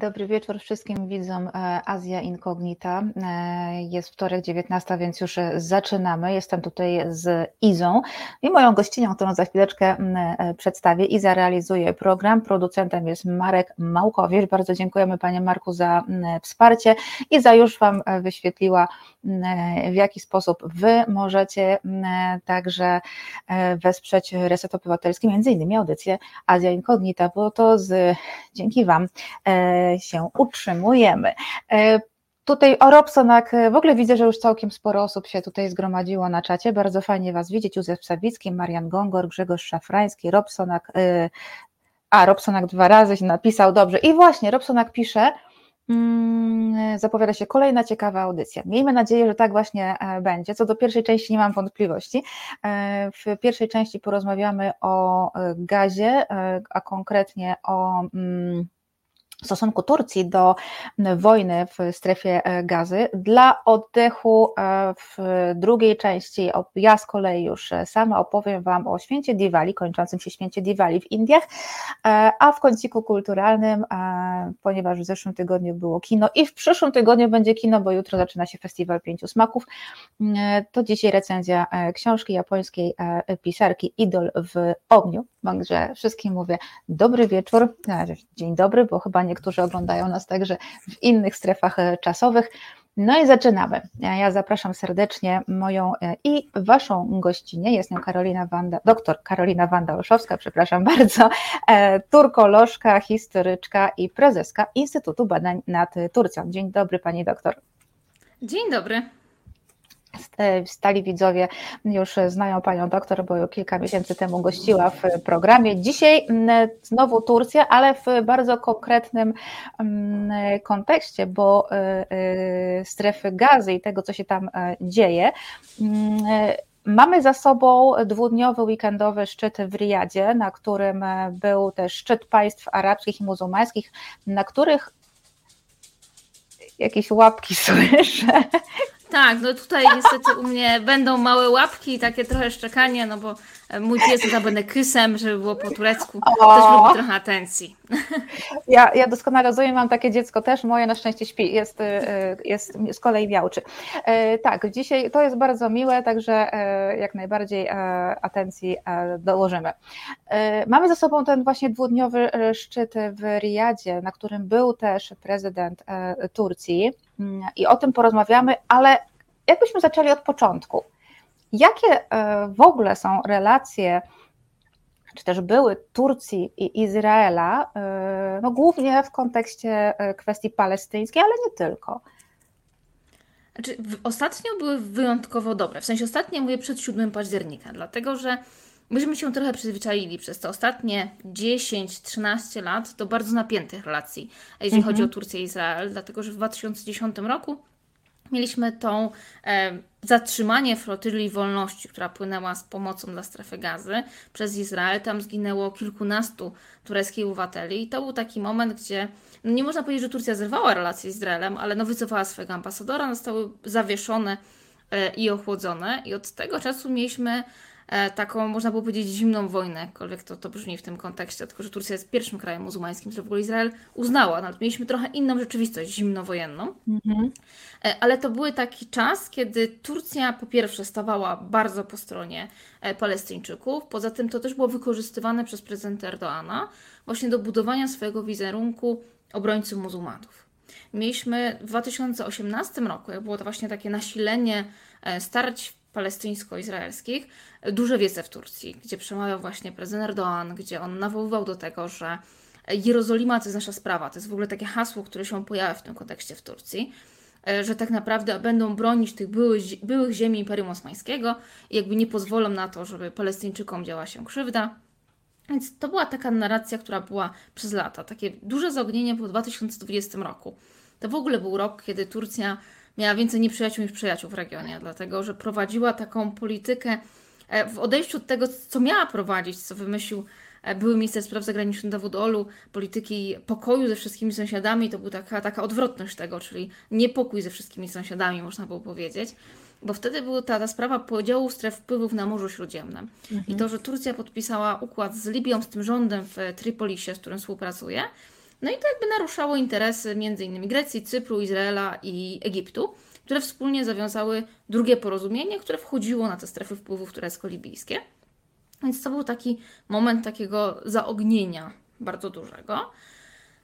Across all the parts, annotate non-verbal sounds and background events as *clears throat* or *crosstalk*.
Dobry wieczór wszystkim widzom e, Azja Incognita. E, jest wtorek 19, więc już e, zaczynamy. Jestem tutaj z Izą i moją gościnią, którą za chwileczkę przedstawię. Iza realizuje program. Producentem jest Marek Małkowicz. Bardzo dziękujemy Panie Marku za wsparcie. Iza już Wam wyświetliła, w jaki sposób Wy możecie także wesprzeć Reset Obywatelski, między innymi audycję Azja Incognita, bo to z, dzięki Wam się utrzymujemy. E, tutaj o Robsonach w ogóle widzę, że już całkiem sporo osób się tutaj zgromadziło na czacie. Bardzo fajnie Was widzieć. Józef Sawicki, Marian Gongor, Grzegorz Szafrański, Robsonak. E, a, Robsonak dwa razy się napisał, dobrze. I właśnie, Robsonak pisze, mm, zapowiada się kolejna ciekawa audycja. Miejmy nadzieję, że tak właśnie e, będzie. Co do pierwszej części nie mam wątpliwości. W pierwszej części porozmawiamy o gazie, a konkretnie o mm, stosunku Turcji do wojny w strefie e, gazy. Dla oddechu e, w drugiej części ja z kolei już e, sama opowiem Wam o święcie Diwali, kończącym się święcie Diwali w Indiach, a w kąciku kulturalnym, ponieważ w zeszłym tygodniu było kino i w przyszłym tygodniu będzie kino, bo jutro zaczyna się Festiwal Pięciu Smaków, to dzisiaj recenzja książki japońskiej pisarki Idol w ogniu. Także wszystkim mówię dobry wieczór, dzień dobry, bo chyba niektórzy oglądają nas także w innych strefach e, czasowych. No i zaczynamy. Ja zapraszam serdecznie moją e, i waszą gościnę. Jest nią Karolina Wanda, doktor Karolina Wanda Olszowska, przepraszam bardzo, e, turkolożka, historyczka i prezeska Instytutu Badań nad Turcją. Dzień dobry pani doktor. Dzień dobry. E, stali widzowie już znają panią doktor, bo kilka miesięcy temu gościła w programie. Dzisiaj znowu Turcja, ale w bardzo konkretnym kontekście, bo e, e, strefy gazy i tego, co się tam dzieje. Mamy za sobą dwudniowy weekendowy szczyt w Riyadzie, na którym był też szczyt państw arabskich i muzułmańskich, na których jakieś łapki *laughs* słyszę. Tak, no tutaj niestety u mnie będą małe łapki, takie trochę szczekanie, no bo mój pies zabędę kysem, żeby było po turecku. O. Też lubi trochę atencji. *laughs* Ja, ja doskonale rozumiem, mam takie dziecko też, moje na szczęście śpi, jest, y, jest z kolei miałczy. Tak, dzisiaj to jest bardzo miłe, także jak najbardziej atencji dołożymy. Mamy za sobą ten właśnie dwudniowy szczyt w Riyadzie, na którym był też prezydent Turcji i o tym porozmawiamy, ale jakbyśmy zaczęli od początku. Jakie e, w ogóle są relacje, czy też były Turcji i Izraela, e, no głównie w kontekście e, kwestii palestyńskiej, ale nie tylko? Znaczy, ostatnio były wyjątkowo dobre. W sensie ostatnie mówię przed 7 października, dlatego że myśmy się trochę przyzwyczaili przez te ostatnie 10-13 lat do bardzo napiętych relacji, jeżeli mhm. chodzi o Turcję i Izrael, dlatego że w 2010 roku mieliśmy tą e, zatrzymanie flotyli wolności, która płynęła z pomocą dla strefy gazy przez Izrael. Tam zginęło kilkunastu tureckich obywateli i to był taki moment, gdzie no nie można powiedzieć, że Turcja zerwała relacje z Izraelem, ale no wycofała swojego ambasadora, zostały zawieszone e, i ochłodzone i od tego czasu mieliśmy taką, można było powiedzieć, zimną wojnę, jakkolwiek to, to brzmi w tym kontekście, tylko że Turcja jest pierwszym krajem muzułmańskim, który w ogóle Izrael uznała. Nawet mieliśmy trochę inną rzeczywistość zimnowojenną. Mhm. E, ale to był taki czas, kiedy Turcja po pierwsze stawała bardzo po stronie e, Palestyńczyków, poza tym to też było wykorzystywane przez prezydenta Erdoana właśnie do budowania swojego wizerunku obrońców muzułmanów. Mieliśmy w 2018 roku, jak było to właśnie takie nasilenie starć palestyńsko-izraelskich, duże wiece w Turcji, gdzie przemawiał właśnie prezydent Erdoğan, gdzie on nawoływał do tego, że Jerozolima to jest nasza sprawa. To jest w ogóle takie hasło, które się pojawia w tym kontekście w Turcji, e, że tak naprawdę będą bronić tych byłych, byłych ziemi Imperium Osmańskiego i jakby nie pozwolą na to, żeby Palestyńczykom działa się krzywda. Więc to była taka narracja, która była przez lata. Takie duże zaognienie w 2020 roku. To w ogóle był rok, kiedy Turcja miała więcej nieprzyjaciół niż przyjaciół w regionie, dlatego że prowadziła taką politykę e, w odejściu od tego, co miała prowadzić, co wymyślił e, były minister spraw zagranicznych Dawud Olu, polityki pokoju ze wszystkimi sąsiadami, to była taka, taka odwrotność tego, czyli niepokój ze wszystkimi sąsiadami, można było powiedzieć. Bo wtedy była ta, ta sprawa podziału stref wpływów na Morzu Śródziemnym. Mhm. I to, że Turcja podpisała układ z Libią, z tym rządem w Tripolisie, z którym współpracuje, No i to jakby naruszało interesy m.in. Grecji, Cypru, Izraela i Egiptu, które wspólnie zawiązały drugie porozumienie, które wchodziło na te strefy wpływów turecko-libijskie. Więc to był taki moment takiego zaognienia bardzo dużego.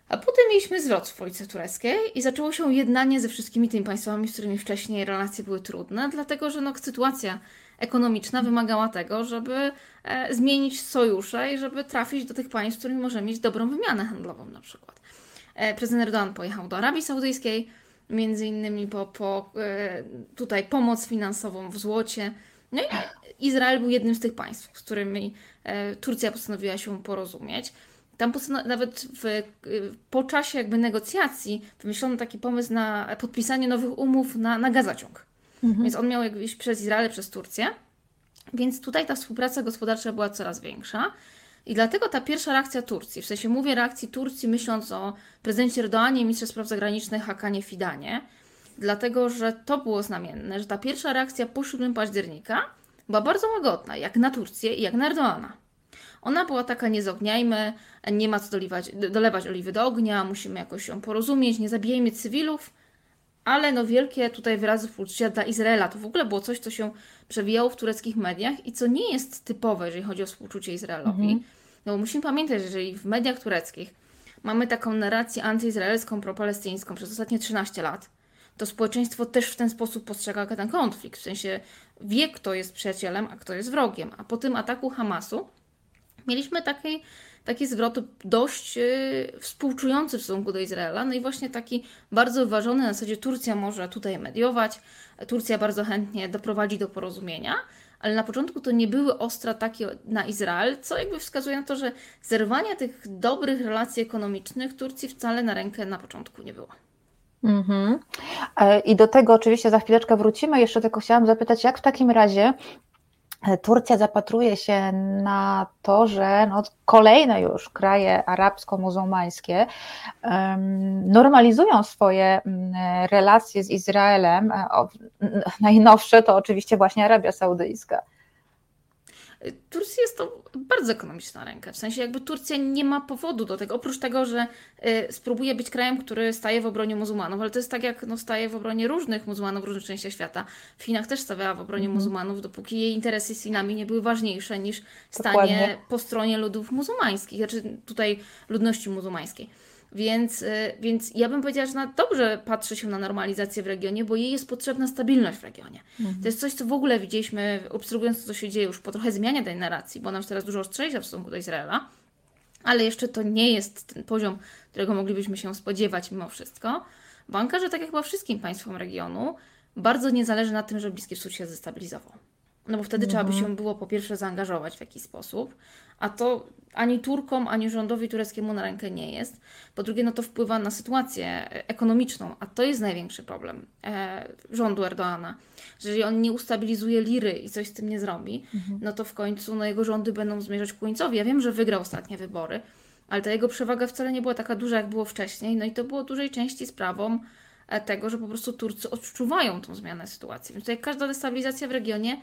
A potem mieliśmy zwrot w polityce tureckiej i zaczęło się jednanie ze wszystkimi tymi państwami, z którymi wcześniej relacje były trudne, dlatego że no, sytuacja ekonomiczna wymagała tego, żeby e, zmienić sojusze i żeby trafić do tych państw, z którymi możemy mieć dobrą wymianę handlową na przykład. E, prezydent Erdogan pojechał do Arabii Saudyjskiej, między innymi po, po e, tutaj pomoc finansową w złocie. No i Izrael był jednym z tych państw, z którymi Turcja postanowiła się porozumieć. Tam nawet w, po czasie jakby negocjacji wymyślono taki pomysł na podpisanie nowych umów na, na gazociąg. Mhm. Więc on miał iść przez Izrael, przez Turcję. Więc tutaj ta współpraca gospodarcza była coraz większa. I dlatego ta pierwsza reakcja Turcji, w sensie mówię reakcji Turcji myśląc o prezydencie Erdoanie i ministrze spraw zagranicznych Hakanie Fidanie, dlatego że to było znamienne, że ta pierwsza reakcja po 7 października była bardzo łagodna, jak na Turcję i jak na Erdoana. Ona była taka, nie zogniajmy, nie ma co dolewać, dolewać oliwy do ognia, musimy jakoś ją porozumieć, nie zabijajmy cywilów, ale no wielkie tutaj wyrazy współczucia dla Izraela. To w ogóle było coś, co się przewijało w tureckich mediach i co nie jest typowe, jeżeli chodzi o współczucie Izraelowi. Mhm. No bo musimy pamiętać, że jeżeli w mediach tureckich mamy taką narrację antyizraelską, propalestyńską przez ostatnie 13 lat, to społeczeństwo też w ten sposób postrzega ten konflikt. W sensie wie, kto jest przyjacielem, a kto jest wrogiem. A po tym ataku Hamasu mieliśmy taki, taki zwrot dość yy, współczujący w stosunku do Izraela. No i właśnie taki bardzo wyważony na zasadzie Turcja może tutaj mediować, Turcja bardzo chętnie doprowadzi do porozumienia ale na początku to nie były ostre ataki na Izrael, co jakby wskazuje na to, że zerwania tych dobrych relacji ekonomicznych Turcji wcale na rękę na początku nie było. Mm-hmm. I do tego oczywiście za chwileczkę wrócimy. Jeszcze tylko chciałam zapytać, jak w takim razie Turcja zapatruje się na to, że no, kolejne już kraje arabsko-muzułmańskie normalizują swoje mm, relacje z Izraelem. Najnowsze to oczywiście właśnie Arabia Saudyjska. Turcji jest to bardzo ekonomiczna ręka. W sensie jakby Turcja nie ma powodu do tego, oprócz tego, że y, spróbuje być krajem, który staje w obronie muzułmanów, ale to jest tak jak no, staje w obronie różnych muzułmanów w różnych częściach świata. W Chinach też stawiała w obronie mm. muzułmanów, dopóki jej interesy z Chinami nie były ważniejsze niż stanie Dokładnie. po stronie ludów muzułmańskich, znaczy tutaj ludności muzułmańskiej. Więc, y, więc ja bym powiedziała, że na dobrze patrzy się na normalizację w regionie, bo jej jest potrzebna stabilność w regionie. Mhm. To jest coś, co w ogóle widzieliśmy, obserwując to, co się dzieje już po trochę zmianie tej narracji, bo nam teraz dużo ostrzejsza w stosunku do Izraela, ale jeszcze to nie jest ten poziom, którego moglibyśmy się spodziewać mimo wszystko. Banka, że tak jak chyba wszystkim państwom regionu, bardzo nie zależy na tym, żeby Bliski Wschód się zestabilizował. No bo wtedy mhm. trzeba by mhm. się było po pierwsze zaangażować w jakiś sposób, a to ani Turkom, ani rządowi tureckiemu na rękę nie jest. Po drugie, no to wpływa na sytuację ekonomiczną, a to jest największy problem e, rządu Erdoana. Że jeżeli on nie ustabilizuje liry i coś z tym nie zrobi, mhm. no to w końcu no, jego rządy będą zmierzać ku końcowi. Ja wiem, że wygrał ostatnie wybory, ale ta jego przewaga wcale nie była taka duża, jak było wcześniej, no i to było dużej części sprawą e, tego, że po prostu Turcy odczuwają tą zmianę sytuacji. Więc tutaj każda destabilizacja w regionie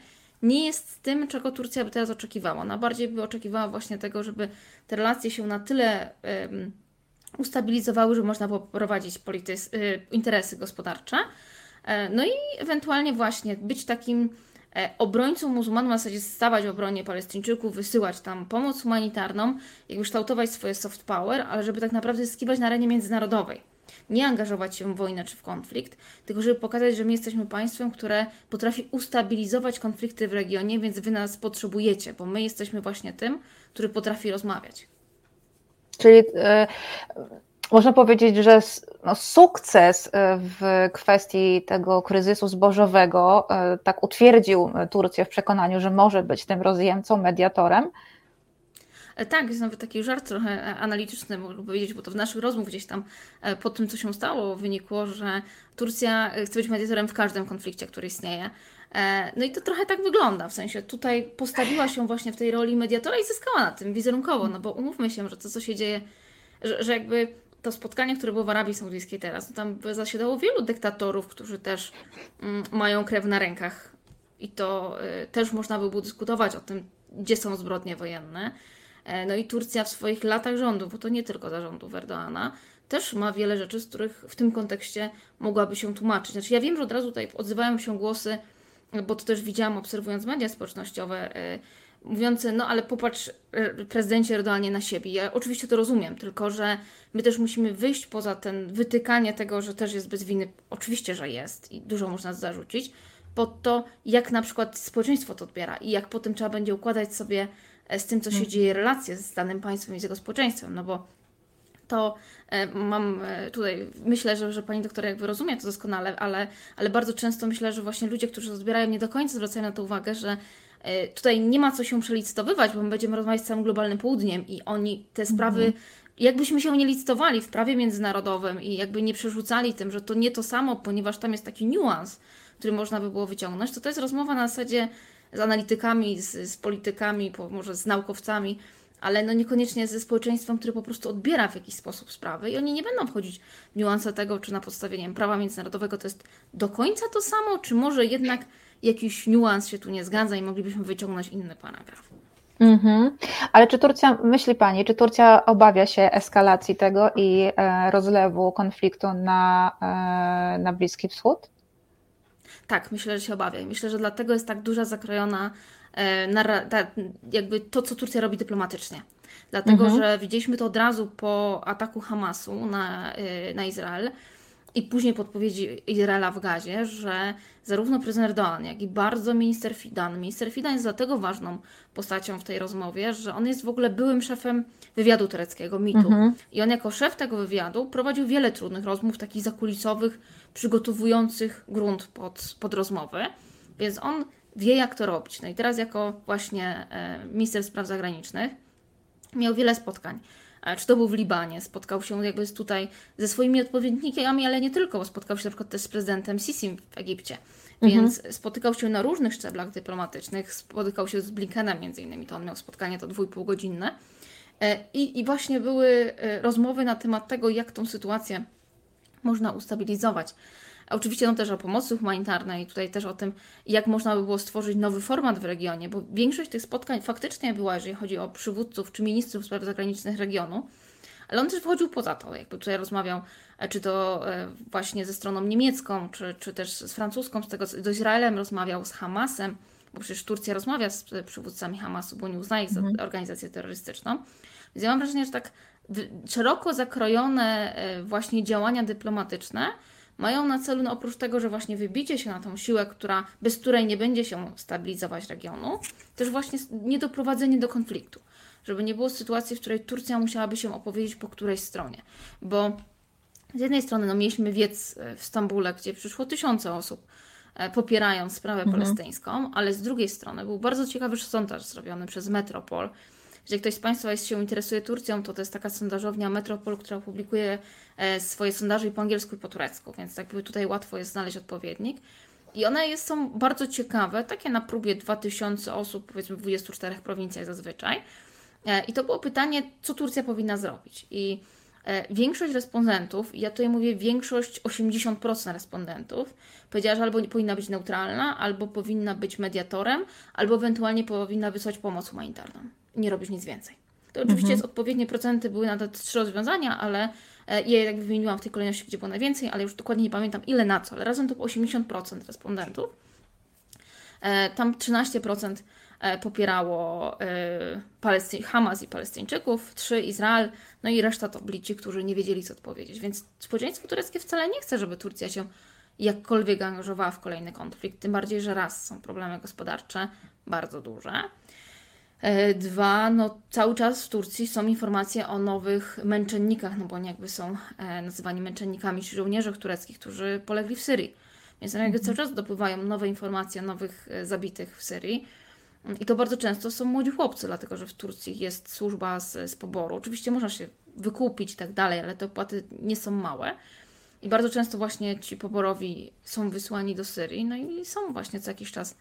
nie jest tym, czego Turcja by teraz oczekiwała. Ona bardziej by oczekiwała właśnie tego, żeby te relacje się na tyle um, ustabilizowały, że można było prowadzić politys- y, interesy gospodarcze. E, no i ewentualnie właśnie być takim e, obrońcą muzułmanów, na zasadzie stawać w obronie Palestyńczyków, wysyłać tam pomoc humanitarną, jakby kształtować swoje soft power, ale żeby tak naprawdę zyskiwać na arenie międzynarodowej nie angażować się w wojnę czy w konflikt, tylko żeby pokazać, że my jesteśmy państwem, które potrafi ustabilizować konflikty w regionie, więc wy nas potrzebujecie, bo my jesteśmy właśnie tym, który potrafi rozmawiać. Czyli y, można powiedzieć, że no, sukces e, w kwestii tego kryzysu zbożowego y, tak utwierdził Turcję w przekonaniu, że może być tym rozjemcą, mediatorem. E, tak, jest nawet taki żart trochę e, analityczny, można powiedzieć, bo to w naszych rozmów gdzieś tam e, po tym, co się stało, wynikło, że Turcja chce być mediatorem w każdym konflikcie, który istnieje. No i to trochę tak wygląda, w sensie tutaj postawiła się właśnie w tej roli mediatora i zyskała na tym wizerunkowo, no bo umówmy się, że to, co się dzieje, że, że jakby to spotkanie, które było w Arabii Saudyjskiej teraz, no tam zasiadało wielu dyktatorów, którzy też mm, mają krew na rękach i to y, też można by było dyskutować o tym, gdzie są zbrodnie wojenne. E, no i Turcja w swoich latach rządów, bo to nie tylko zarządów Erdoana, też ma wiele rzeczy, z których w tym kontekście mogłaby się tłumaczyć. Znaczy ja wiem, że od razu tutaj odzywają się głosy, bo to też widziałam obserwując media społecznościowe, e, mówiące, no ale popatrz e, prezydencie Erdoanie na siebie. Ja oczywiście to rozumiem, tylko że my też musimy wyjść poza ten wytykanie tego, że też jest bez winy. Oczywiście, że jest i dużo można zarzucić, pod to, jak na przykład społeczeństwo to odbiera i jak potem trzeba będzie układać sobie z tym, co się mhm. dzieje, relacje z danym państwem i z jego społeczeństwem, no bo to e, mam tutaj, myślę, że, że pani doktor jakby rozumie to doskonale, ale, ale bardzo często myślę, że właśnie ludzie, którzy odbierają, nie do końca zwracają na to uwagę, że E, tutaj nie ma co się przelicytowywać, bo my będziemy rozmawiać z całym globalnym południem i oni te sprawy, mhm. jakbyśmy się nie licytowali w prawie międzynarodowym i jakby nie przerzucali tym, że to nie to samo, ponieważ tam jest taki niuans, który można by było wyciągnąć, to to jest rozmowa na zasadzie z analitykami, z, z politykami, może z naukowcami, ale no niekoniecznie ze społeczeństwem, które po prostu odbiera w jakiś sposób sprawy i oni nie będą wchodzić w niuanse tego, czy na podstawie nie wiem, prawa międzynarodowego to jest do końca to samo, czy może jednak jakiś niuans się tu nie zgadza i moglibyśmy wyciągnąć inny paragraf. Mhm. Ale czy Turcja, myśli Pani, czy Turcja obawia się eskalacji tego i e, rozlewu konfliktu na, e, na Bliski Wschód? Tak, myślę, że się obawia i myślę, że dlatego jest tak duża zakrojona e, ta, jakby to, co Turcja robi dyplomatycznie. Dlatego, mhm. że widzieliśmy to od razu po ataku Hamasu na, e, na Izrael, i później podpowiedzi Izraela w Gazie, że zarówno prezydent Erdogan, jak i bardzo minister Fidan. Minister Fidan jest dlatego ważną postacią w tej rozmowie, że on jest w ogóle byłym szefem wywiadu tureckiego, MITu. Mhm. I on jako szef tego wywiadu prowadził wiele trudnych rozmów, takich zakulisowych, przygotowujących grunt pod, pod rozmowę. Więc on wie, jak to robić. No i teraz jako właśnie e, minister spraw zagranicznych miał wiele spotkań czy to był w Libanie, spotkał się jakby tutaj ze swoimi odpowiednikami, ale nie tylko, spotkał się na przykład też z prezydentem Sisi w Egipcie. Mhm. Więc spotykał się na różnych szczeblach dyplomatycznych, spotykał się z Blinkenem między innymi, to on miał spotkanie to dwójpółgodzinne. E, I, I właśnie były e, rozmowy na temat tego, jak tą sytuację można ustabilizować. A oczywiście no też o pomocy humanitarnej, tutaj też o tym, jak można by było stworzyć nowy format w regionie, bo większość tych spotkań faktycznie była, jeżeli chodzi o przywódców czy ministrów spraw zagranicznych regionu, ale on też wychodził poza to, jakby tutaj rozmawiał, e, czy to e, właśnie ze stroną niemiecką, czy, czy też z francuską, z tego z Izraelem rozmawiał, z Hamasem, bo przecież Turcja rozmawia z przywódcami Hamasu, bo nie uznaje ich za mhm. organizację terrorystyczną. Więc ja mam wrażenie, że tak szeroko zakrojone e, właśnie działania dyplomatyczne mają na celu, no oprócz tego, że właśnie wybicie się na tą siłę, która, bez której nie będzie się stabilizować regionu, też właśnie niedoprowadzenie do konfliktu. Żeby nie było sytuacji, w której Turcja musiałaby się opowiedzieć po którejś stronie. Bo z jednej strony no, mieliśmy wiec e, w Stambule, gdzie przyszło tysiące osób e, popierając sprawę mhm. palestyńską, ale z drugiej strony był bardzo ciekawy sondaż zrobiony przez Metropol, jeżeli ktoś z Państwa się interesuje Turcją, to to jest taka sondażownia Metropol, która publikuje e, swoje sondaże i po angielsku i po turecku, więc jakby tutaj łatwo jest znaleźć odpowiednik. I one jest, są bardzo ciekawe, takie na próbie 2000 osób, powiedzmy w 24 prowincjach zazwyczaj. E, I to było pytanie, co Turcja powinna zrobić. I e, większość respondentów, ja tutaj mówię większość, 80% respondentów, powiedziała, że albo powinna być neutralna, albo powinna być mediatorem, albo ewentualnie powinna wysłać pomoc humanitarną nie robisz nic więcej. To oczywiście mhm. odpowiednie procenty były na te trzy rozwiązania, ale e, ja je jakby wymieniłam w tej kolejności, gdzie było najwięcej, ale już dokładnie nie pamiętam ile na co, ale razem to było 80% respondentów. E, tam 13% e, popierało Palesty Hamas i Palestyńczyków, 3 Izrael, no i reszta to byli ci, którzy nie wiedzieli co odpowiedzieć. Więc społeczeństwo tureckie wcale nie chce, żeby Turcja się jakkolwiek angażowała w kolejny konflikt, tym bardziej, że raz są problemy gospodarcze bardzo duże, dwa, no cały czas w Turcji są informacje o nowych męczennikach, no bo oni jakby są e, nazywani męczennikami, czy żołnierzach tureckich, którzy polegli w Syrii. Więc jakby cały czas dopływają nowe informacje o nowych e, zabitych w Syrii. I to bardzo często są młodzi chłopcy, dlatego że w Turcji jest służba z, z poboru. Oczywiście można się wykupić i tak dalej, ale te opłaty nie są małe. I bardzo często właśnie ci poborowi są wysłani do Syrii, no i są właśnie co jakiś czas E,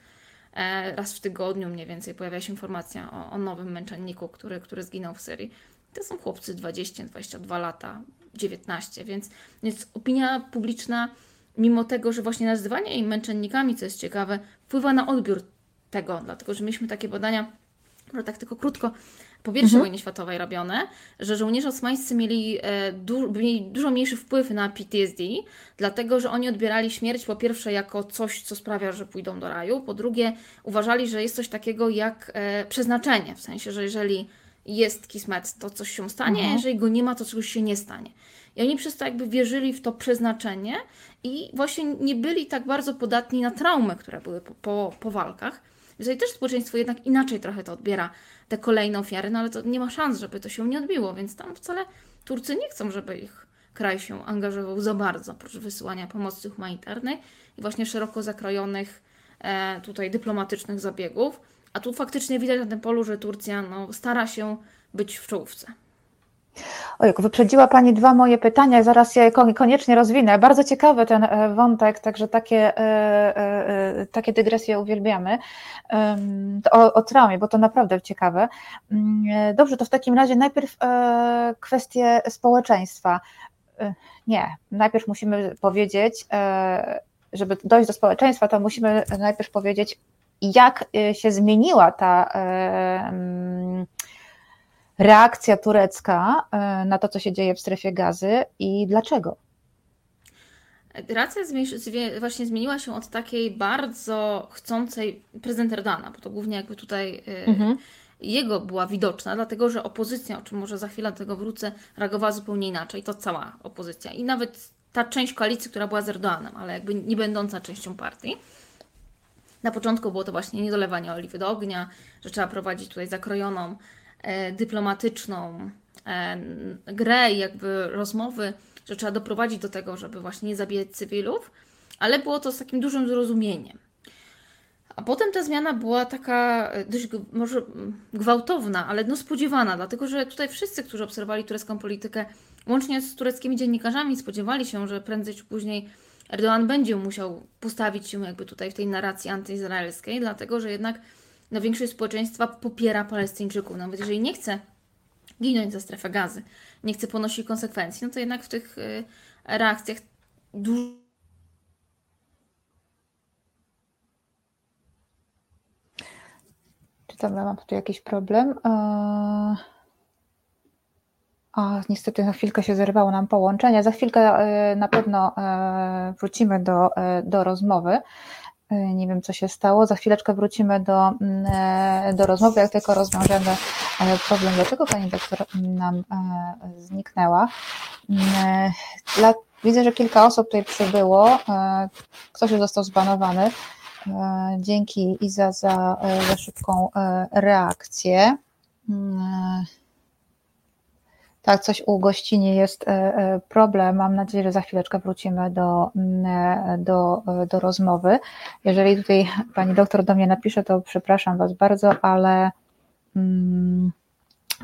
raz w tygodniu mniej więcej pojawia się informacja o, o nowym męczenniku, który, który zginął w Syrii. To są chłopcy 20, 22 lata, 19, więc, więc opinia publiczna, mimo tego, że właśnie nazywanie im męczennikami, co jest ciekawe, wpływa na odbiór tego, dlatego że mieliśmy takie badania, może tak tylko krótko, po I mhm. wojnie światowej robione, że żołnierze osmańscy mieli, e, du mieli dużo mniejszy wpływ na PTSD, dlatego że oni odbierali śmierć po pierwsze jako coś, co sprawia, że pójdą do raju, po drugie uważali, że jest coś takiego jak e, przeznaczenie, w sensie, że jeżeli jest kismet, to coś się stanie, mhm. a jeżeli go nie ma, to coś się nie stanie. I oni przez to jakby wierzyli w to przeznaczenie i właśnie nie byli tak bardzo podatni na traumy, które były po, po, po walkach. Tutaj też społeczeństwo jednak inaczej trochę to odbiera, te kolejne ofiary, no ale to nie ma szans, żeby to się nie odbiło, więc tam wcale Turcy nie chcą, żeby ich kraj się angażował za bardzo, oprócz wysyłania pomocy humanitarnej i właśnie szeroko zakrojonych e, tutaj dyplomatycznych zabiegów. A tu faktycznie widać na tym polu, że Turcja no, stara się być w czołówce. Ojej, wyprzedziła Pani dwa moje pytania, zaraz je koniecznie rozwinę. Bardzo ciekawy ten e, wątek, także takie, e, e, takie dygresje uwielbiamy. O, o traumie, bo to naprawdę ciekawe. Mm, dobrze, to w takim razie najpierw kwestie społeczeństwa. Nie, najpierw musimy powiedzieć, żeby dojść do społeczeństwa, to musimy najpierw powiedzieć, jak się zmieniła ta reakcja turecka e, na to, co się dzieje w strefie gazy i dlaczego? Reakcja właśnie zmieniła się od takiej bardzo chcącej prezydent Erdogana, bo to głównie jakby tutaj e, mhm. jego była widoczna, dlatego że opozycja, o czym może za chwilę do tego wrócę, reagowała zupełnie inaczej. To cała opozycja i nawet ta część koalicji, która była z Erdoganem, ale jakby nie będąca częścią partii. Na początku było to właśnie niedolewanie oliwy do ognia, że trzeba prowadzić tutaj zakrojoną dyplomatyczną e, grę i jakby rozmowy, że trzeba doprowadzić do tego, żeby właśnie nie zabijać cywilów, ale było to z takim dużym zrozumieniem. A potem ta zmiana była taka e, dość może gwałtowna, ale no spodziewana, dlatego że tutaj wszyscy, którzy obserwowali turecką politykę, łącznie z tureckimi dziennikarzami, spodziewali się, że prędzej czy później Erdogan będzie musiał postawić się jakby tutaj w tej narracji antyizraelskiej, dlatego że jednak no, większość społeczeństwa popiera Palestyńczyków. Nawet jeżeli nie chce ginąć za strefę gazy, nie chce ponosić konsekwencji, no to jednak w tych y, reakcjach dużo tam mam tutaj jakiś problem? A, niestety na chwilkę się zerwało nam połączenie. Za chwilkę y, na pewno wrócimy do, do rozmowy. E, nie wiem, co się stało. Za chwileczkę wrócimy do, mm, e, do rozmowy, jak tylko rozwiążemy e, problem, dlaczego pani doktor nam zniknęła. Mm, dla, widzę, że kilka osób tutaj przybyło. Ktoś już został zbanowany. Dzięki Iza za, za szybką reakcję. Mm, tak, coś u gościnie jest e, e, problem. Mam nadzieję, że za chwileczkę wrócimy do, mm, e, do, do rozmowy. Jeżeli tutaj pani doktor do mnie napisze, to przepraszam Was bardzo, ale hmm,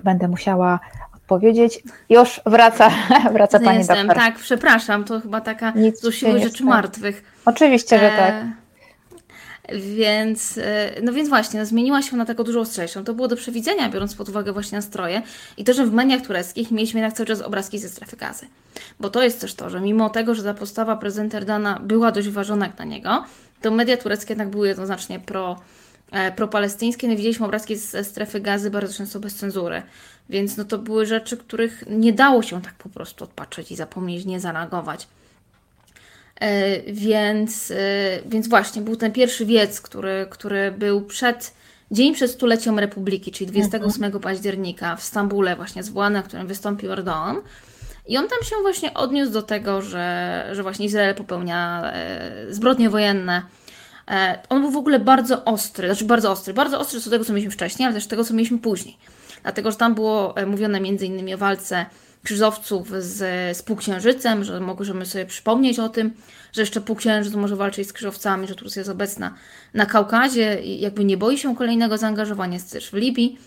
będę musiała odpowiedzieć. Już wraca, *laughs* wraca pani Jestem, doktor. Tak, przepraszam, to chyba taka Nic z rzeczy martwych. Oczywiście, że tak. Więc, e, no więc właśnie, no zmieniła się na taką dużo ostrzejszą. To było do przewidzenia, biorąc pod uwagę właśnie nastroje i to, że w mediach tureckich mieliśmy jednak cały czas obrazki ze strefy gazy. Bo to jest też to, że mimo tego, że ta postawa prezydenta Erdana była dość ważona jak na niego, to media tureckie jednak były jednoznacznie pro, e, propalestyńskie. No widzieliśmy obrazki ze strefy gazy bardzo często bez cenzury. Więc no to były rzeczy, których nie dało się tak po prostu odpatrzeć i zapomnieć, nie zareagować. E, więc, e, więc właśnie był ten pierwszy wiec, który, który był przed, dzień przed stuleciem Republiki, czyli 28 mhm. października w Stambule właśnie zwołany, na którym wystąpił Erdogan. I on tam się właśnie odniósł do tego, że, że właśnie Izrael popełnia e, zbrodnie wojenne. On był w ogóle bardzo ostry, znaczy bardzo ostry, bardzo ostry co tego, co mieliśmy wcześniej, ale też tego, co mieliśmy później. Dlatego, że tam było mówione między innymi o walce krzyżowców z, z półksiężycem, że możemy sobie przypomnieć o tym, że jeszcze półksiężyc może walczyć z krzyżowcami, że Turcja jest obecna na Kaukazie i jakby nie boi się kolejnego zaangażowania jest też w Libii.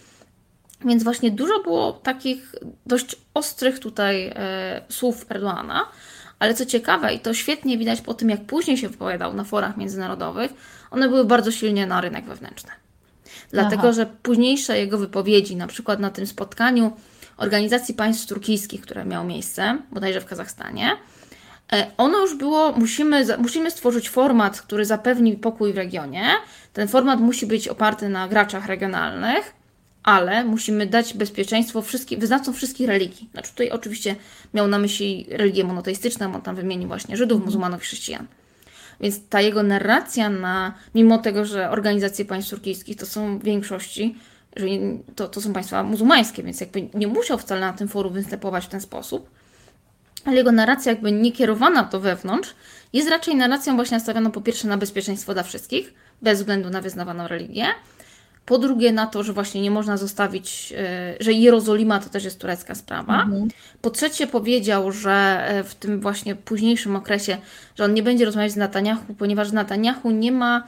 Więc właśnie dużo było takich dość ostrych tutaj e, słów Erdoana, ale co ciekawe, i to świetnie widać po tym, jak później się wypowiadał na forach międzynarodowych, one były bardzo silnie na rynek wewnętrzny. Dlatego, Aha. że późniejsze jego wypowiedzi, na przykład na tym spotkaniu Organizacji Państw Turkijskich, które miało miejsce, bodajże w Kazachstanie, e, ono już było, musimy, musimy stworzyć format, który zapewni pokój w regionie. Ten format musi być oparty na graczach regionalnych ale musimy dać bezpieczeństwo wszystkim, wyznawcom wszystkich religii. Znaczy tutaj oczywiście miał na myśli religię monoteistyczną, on tam wymienił właśnie Żydów, mhm. muzułmanów i chrześcijan. Więc ta jego narracja na, mimo tego, że organizacje państw turkijskich to są w większości, że to, to są państwa muzułmańskie, więc jakby nie musiał wcale na tym forum występować w ten sposób, ale jego narracja jakby nie kierowana do wewnątrz jest raczej narracją właśnie nastawioną po pierwsze na bezpieczeństwo dla wszystkich, bez względu na wyznawaną religię, po drugie na to, że właśnie nie można zostawić, e, że Jerozolima to też jest turecka sprawa. Mhm. Po trzecie powiedział, że e, w tym właśnie późniejszym okresie, że on nie będzie rozmawiać z Netanyahu, ponieważ Netanyahu nie ma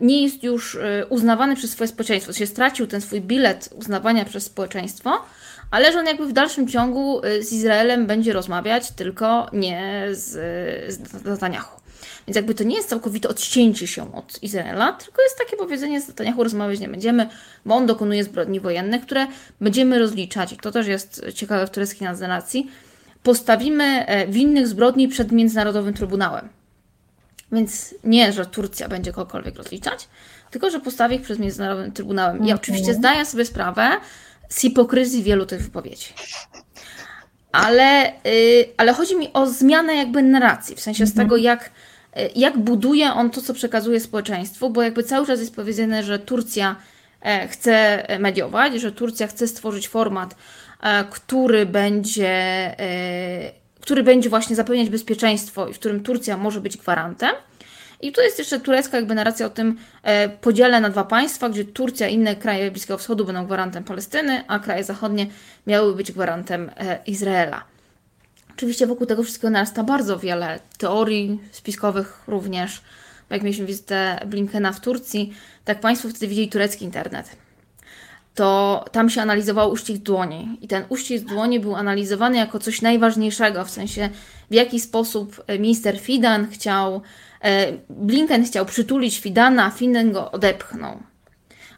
nie jest już uznawany przez swoje społeczeństwo, się stracił ten swój bilet uznawania przez społeczeństwo, ale że on jakby w dalszym ciągu z Izraelem będzie rozmawiać, tylko nie z, z Netanyahu. Więc jakby to nie jest całkowite odcięcie się od Izraela, tylko jest takie powiedzenie, z Netanyahu rozmawiać nie będziemy, bo on dokonuje zbrodni wojennych, które będziemy rozliczać. I to też jest ciekawe w tureckiej narracji. Postawimy e, winnych zbrodni przed Międzynarodowym Trybunałem. Więc nie, że Turcja będzie kogokolwiek rozliczać, tylko że postawi ich przed Międzynarodowym Trybunałem. I mhm. oczywiście zdaję sobie sprawę z hipokryzji wielu tych wypowiedzi. Ale, yy, ale chodzi mi o zmianę jakby narracji, w sensie z mhm. tego, jak E, jak buduje on to, co przekazuje społeczeństwu, bo jakby cały czas jest powiedziane, że Turcja e, chce mediować, że Turcja chce stworzyć format, e, który będzie, który będzie właśnie zapewniać bezpieczeństwo i w którym Turcja może być gwarantem. I tu jest jeszcze turecka jakby narracja o tym podziale na dwa państwa, gdzie Turcja i inne kraje Bliskiego Wschodu będą gwarantem Palestyny, a kraje zachodnie miały być gwarantem Izraela. Oczywiście wokół tego wszystkiego narasta bardzo wiele teorii spiskowych również. Jak mieliśmy wizytę Blinkena w Turcji, tak Państwo wtedy widzieli turecki internet. To tam się analizował uścisk dłoni. I ten uścisk dłoni był analizowany jako coś najważniejszego, w sensie w jaki sposób minister Fidan chciał, e, Blinken chciał przytulić Fidana, a Fidan go odepchnął.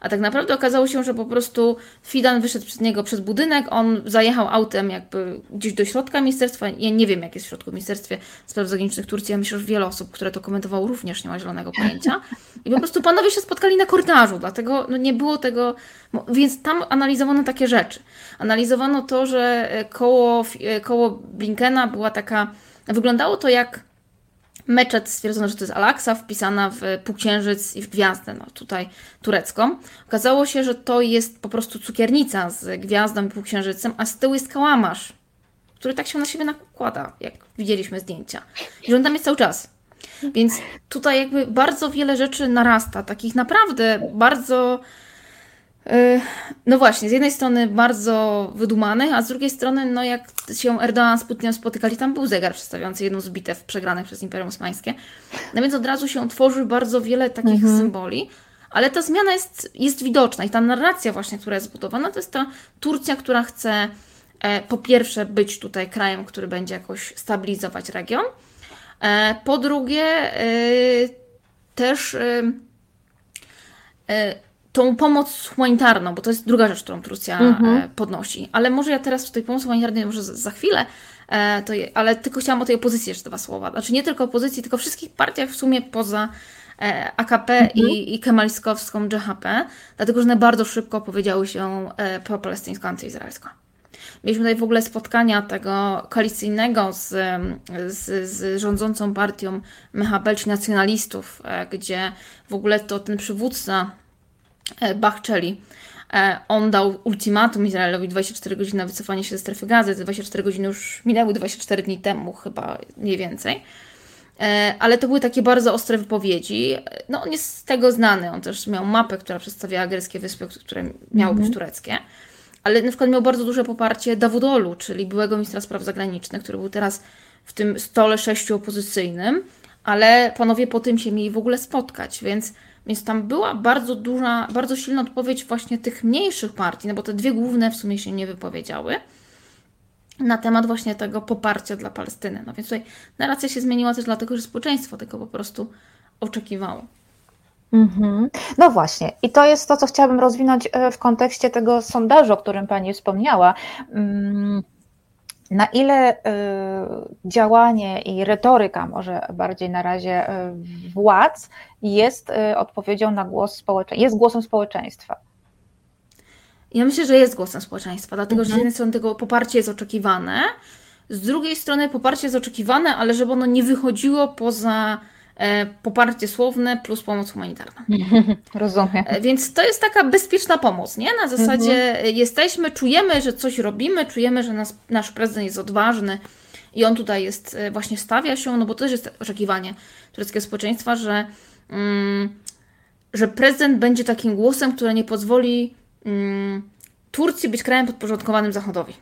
A tak naprawdę okazało się, że po prostu Fidan wyszedł przed niego przez budynek, on zajechał autem jakby gdzieś do środka ministerstwa. Ja nie wiem, jak jest w środku Ministerstwie Spraw Zagranicznych Turcji. Ja myślę, że wiele osób, które to komentowało, również nie ma zielonego pojęcia. I po prostu panowie się spotkali na korytarzu, dlatego no, nie było tego. Więc tam analizowano takie rzeczy. Analizowano to, że koło, koło Blinkena była taka. Wyglądało to jak Meczet stwierdzono, że to jest Alaksa, wpisana w półksiężyc i w gwiazdę, no tutaj turecką. Okazało się, że to jest po prostu cukiernica z gwiazdą i półksiężycem, a z tyłu jest kałamarz, który tak się na siebie nakłada, jak widzieliśmy zdjęcia. I on tam jest cały czas. Więc tutaj jakby bardzo wiele rzeczy narasta, takich naprawdę bardzo no właśnie, z jednej strony bardzo wydumanych, a z drugiej strony, no jak się Erdogan z Putinem spotykali, tam był zegar przedstawiający jedną z bitew przegranych przez Imperium Osmańskie. No więc od razu się tworzy bardzo wiele takich mhm. symboli, ale ta zmiana jest, jest widoczna i ta narracja właśnie, która jest zbudowana, to jest ta Turcja, która chce e, po pierwsze być tutaj krajem, który będzie jakoś stabilizować region, e, po drugie e, też e, e, tą pomoc humanitarną, bo to jest druga rzecz, którą Turcja mhm. E, podnosi. Ale może ja teraz w tej pomocy humanitarnej, może za chwilę, e, to, ale tylko chciałam o tej opozycji jeszcze dwa słowa. Znaczy nie tylko opozycji, tylko wszystkich partiach w sumie poza e, AKP mhm. i, i kemaliskowską JHP, dlatego że one bardzo szybko powiedziały się pro-palestyńsko, antyizraelsko. Mieliśmy tutaj w ogóle spotkania tego koalicyjnego z, z, z rządzącą partią MHP, czy nacjonalistów, gdzie w ogóle to ten przywódca Bachczeli. E, on dał ultimatum Izraelowi 24 godziny na wycofanie się ze strefy gazy. Te 24 godziny już minęły 24 dni temu, chyba mniej więcej. E, ale to były takie bardzo ostre wypowiedzi. No, on jest z tego znany. On też miał mapę, która przedstawiała greckie wyspy, które miały być mhm. tureckie. Ale na przykład miał bardzo duże poparcie Dawudolu, czyli byłego ministra spraw zagranicznych, który był teraz w tym stole sześciu opozycyjnym, ale panowie po tym się mieli w ogóle spotkać, więc więc tam była bardzo duża, bardzo silna odpowiedź właśnie tych mniejszych partii, no bo te dwie główne w sumie się nie wypowiedziały na temat właśnie tego poparcia dla Palestyny. No więc tutaj narracja się zmieniła też dlatego, że społeczeństwo tego po prostu oczekiwało. Mhm. No właśnie, i to jest to, co chciałabym rozwinąć e, w kontekście tego sondażu, o którym Pani wspomniała. Mm, na ile y, działanie i retoryka, może bardziej na razie y, władz, jest y, odpowiedzią na głos społeczeństwa, jest głosem społeczeństwa? ja myślę, że jest głosem społeczeństwa, dlatego że z mhm. jednej strony tego poparcie jest oczekiwane, z drugiej strony poparcie jest oczekiwane, ale żeby ono nie wychodziło poza poparcie słowne plus pomoc humanitarna. *laughs* Rozumiem. E, więc to jest taka bezpieczna pomoc, nie? Na zasadzie mhm. jesteśmy, czujemy, że coś robimy, czujemy, że nas, nasz prezydent jest odważny i on tutaj jest, e, właśnie stawia się, no bo to też jest oczekiwanie tureckiego społeczeństwa, że, mm, że prezydent będzie takim głosem, który nie pozwoli mm, Turcji być krajem podporządkowanym Zachodowi.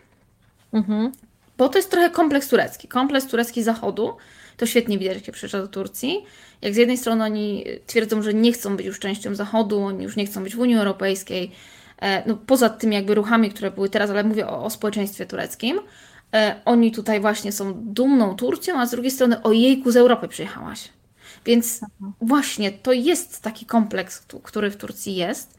Mhm. Bo to jest trochę kompleks turecki. Kompleks turecki Zachodu, to świetnie widać, jak się przyjeżdża do Turcji. Jak z jednej strony oni twierdzą, że nie chcą być już częścią Zachodu, oni już nie chcą być w Unii Europejskiej, e, no, poza tymi jakby ruchami, które były teraz, ale mówię o, o społeczeństwie tureckim. E, oni tutaj właśnie są dumną Turcją, a z drugiej strony o jejku z Europy przyjechałaś. Więc mhm. właśnie to jest taki kompleks, który w Turcji jest.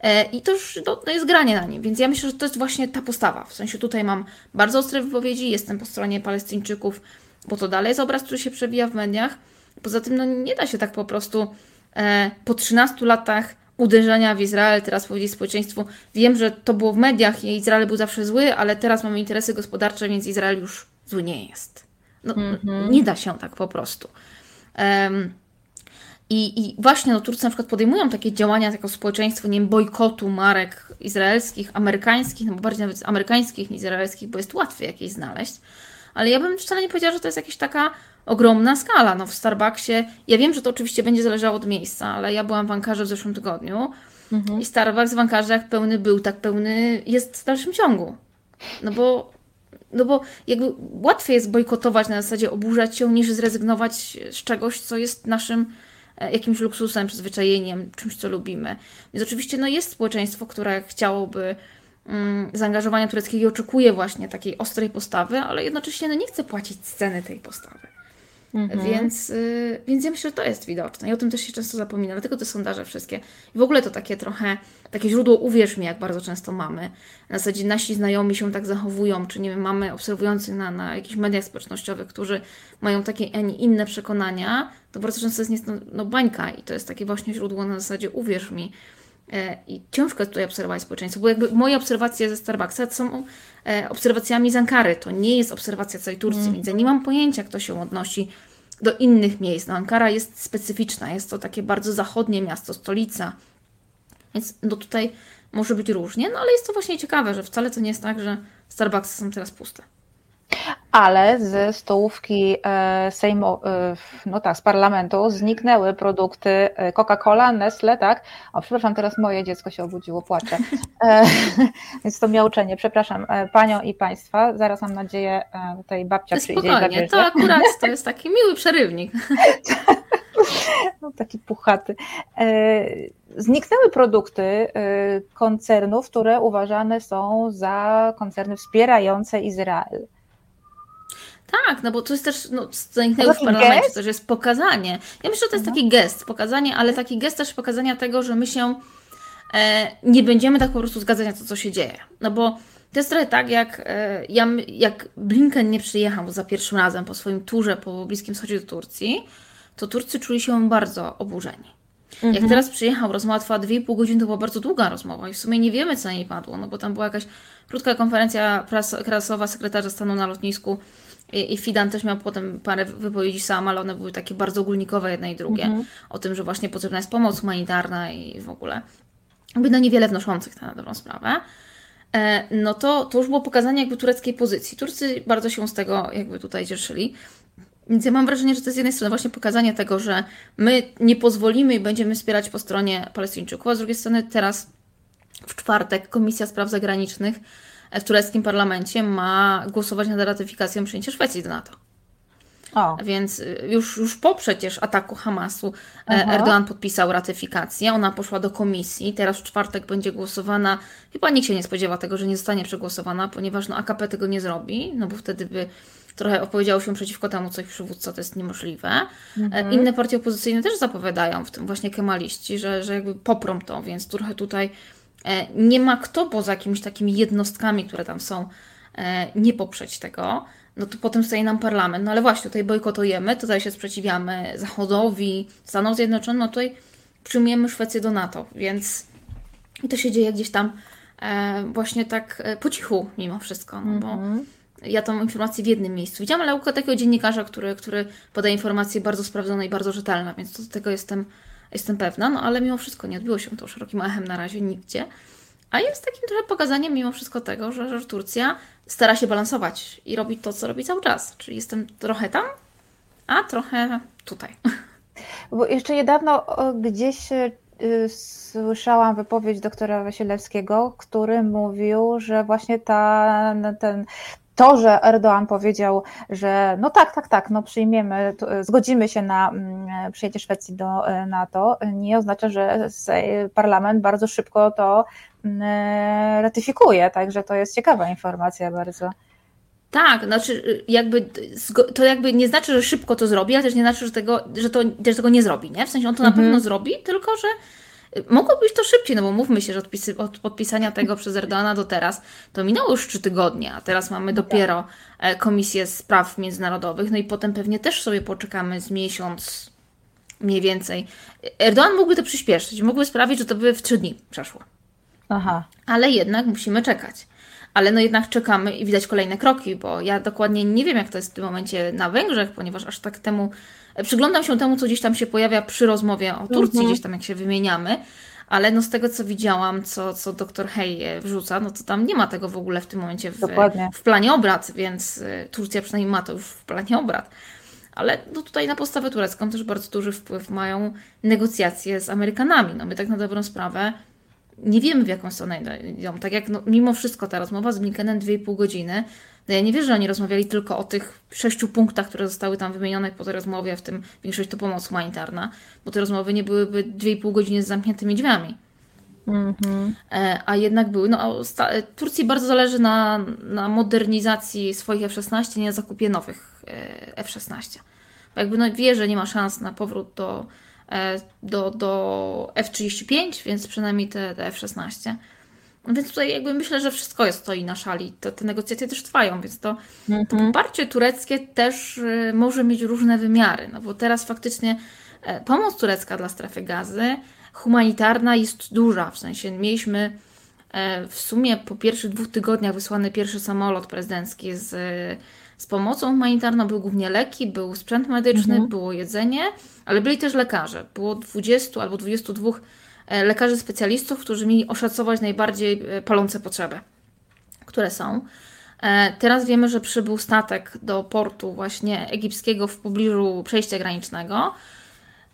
E, I to już to, to jest granie na nim, więc ja myślę, że to jest właśnie ta postawa. W sensie tutaj mam bardzo ostre wypowiedzi, jestem po stronie Palestyńczyków, bo to dalej jest obraz, który się przewija w mediach. Poza tym no, nie da się tak po prostu e, po 13 latach uderzenia w Izrael, teraz powiedzieć społeczeństwu, wiem, że to było w mediach i Izrael był zawsze zły, ale teraz mamy interesy gospodarcze, więc Izrael już zły nie jest. No, mm -hmm. Nie da się tak po prostu. Um, i, I właśnie no, Turcy na przykład podejmują takie działania jako społeczeństwo, nie wiem, bojkotu marek izraelskich, amerykańskich, no bo bardziej nawet amerykańskich niż izraelskich, bo jest łatwiej jakieś znaleźć. Ale ja bym wcale nie powiedziała, że to jest jakaś taka ogromna skala. No w Starbucksie, ja wiem, że to oczywiście będzie zależało od miejsca, ale ja byłam w Ankarze w zeszłym tygodniu mhm. i Starbucks w Ankarze jak pełny był, tak pełny jest w dalszym ciągu. No bo no bo jakby łatwiej jest bojkotować na zasadzie oburzać się, niż zrezygnować z czegoś, co jest naszym E, jakimś luksusem, przyzwyczajeniem, czymś, co lubimy. Więc oczywiście no, jest społeczeństwo, które chciałoby zaangażowania tureckiego oczekuje właśnie takiej ostrej postawy, ale jednocześnie no, nie chce płacić ceny tej postawy. Mhm. Więc, y, więc ja myślę, że to jest widoczne i o tym też się często zapomina, dlatego te sondaże wszystkie. I w ogóle to takie trochę, takie źródło uwierz mi, jak bardzo często mamy. Na zasadzie nasi znajomi się tak zachowują, czy nie wiem, mamy obserwujących na, na jakichś mediach społecznościowych, którzy mają takie, a nie inne przekonania, to bardzo często jest no, no bańka i to jest takie właśnie źródło na zasadzie uwierz mi. E, I ciężko tutaj obserwować społeczeństwo, bo jakby moje obserwacje ze Starbucksa to są e, obserwacjami z Ankary. To nie jest obserwacja całej Turcji, mm. więc ja nie mam pojęcia, jak to się odnosi do innych miejsc. No, Ankara jest specyficzna, jest to takie bardzo zachodnie miasto, stolica. Więc no tutaj może być różnie, no ale jest to właśnie ciekawe, że wcale to nie jest tak, że Starbucksy są teraz puste ale ze stołówki e, Sejmu, e, no tak, z parlamentu zniknęły produkty e, Coca-Cola, Nestle, tak? O, przepraszam, teraz moje dziecko się obudziło, płacze. *laughs* Więc to miauczenie, przepraszam Panią i Państwa, zaraz mam nadzieję tutaj babcia przyjdzie Spokojnie, to akurat to jest taki miły przerywnik. *laughs* No, taki puchaty. Zniknęły produkty koncernów, które uważane są za koncerny wspierające Izrael. Tak, no bo to jest też, no, zaniknęło w parlamencie, to też jest pokazanie. Ja myślę, że to jest mhm. taki gest, pokazanie, ale taki gest też pokazania tego, że my się e, nie będziemy tak po prostu zgadzać na to, co się dzieje. No bo to jest trochę tak, jak, e, ja, jak Blinken nie przyjechał za pierwszym razem po swoim turze po Bliskim Wschodzie do Turcji, to Turcy czuli się bardzo oburzeni. Mhm. Jak teraz przyjechał, rozmowa trwała 2,5 godziny, to była bardzo długa rozmowa i w sumie nie wiemy, co na niej padło, no bo tam była jakaś krótka konferencja prasowa sekretarza stanu na lotnisku i, Fidan też miał potem parę wypowiedzi sam, ale one były takie bardzo ogólnikowe, jedne i drugie, mhm. o tym, że właśnie potrzebna jest pomoc humanitarna i w ogóle. Jakby no niewiele wnoszących na dobrą sprawę. E, no to, to już było pokazanie jakby tureckiej pozycji. Turcy bardzo się z tego jakby tutaj cieszyli. Więc ja mam wrażenie, że to jest z jednej strony właśnie pokazanie tego, że my nie pozwolimy i będziemy wspierać po stronie Palestyńczyków, a z drugiej strony teraz w czwartek Komisja Spraw Zagranicznych w tureckim parlamencie ma głosować nad ratyfikacją przyjęcia Szwecji do NATO. O. Więc y, już, już po przecież ataku Hamasu e, Aha. Erdogan podpisał ratyfikację, ona poszła do komisji, teraz w czwartek będzie głosowana. Chyba nikt się nie spodziewa tego, że nie zostanie przegłosowana, ponieważ no, AKP tego nie zrobi, no bo wtedy by trochę opowiedziało się przeciwko temu, co ich przywódca, to jest niemożliwe. E, mhm. Inne partie opozycyjne też zapowiadają, w tym właśnie kemaliści, że, że jakby poprą to, więc trochę tutaj nie ma kto poza jakimiś takimi jednostkami, które tam są, e, nie poprzeć tego, no to potem staje nam parlament. No ale właśnie, tutaj bojkotujemy, tutaj się sprzeciwiamy Zachodowi, Stanom Zjednoczonym, no tutaj przyjmujemy Szwecję do NATO, więc i to się dzieje gdzieś tam e, właśnie tak po cichu mimo wszystko, no bo mm -hmm. ja tą informację w jednym miejscu widziałam, ale u takiego dziennikarza, który, który podaje informacje bardzo sprawdzone i bardzo rzetelne, więc do tego jestem, jestem pewna, no ale mimo wszystko nie odbiło się to szerokim echem na razie nigdzie. A jest takim trochę pokazaniem mimo wszystko tego, że, że Turcja stara się balansować i robi to, co robi cały czas. Czyli jestem trochę tam, a trochę tutaj. *laughs* Bo jeszcze niedawno gdzieś y, słyszałam wypowiedź doktora Wasilewskiego, który mówił, że właśnie ta, ten, to, że Erdoğan powiedział, że no tak, tak, tak, no przyjmiemy, zgodzimy się na mm, przyjęcie Szwecji do e, NATO, nie oznacza, że parlament bardzo szybko to mm, ratyfikuje, także to jest ciekawa informacja bardzo. Tak, znaczy y, jakby to jakby nie znaczy, że szybko to zrobi, ale też nie znaczy, że tego, że to, że tego nie zrobi, nie? W sensie on to mhm. na pewno zrobi, tylko że Mogło być to szybciej, no bo mówmy się, że od, podpisania tego przez Erdogana do teraz to minęło już trzy tygodnie, a teraz mamy no dopiero tak. Komisję Spraw Międzynarodowych, no i potem pewnie też sobie poczekamy z miesiąc mniej więcej. Erdogan mógłby to przyspieszyć, mógłby sprawić, że to by w trzy dni przeszło. Aha. Ale jednak musimy czekać. Ale no jednak czekamy i widać kolejne kroki, bo ja dokładnie nie wiem, jak to jest w tym momencie na Węgrzech, ponieważ aż tak temu Przyglądam się temu, co gdzieś tam się pojawia przy rozmowie o Turcji, mhm. gdzieś tam jak się wymieniamy, ale no z tego, co widziałam, co, co doktor Hej wrzuca, no to tam nie ma tego w ogóle w tym momencie w, w planie obrad, więc y, Turcja przynajmniej ma to już w planie obrad. Ale no tutaj na postawę turecką też bardzo duży wpływ mają negocjacje z Amerykanami. No my tak na dobrą sprawę nie wiemy, w jaką stronę idą. Tak jak no, mimo wszystko ta rozmowa z Blinkenem 2,5 godziny, no ja nie wierzę, że oni rozmawiali tylko o tych sześciu punktach, które zostały tam wymienione po tej rozmowie, w tym większość to pomoc humanitarna, bo te rozmowy nie byłyby 2,5 godziny z zamkniętymi drzwiami. Mm-hmm. A jednak były. No, Turcji bardzo zależy na, na modernizacji swoich F-16, nie na zakupie nowych e, F-16. Bo jakby no, wie, że nie ma szans na powrót do, e, do, do F-35, więc przynajmniej te, te F-16. Więc tutaj jakby myślę, że wszystko jest stoi na szali. To, te negocjacje też trwają, więc to, mhm. to poparcie tureckie też y, może mieć różne wymiary. No bo teraz faktycznie e, pomoc turecka dla strefy gazy humanitarna jest duża. W sensie mieliśmy e, w sumie po pierwszych dwóch tygodniach wysłany pierwszy samolot prezydencki z, z pomocą humanitarną. Był głównie leki, był sprzęt medyczny, mhm. było jedzenie, ale byli też lekarze. Było 20 albo 22 E, lekarzy specjalistów, którzy mieli oszacować najbardziej e, palące potrzeby, które są. E, teraz wiemy, że przybył statek do portu właśnie egipskiego w pobliżu przejścia granicznego,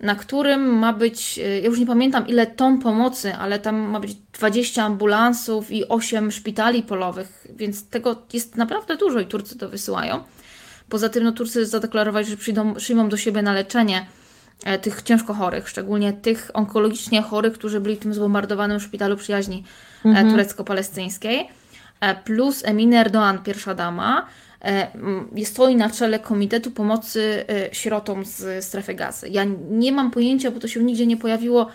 na którym ma być, ja już nie pamiętam ile ton pomocy, ale tam ma być 20 ambulansów i 8 szpitali polowych, więc tego jest naprawdę dużo i Turcy to wysyłają. Poza tym no, Turcy zadeklarowali, że przyjdą, przyjmą do siebie na leczenie E, tych ciężko chorych, szczególnie tych onkologicznie chorych, którzy byli w tym zbombardowanym szpitalu przyjaźni e, mhm. turecko-palestyńskiej, e, plus Emine Erdoğan, pierwsza dama, stoi na czele Komitetu Pomocy Sierotom z strefy gazy. Ja nie mam pojęcia, bo to się nigdzie nie pojawiło,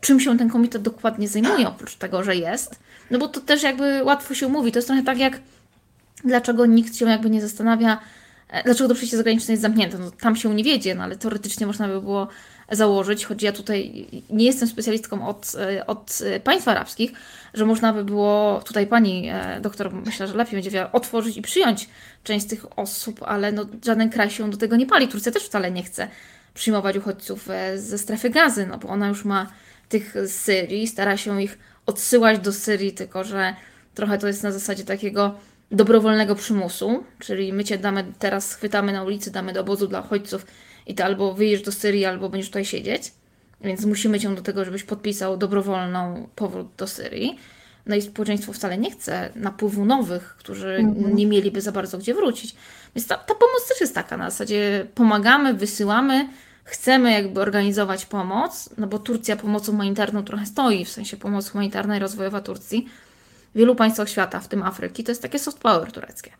czym się ten komitet dokładnie zajmuje, oprócz tego, że jest. No bo to też jakby łatwo się mówi. To jest trochę tak jak dlaczego nikt się jakby nie zastanawia, E, dlaczego to przejście zagraniczne jest zamknięte? No, tam się nie wiedzie, no, ale teoretycznie można by było założyć, choć ja tutaj nie jestem specjalistką od, e, od państw arabskich, że można by było, tutaj pani e, doktor myślę, że lepiej będzie otworzyć i przyjąć część z tych osób, ale no, żaden kraj się do tego nie pali. Turcja też wcale nie chce przyjmować uchodźców ze strefy gazy, no bo ona już ma tych z Syrii, stara się ich odsyłać do Syrii, tylko że trochę to jest na zasadzie takiego dobrowolnego przymusu, czyli my cię damy, teraz schwytamy na ulicy, damy do obozu dla uchodźców i ty albo wyjedziesz do Syrii, albo będziesz tutaj siedzieć. Więc musimy cię do tego, żebyś podpisał dobrowolną powrót do Syrii. No i społeczeństwo wcale nie chce napływu nowych, którzy mhm. nie mieliby za bardzo gdzie wrócić. Więc ta, ta pomoc też jest taka na zasadzie pomagamy, wysyłamy, chcemy jakby organizować pomoc, no bo Turcja pomocą humanitarną trochę stoi, w sensie pomoc humanitarna i rozwojowa Turcji w wielu państwach świata, w tym Afryki, to jest takie soft power tureckie.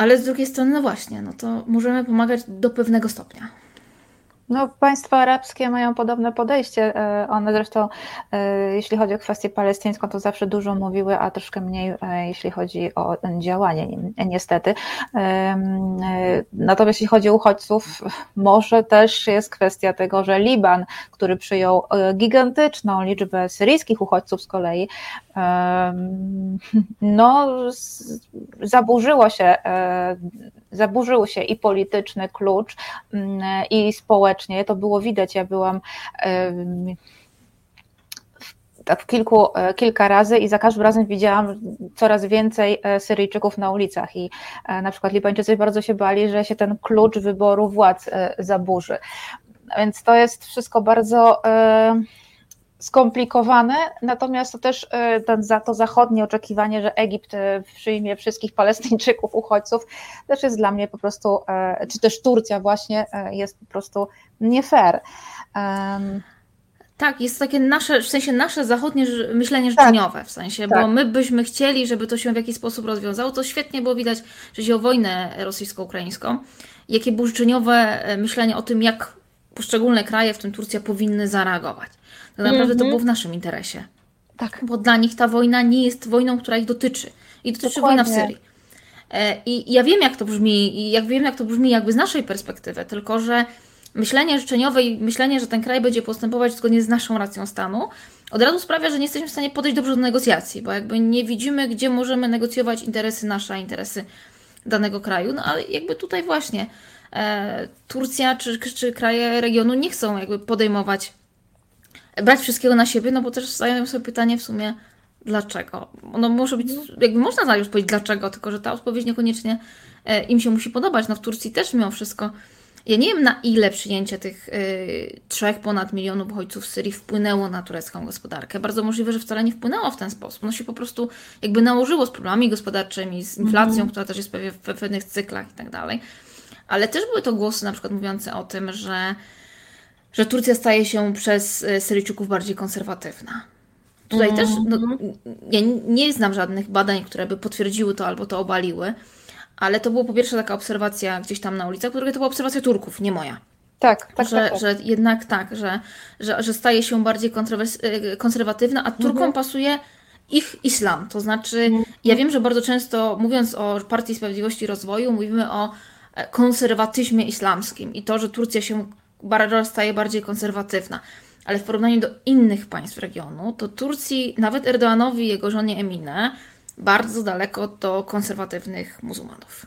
Ale z drugiej strony, no właśnie, no to możemy pomagać do pewnego stopnia. No, państwa arabskie mają podobne podejście. E, one zresztą, e, jeśli chodzi o kwestię palestyńską, to zawsze dużo mówiły, a troszkę mniej, e, jeśli chodzi o działanie, niestety. Natomiast jeśli chodzi o uchodźców, może też jest kwestia tego, że Liban, który przyjął gigantyczną liczbę syryjskich uchodźców z kolei, *laughs* no, zaburzyło się, zaburzył się i polityczny klucz, i społecznie. To było widać. Ja byłam tak kilku, e, kilka razy i za każdym razem widziałam coraz więcej e, Syryjczyków na ulicach i e, na przykład Libańczycy bardzo się bali, że się ten klucz wyboru władz zaburzy. Więc to jest wszystko bardzo skomplikowane, natomiast to też ten, to zachodnie oczekiwanie, że Egipt przyjmie wszystkich Palestyńczyków, uchodźców, też jest dla mnie po prostu, czy też Turcja właśnie jest po prostu nie fair. Um, tak, jest takie nasze, w sensie nasze zachodnie myślenie tak. życzeniowe, w sensie, tak. bo my byśmy chcieli, żeby to się w jakiś sposób rozwiązało. To świetnie było widać, że się o wojnę rosyjsko-ukraińską, jakie było życzeniowe e, myślenie o tym, jak poszczególne kraje, w tym Turcja, powinny zareagować. Tak naprawdę mm -hmm. to mhm. było w naszym interesie. Tak. Bo dla nich ta wojna nie jest wojną, która ich dotyczy. I dotyczy Dokładnie. wojna w Syrii. E, I ja wiem, jak to brzmi, i jak wiem, jak to brzmi jakby z naszej perspektywy, tylko że myślenie życzeniowe i myślenie, że ten kraj będzie postępować zgodnie z naszą racją stanu, od razu sprawia, że nie jesteśmy w stanie podejść dobrze do negocjacji, bo jakby nie widzimy, gdzie możemy negocjować interesy nasze, interesy danego kraju. No ale jakby tutaj właśnie Turcja czy, czy kraje regionu nie chcą jakby podejmować, brać wszystkiego na siebie, no bo też zadają sobie pytanie w sumie, dlaczego. No może być, jakby można już powiedzieć dlaczego, tylko że ta odpowiedź niekoniecznie e, im się musi podobać. No w Turcji też mimo wszystko ja nie wiem, na ile przyjęcie tych y, trzech ponad milionów uchodźców z Syrii wpłynęło na turecką gospodarkę. Bardzo możliwe, że wcale nie wpłynęło w ten sposób. No się po prostu jakby nałożyło z problemami gospodarczymi, z inflacją, mm -hmm. która też jest pewnie w pewnych cyklach i tak dalej. Ale też były to głosy na przykład mówiące o tym, że, że Turcja staje się przez y, Syryjczyków bardziej konserwatywna. Tutaj mm -hmm. też, no, mhm. ja nie znam żadnych badań, które by potwierdziły to albo to obaliły, ale to było po pierwsze taka obserwacja gdzieś tam na ulicach, po drugie to była obserwacja Turków, nie moja. Tak, tak, że, tak, tak. że jednak tak, że, że, że staje się bardziej e, konserwatywna, a Turkom mhm. pasuje ich islam. To znaczy, mhm. ja wiem, że bardzo często mówiąc o Partii Sprawiedliwości i Rozwoju, mówimy o konserwatyzmie islamskim i to, że Turcja się staje bardziej konserwatywna. Ale w porównaniu do innych państw regionu, to Turcji, nawet Erdoğanowi i jego żonie Emine, bardzo daleko do konserwatywnych muzułmanów.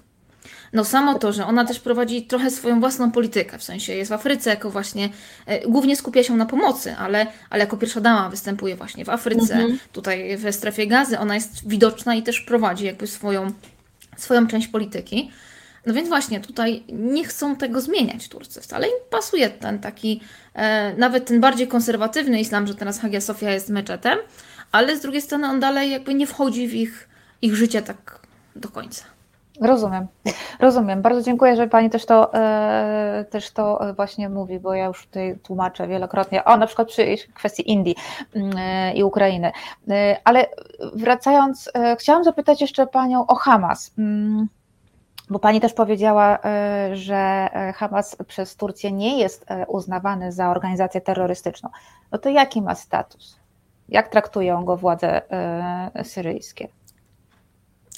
No samo to, że ona też prowadzi trochę swoją własną politykę, w sensie jest w Afryce jako właśnie, e, głównie skupia się na pomocy, ale, ale jako pierwsza dama występuje właśnie w Afryce, mhm. tutaj we strefie gazy, ona jest widoczna i też prowadzi jakby swoją, swoją część polityki. No więc właśnie tutaj nie chcą tego zmieniać Turcy. Wcale im pasuje ten taki, e, nawet ten bardziej konserwatywny islam, że teraz Hagia Sofia jest meczetem, ale z drugiej strony on dalej jakby nie wchodzi w ich, ich życie tak do końca. Rozumiem, rozumiem. Bardzo dziękuję, że Pani też to, e, też to właśnie mówi, bo ja już tutaj tłumaczę wielokrotnie, o na przykład przy kwestii Indii mm, e, i Ukrainy. E, ale wracając, e, chciałam zapytać jeszcze Panią o Hamas. Mm, bo Pani też powiedziała, e, że e, Hamas przez Turcję nie jest uznawany za organizację terrorystyczną. No to jaki ma status? Jak traktują go władze e, syryjskie?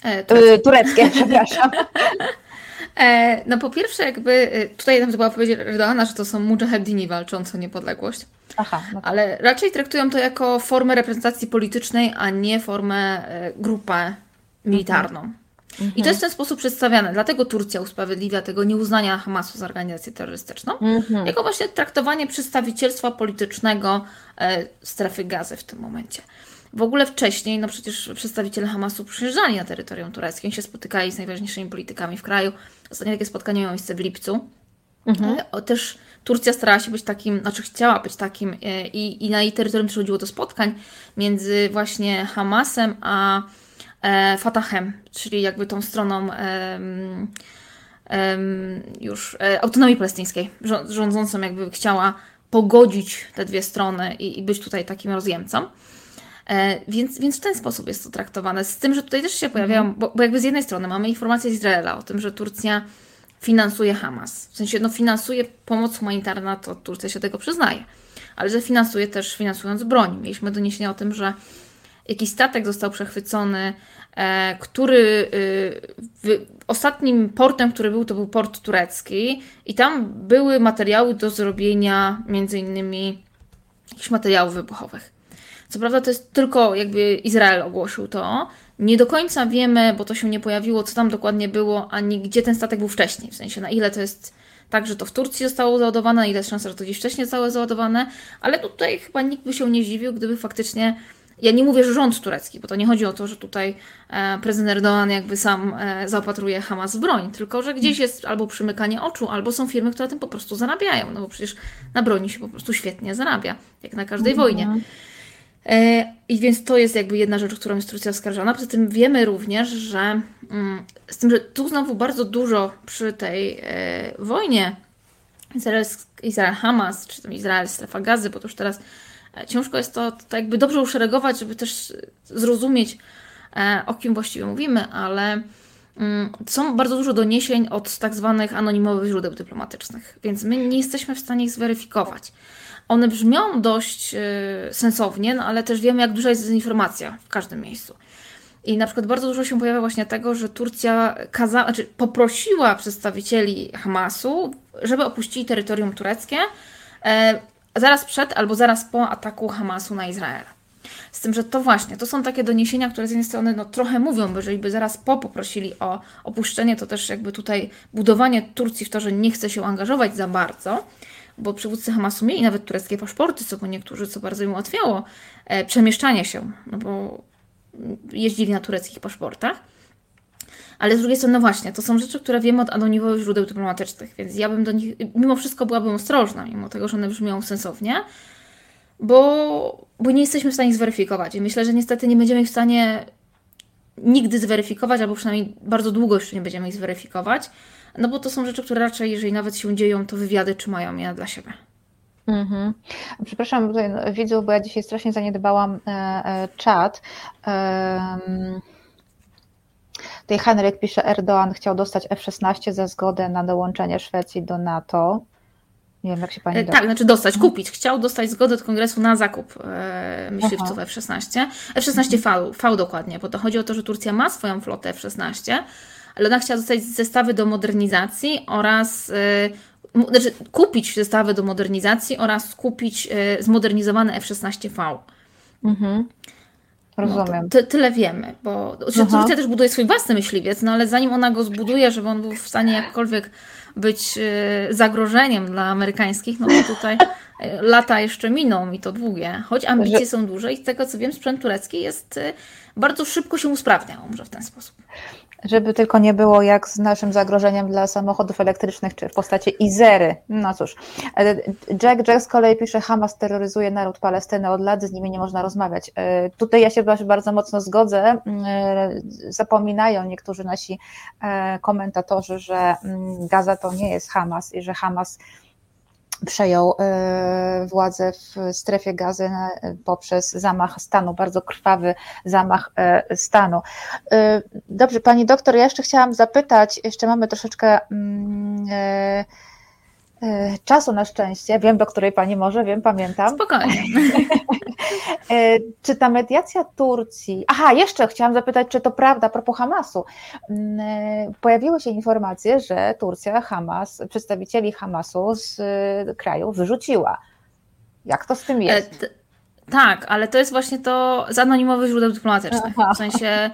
E, tureckie. tureckie, *laughs* przepraszam. E, no po pierwsze jakby, e, tutaj tam była powiedzieć że to są mujahedini walczący o niepodległość. Aha, no tak. Ale raczej traktują to jako formę reprezentacji politycznej, a nie formę, e, grupę militarną. Mhm. Mhm. I to jest w ten sposób przedstawiane. Dlatego Turcja usprawiedliwia tego nieuznania Hamasu za organizację terrorystyczną, mhm. jako właśnie traktowanie przedstawicielstwa politycznego e, strefy gazy w tym momencie. W ogóle wcześniej, no przecież przedstawiciele Hamasu przyjeżdżali na terytorium tureckie, się spotykali z najważniejszymi politykami w kraju. Ostatnie takie spotkanie miało miejsce w lipcu. Mhm. E, też Turcja starała się być takim, znaczy chciała być takim e, i, i na jej terytorium też chodziło do spotkań między właśnie Hamasem a Fatahem, czyli jakby tą stroną e, e, już autonomii palestyńskiej, rządzącą jakby chciała pogodzić te dwie strony i, i być tutaj takim rozjemcą. E, więc, więc w ten sposób jest to traktowane. Z tym, że tutaj też się pojawiają, bo, bo jakby z jednej strony mamy informacje z Izraela o tym, że Turcja finansuje Hamas. W sensie, no finansuje pomoc humanitarna, to Turcja się tego przyznaje, ale że finansuje też finansując broń. Mieliśmy doniesienia o tym, że jakiś statek został przechwycony, e, który y, ostatnim portem, który był, to był port turecki i tam były materiały do zrobienia między innymi jakichś materiałów wybuchowych. Co prawda to jest tylko jakby Izrael ogłosił to. Nie do końca wiemy, bo to się nie pojawiło, co tam dokładnie było, ani gdzie ten statek był wcześniej. W sensie na ile to jest tak, że to w Turcji zostało załadowane, na ile jest szansa, że to gdzieś wcześniej zostało załadowane, ale tutaj chyba nikt by się nie zdziwił, gdyby faktycznie ja nie mówię, że rząd turecki, bo to nie chodzi o to, że tutaj e, prezydent Erdogan jakby sam e, zaopatruje Hamas w broń, tylko że gdzieś jest albo przymykanie oczu, albo są firmy, które tym po prostu zarabiają, no bo przecież na broni się po prostu świetnie zarabia, jak na każdej mhm. wojnie. E, I więc to jest jakby jedna rzecz, którą jest Turcja oskarżona. Poza tym wiemy również, że mm, z tym, że tu znowu bardzo dużo przy tej wojnie Izrael-Hamas, czy tam Izrael-Strefa Gazy, bo to już teraz ciężko jest to, to jakby dobrze uszeregować, żeby też zrozumieć, e, o kim właściwie mówimy, ale mm, są bardzo dużo doniesień od tak zwanych anonimowych źródeł dyplomatycznych, więc my nie jesteśmy w stanie ich zweryfikować. One brzmią dość e, sensownie, no ale też wiemy, jak duża jest dezinformacja w każdym miejscu. I na przykład bardzo dużo się pojawia właśnie tego, że Turcja kaza, znaczy poprosiła przedstawicieli Hamasu, żeby opuścili terytorium tureckie, e, zaraz przed albo zaraz po ataku Hamasu na Izrael. Z tym, że to właśnie, to są takie doniesienia, które z jednej strony no, trochę mówią, bo jeżeli by zaraz po poprosili o opuszczenie, to też jakby tutaj budowanie Turcji w to, że nie chce się angażować za bardzo, bo przywódcy Hamasu mieli nawet tureckie paszporty, co po niektórzy, co bardzo im ułatwiało e, przemieszczanie się, no bo jeździli na tureckich paszportach. Ale z drugiej strony, no właśnie, to są rzeczy, które wiemy od anonimowych źródeł dyplomatycznych, więc ja bym do nich mimo wszystko byłabym ostrożna, mimo tego, że one brzmią sensownie, bo, bo nie jesteśmy w stanie ich zweryfikować. I myślę, że niestety nie będziemy w stanie nigdy zweryfikować, albo przynajmniej bardzo długo jeszcze nie będziemy ich zweryfikować, no bo to są rzeczy, które raczej, jeżeli nawet się dzieją, to wywiady trzymają je dla siebie. Mhm. Przepraszam tutaj widzów, bo ja dzisiaj strasznie zaniedbałam e, e, czat. E, Tutaj Henryk pisze, Erdoğan chciał dostać F-16 za zgodę na dołączenie Szwecji do NATO. Nie wiem, jak się pani e, Tak, znaczy dostać, kupić. Chciał dostać zgodę od kongresu na zakup e, myśliwców F-16. F-16 V, v dokładnie, bo to chodzi o to, że Turcja ma swoją flotę F-16, ale ona chciała dostać zestawy do modernizacji oraz e, znaczy kupić zestawy do modernizacji oraz kupić e, zmodernizowane F-16V. Mhm. Rozumiem. No, ty, tyle wiemy, bo Turcja też buduje swój własny myśliwiec, no ale zanim ona go zbuduje, żeby on był w stanie jakkolwiek być y, zagrożeniem dla amerykańskich, no to tutaj y, lata jeszcze miną i to długie. Choć ambicje są duże i z tego co wiem, sprzęt turecki jest y, bardzo szybko się usprawnia, może w ten sposób. Żeby tylko nie było jak z naszym zagrożeniem dla samochodów elektrycznych, czy w postaci Izery. No cóż. Jack Jack z kolei pisze, Hamas terroryzuje naród Palestyny od lat, z nimi nie można rozmawiać. E, tutaj ja się bardzo mocno zgodzę. E, zapominają niektórzy nasi e, komentatorzy, że mm, Gaza to nie jest Hamas i że Hamas przejął e, władzę w strefie gazy e, poprzez zamach stanu, bardzo krwawy zamach e, stanu. Dobrze, pani doktor, ja jeszcze chciałam zapytać, jeszcze mamy troszeczkę E, czasu na szczęście, wiem do której pani może, wiem, pamiętam. Spokojnie. *laughs* E, czy ta mediacja Turcji. Aha, jeszcze chciałam zapytać, czy to prawda a propos Hamasu. Mm, e, pojawiły się informacje, że Turcja Hamas, przedstawicieli Hamasu z kraju wyrzuciła. Jak to z tym jest? Tak, ale to jest właśnie to z anonimowych źródeł dyplomatycznych. W sensie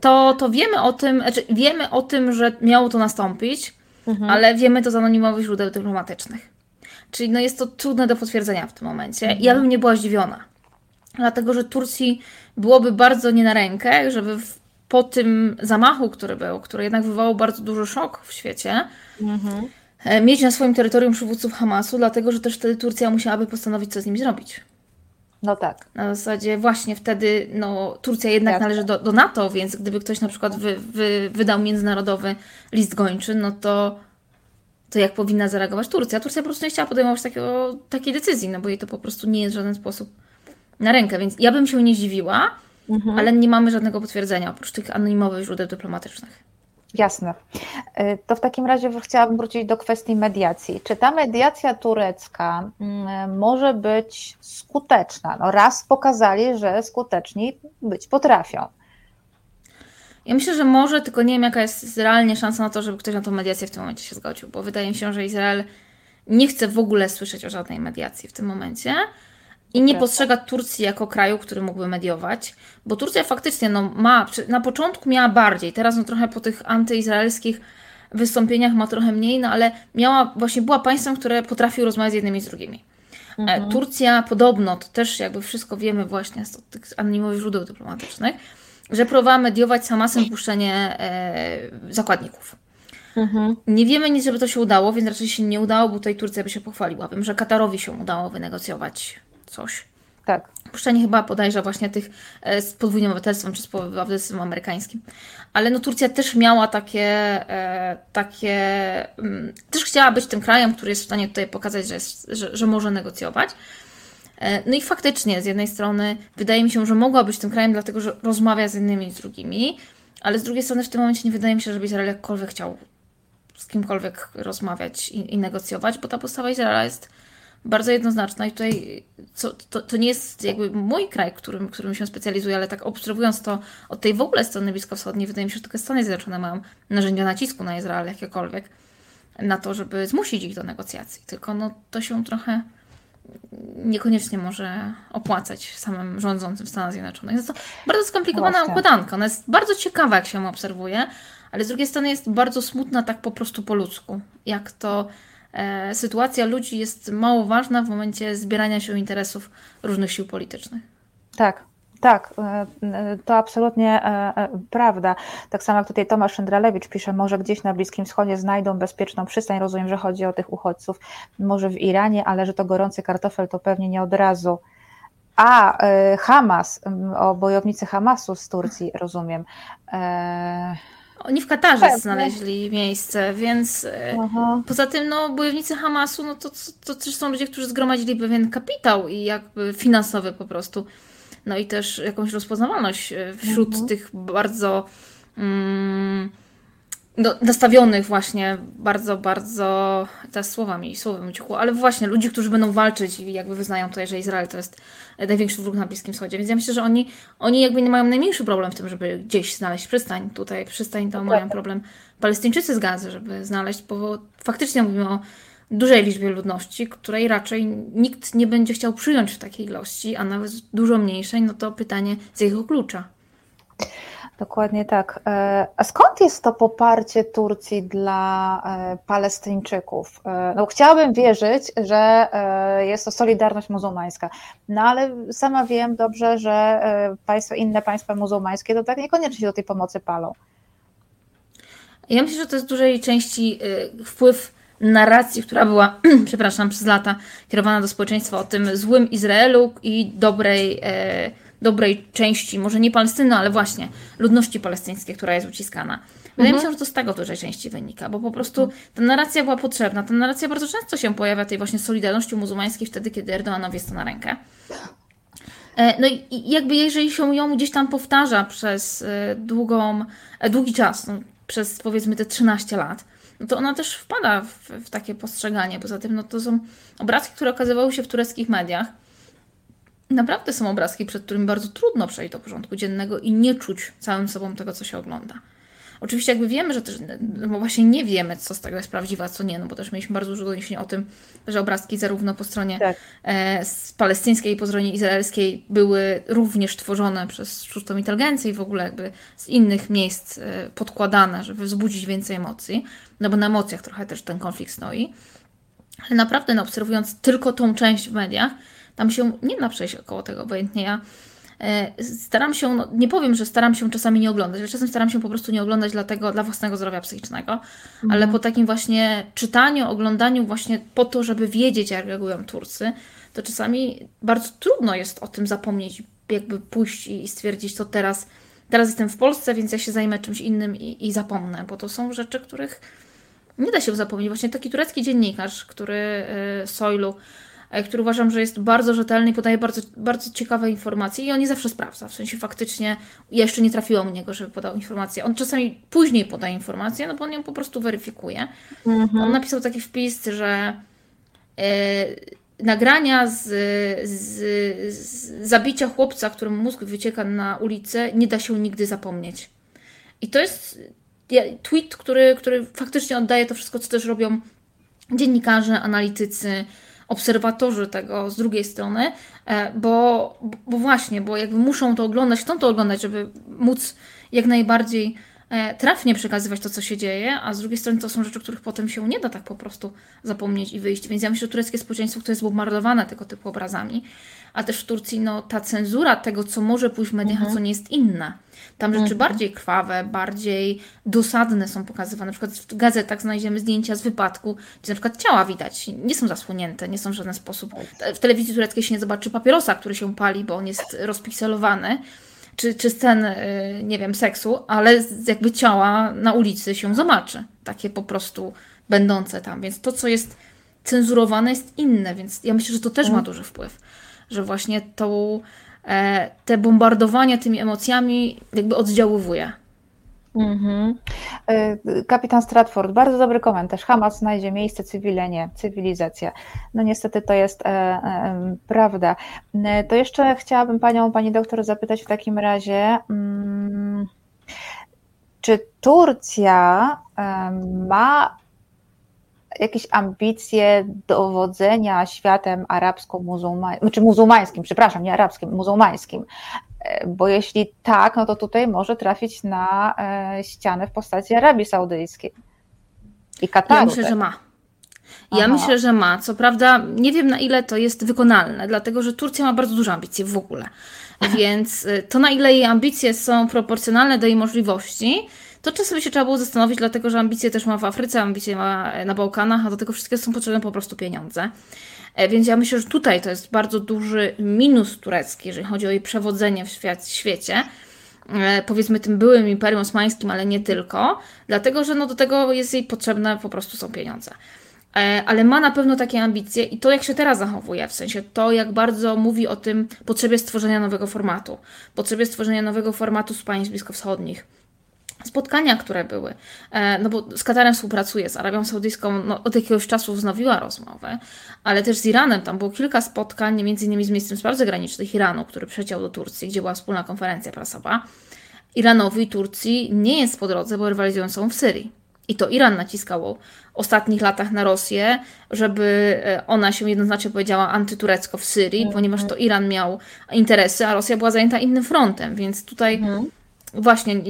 to, to wiemy o tym, znaczy wiemy o tym, że miało to nastąpić mhm. ale wiemy to z anonimowych źródeł dyplomatycznych. Czyli no jest to trudne do potwierdzenia w tym momencie. Mhm. Ja bym nie była zdziwiona, dlatego że Turcji byłoby bardzo nie na rękę, żeby w, po tym zamachu, który był, który jednak wywołał bardzo duży szok w świecie, mhm. E, mieć na swoim terytorium przywódców Hamasu, dlatego że też wtedy Turcja musiałaby postanowić, co z nimi zrobić. No tak. Na zasadzie właśnie wtedy no, Turcja jednak tak. należy do, do NATO, więc gdyby ktoś na przykład wy, wy, wydał międzynarodowy list gończy, no to, to jak powinna zareagować Turcja? Turcja po prostu nie chciała podejmować takiego, takiej decyzji, no bo jej to po prostu nie jest w żaden sposób na rękę, więc ja bym się nie zdziwiła, mhm. ale nie mamy żadnego potwierdzenia oprócz tych anonimowych źródeł dyplomatycznych. Jasne. E, to w takim razie chciałabym wrócić do kwestii mediacji. Czy ta mediacja turecka mm, może być skuteczna? No raz pokazali, że skuteczni być potrafią. Ja myślę, że może, tylko nie wiem, jaka jest realnie szansa na to, żeby ktoś na tą mediację w tym momencie się zgodził, bo wydaje mi się, że Izrael nie chce w ogóle słyszeć o żadnej mediacji w tym momencie i nie postrzega Turcji jako kraju, który mógłby mediować, bo Turcja faktycznie no, ma, na początku miała bardziej, teraz no, trochę po tych antyizraelskich wystąpieniach ma trochę mniej, no ale miała, właśnie była państwem, które potrafił rozmawiać z jednymi i z drugimi. E, mhm. Turcja podobno, to też jakby wszystko wiemy właśnie z tych anonimowych źródeł dyplomatycznych, że próbowała mediować z Hamasem puszczenie e, zakładników. Mhm. Nie wiemy nic, żeby to się udało, więc raczej się nie udało, bo tutaj Turcja by się pochwaliła. Wiem, że Katarowi się udało wynegocjować coś. Tak. Puszczenie chyba podejrza właśnie tych e, z podwójnym obywatelstwem czy z obywatelstwem amerykańskim. Ale no Turcja też miała takie, e, takie mm, też chciała być tym krajem, który jest w stanie tutaj pokazać, że, jest, że, że może negocjować. E, no i faktycznie, z jednej strony wydaje mi się, że mogła być tym krajem, dlatego że rozmawia z innymi i z drugimi, ale z drugiej strony w tym momencie nie wydaje mi się, żeby Izrael jakkolwiek chciał z kimkolwiek rozmawiać i, i negocjować, bo ta postawa Izraela jest bardzo jednoznaczna i tutaj co, to, to nie jest jakby mój kraj, którym, którym się specjalizuję, ale tak obserwując to od tej w ogóle strony bliskowschodniej, wydaje mi się, że tylko Stany Zjednoczone mają narzędzia nacisku na Izrael jakiekolwiek na to, żeby zmusić ich do negocjacji. Tylko no, to się trochę niekoniecznie może opłacać samym rządzącym w Stanach Zjednoczonych. Jest to bardzo skomplikowana Właśnie. układanka. Ona jest bardzo ciekawa, jak się ją obserwuje, ale z drugiej strony jest bardzo smutna tak po prostu po ludzku. Jak to sytuacja ludzi jest mało ważna w momencie zbierania się interesów różnych sił politycznych. Tak, tak, e, e, to absolutnie e, prawda. Tak samo jak tutaj Tomasz Szyndralewicz pisze, może gdzieś na Bliskim Wschodzie znajdą bezpieczną przystań. Rozumiem, że chodzi o tych uchodźców, może w Iranie, ale że to gorący kartofel to pewnie nie od razu. A, Hamas, o bojownicy Hamasu z Turcji, rozumiem. Oni w Katarze Pewnie. znaleźli miejsce, więc Aha. poza tym no, bojownicy Hamasu no, to, to, to też są ludzie, którzy zgromadzili pewien kapitał i jakby finansowy po prostu no i też jakąś rozpoznawalność e, wśród mhm. tych bardzo mm, no, nastawionych właśnie bardzo, bardzo, teraz słowa mi, słowem uciekło, ale właśnie ludzi, którzy będą walczyć i jakby wyznają tutaj, że Izrael to jest największy wróg na Bliskim Wschodzie. Więc ja myślę, że oni, oni jakby nie mają najmniejszy problem w tym, żeby gdzieś znaleźć przystań. Tutaj przystań to mają problem Palestyńczycy z Gazy, żeby znaleźć, bo faktycznie mówimy o dużej liczbie ludności, której raczej nikt nie będzie chciał przyjąć w takiej ilości, a nawet dużo mniejszej, no to pytanie z jego klucza. Dokładnie tak. E, a skąd jest to poparcie Turcji dla e, Palestyńczyków? E, no, chciałabym wierzyć, że jest to solidarność muzułmańska, no ale sama wiem dobrze, że państwa, inne państwa muzułmańskie to tak niekoniecznie do tej pomocy palą. Ja myślę, że to jest w dużej części wpływ narracji, która była, *clears throat* przepraszam, przez lata kierowana do społeczeństwa o tym złym Izraelu i dobrej, dobrej części, może nie Palestyny, ale właśnie ludności palestyńskiej, która jest uciskana. Wydaje mhm. mi się, że to z tego w dużej części wynika, bo po prostu ta narracja była potrzebna. Ta narracja bardzo często się pojawia tej właśnie solidarności muzułmańskiej wtedy, kiedy Erdoganowi jest to na rękę. E, no i jakby jeżeli się ją gdzieś tam powtarza przez e, długą, e, długi czas, no, przez powiedzmy te 13 lat, no to ona też wpada w, w, takie postrzeganie. Poza tym, no to są obrazki, które okazywały się w tureckich mediach. Naprawdę są obrazki, przed którymi bardzo trudno przejść do porządku dziennego i nie czuć całym sobą tego, co się ogląda. Oczywiście jakby wiemy, że też, no właśnie nie wiemy, co z tego jest prawdziwe, a co nie, no bo też mieliśmy bardzo dużo doniesień o tym, że obrazki zarówno po stronie tak. e, palestyńskiej i po stronie izraelskiej były również tworzone przez sztuczną inteligencję i w ogóle jakby z innych miejsc e, podkładane, żeby wzbudzić więcej emocji, no bo na emocjach trochę też ten konflikt stoi. Ale naprawdę, no, obserwując tylko tą część w mediach, tam się nie da przejść około tego obojętnie. Ja E, staram się, no, nie powiem, że staram się czasami nie oglądać, ale czasem staram się po prostu nie oglądać dlatego, dla własnego zdrowia psychicznego, mhm. ale po takim właśnie czytaniu, oglądaniu właśnie po to, żeby wiedzieć, jak reagują Turcy, to czasami bardzo trudno jest o tym zapomnieć, jakby pójść i stwierdzić, to teraz, teraz jestem w Polsce, więc ja się zajmę czymś innym i, i zapomnę, bo to są rzeczy, których nie da się zapomnieć. Właśnie taki turecki dziennikarz, który e, który uważam, że jest bardzo rzetelny i podaje bardzo, bardzo ciekawe informacje i on nie zawsze sprawdza. W sensie faktycznie ja jeszcze nie trafiłam u niego, żeby podał informację. On czasami później podaje informację, no bo on ją po prostu weryfikuje. Mhm. On napisał taki wpis, że yy, nagrania z, z, z zabicia chłopca, któremu mózg wycieka na ulicę, nie da się nigdy zapomnieć. I to jest tweet, który, który faktycznie oddaje to wszystko, co też robią dziennikarze, analitycy, obserwatorzy tego z drugiej strony, e, bo, bo właśnie, bo jakby muszą to oglądać, chcą to oglądać, żeby móc jak najbardziej e, trafnie przekazywać to, co się dzieje, a z drugiej strony to są rzeczy, których potem się nie da tak po prostu zapomnieć i wyjść. Więc ja myślę, że tureckie społeczeństwo, które jest bombardowane tego typu obrazami, a też w Turcji no, ta cenzura tego, co może pójść w mediach, mhm. a co nie jest inna. Tam rzeczy mhm. bardziej krwawe, bardziej dosadne są pokazywane. Na przykład w gazetach znajdziemy zdjęcia z wypadku, gdzie na przykład ciała widać, nie są zasłonięte, nie są w żaden sposób. W telewizji tureckiej się nie zobaczy papierosa, który się pali, bo on jest rozpikselowany. Czy, czy scen, y, nie wiem, seksu, ale jakby ciała na ulicy się zobaczy. Takie po prostu będące tam. Więc to, co jest cenzurowane, jest inne, więc ja myślę, że to też ma mhm. duży wpływ że właśnie to, e, te bombardowanie tymi emocjami jakby oddziaływuje. Mhm. E, kapitan Stratford, bardzo dobry komentarz. Hamas znajdzie miejsce, cywile nie, cywilizacja. No niestety to jest e, e, prawda. E, to jeszcze chciałabym Panią, Pani doktor zapytać w takim razie, mm, czy Turcja ma jakieś ambicje dowodzenia światem arabsko-muzułmańskim, czy muzułmańskim, przepraszam, nie arabskim, muzułmańskim. E, bo jeśli tak, no to tutaj może trafić na e, ścianę w postaci Arabii Saudyjskiej i Kataru. Ja myślę, że ma. Ja Aha. myślę, że ma. Co prawda, nie wiem na ile to jest wykonalne, dlatego że Turcja ma bardzo duże ambicje w ogóle. *laughs* Więc e, to, na ile jej ambicje są proporcjonalne do jej możliwości, to czasem się trzeba było zastanowić, dlatego że ambicje też ma w Afryce, ambicje ma na Bałkanach, a do tego wszystkiego są potrzebne po prostu pieniądze. E, więc ja myślę, że tutaj to jest bardzo duży minus turecki, jeżeli chodzi o jej przewodzenie w świecie. E, powiedzmy tym byłym Imperium Osmańskim, ale nie tylko, dlatego że no do tego jest jej potrzebne po prostu są pieniądze. E, ale ma na pewno takie ambicje i to, jak się teraz zachowuje, w sensie to, jak bardzo mówi o tym potrzebie stworzenia nowego formatu, potrzebie stworzenia nowego formatu z państw bliskowschodnich spotkania, które były, e, no bo z Katarem współpracuje, z Arabią Saudyjską no, od jakiegoś czasu wznowiła rozmowę, ale też z Iranem, tam było kilka spotkań, między innymi z ministrem spraw zagranicznych Iranu, który przeciął do Turcji, gdzie była wspólna konferencja prasowa. Iranowi i Turcji nie jest po drodze, bo rywalizują są w Syrii. I to Iran naciskał w ostatnich latach na Rosję, żeby e, ona się jednoznacznie powiedziała antyturecko w Syrii, -hmm. ponieważ to Iran miał interesy, a Rosja była zajęta innym frontem, więc tutaj -hmm właśnie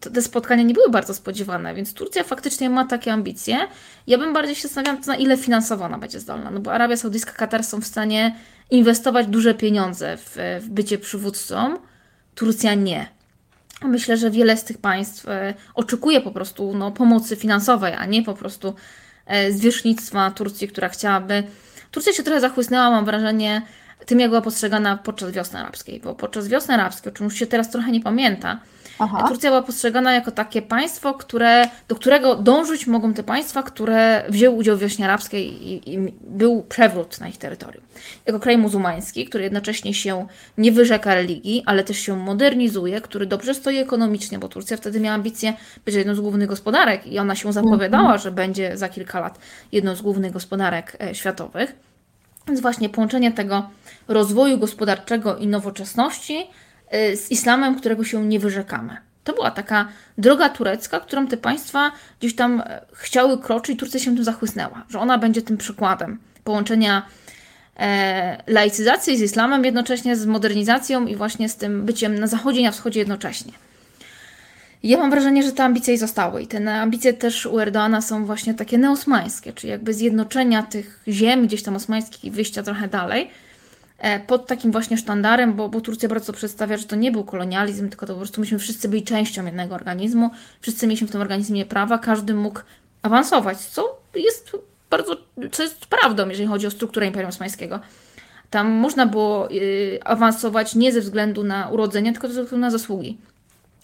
te spotkania nie były bardzo spodziewane, więc Turcja faktycznie ma takie ambicje. Ja bym bardziej się zastanawiała, na ile finansowo ona będzie zdolna, no bo Arabia Saudyjska, Katar są w stanie inwestować duże pieniądze w, w bycie przywódcą, Turcja nie. Myślę, że wiele z tych państw e, oczekuje po prostu no, pomocy finansowej, a nie po prostu e, zwierzchnictwa Turcji, która chciałaby. Turcja się trochę zachłysnęła, mam wrażenie, tym, jak była postrzegana podczas wiosny arabskiej, bo podczas wiosny arabskiej, o czym już się teraz trochę nie pamięta, Aha. Turcja była postrzegana jako takie państwo, które, do którego dążyć mogą te państwa, które wzięły udział w wiośnie arabskiej i, i był przewrót na ich terytorium. Jako kraj muzułmański, który jednocześnie się nie wyrzeka religii, ale też się modernizuje, który dobrze stoi ekonomicznie, bo Turcja wtedy miała ambicje być jedną z głównych gospodarek i ona się zapowiadała, mhm. że będzie za kilka lat jedną z głównych gospodarek e, światowych. Więc właśnie połączenie tego rozwoju gospodarczego i nowoczesności z islamem, którego się nie wyrzekamy. To była taka droga turecka, którą te państwa gdzieś tam e, chciały kroczyć i Turcja się tym zachłysnęła, że ona będzie tym przykładem połączenia e, laicyzacji z islamem jednocześnie z modernizacją i właśnie z tym byciem na zachodzie i na wschodzie jednocześnie. Ja mam wrażenie, że te ambicje zostały i te ambicje też u Erdoana są właśnie takie neosmańskie, czyli jakby zjednoczenia tych ziem gdzieś tam osmańskich i wyjścia trochę dalej – pod takim właśnie sztandarem, bo, bo Turcja bardzo przedstawia, że to nie był kolonializm, tylko to po prostu myśmy wszyscy byli częścią jednego organizmu, wszyscy mieliśmy w tym organizmie prawa, każdy mógł awansować, co jest bardzo, co jest prawdą, jeżeli chodzi o strukturę Imperium Osmańskiego. Tam można było y, awansować nie ze względu na urodzenie, tylko ze względu na zasługi.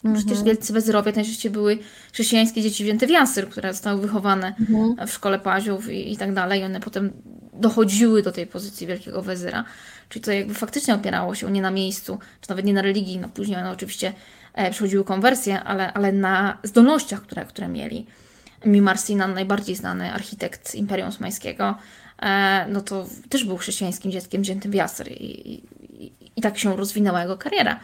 Mhm. Przecież wielcy wezyrowie najczęściej były chrześcijańskie dzieci Więty Wiasyr, które zostały wychowane mhm. w szkole Paziów i, i tak dalej. One potem dochodziły do tej pozycji wielkiego wezyra. Czyli to jakby faktycznie opierało się nie na miejscu, czy nawet nie na religii. No później one oczywiście e, przechodziły konwersję, ale, ale na zdolnościach, które, które mieli. Mimar Sinan, najbardziej znany architekt Imperium Osmańskiego, e, no to też był chrześcijańskim dzieckiem wziętym w Jasr i, i, i tak się rozwinęła jego kariera.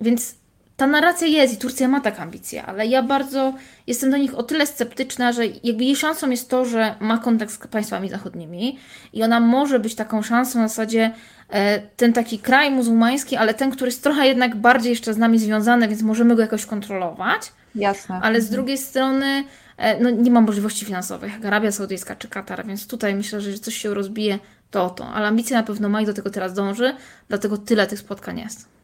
Więc ta narracja jest i Turcja ma taką ambicję, ale ja bardzo jestem do nich o tyle sceptyczna, że jakby jej szansą jest to, że ma kontakt z państwami zachodnimi i ona może być taką szansą na zasadzie e, ten taki kraj muzułmański, ale ten, który jest trochę jednak bardziej jeszcze z nami związany, więc możemy go jakoś kontrolować. Jasne. Ale z drugiej strony e, no, nie ma możliwości finansowych, jak Arabia Saudyjska czy Katar, więc tutaj myślę, że coś się rozbije, to to. Ale ambicje na pewno ma i do tego teraz dąży, dlatego tyle tych spotkań jest.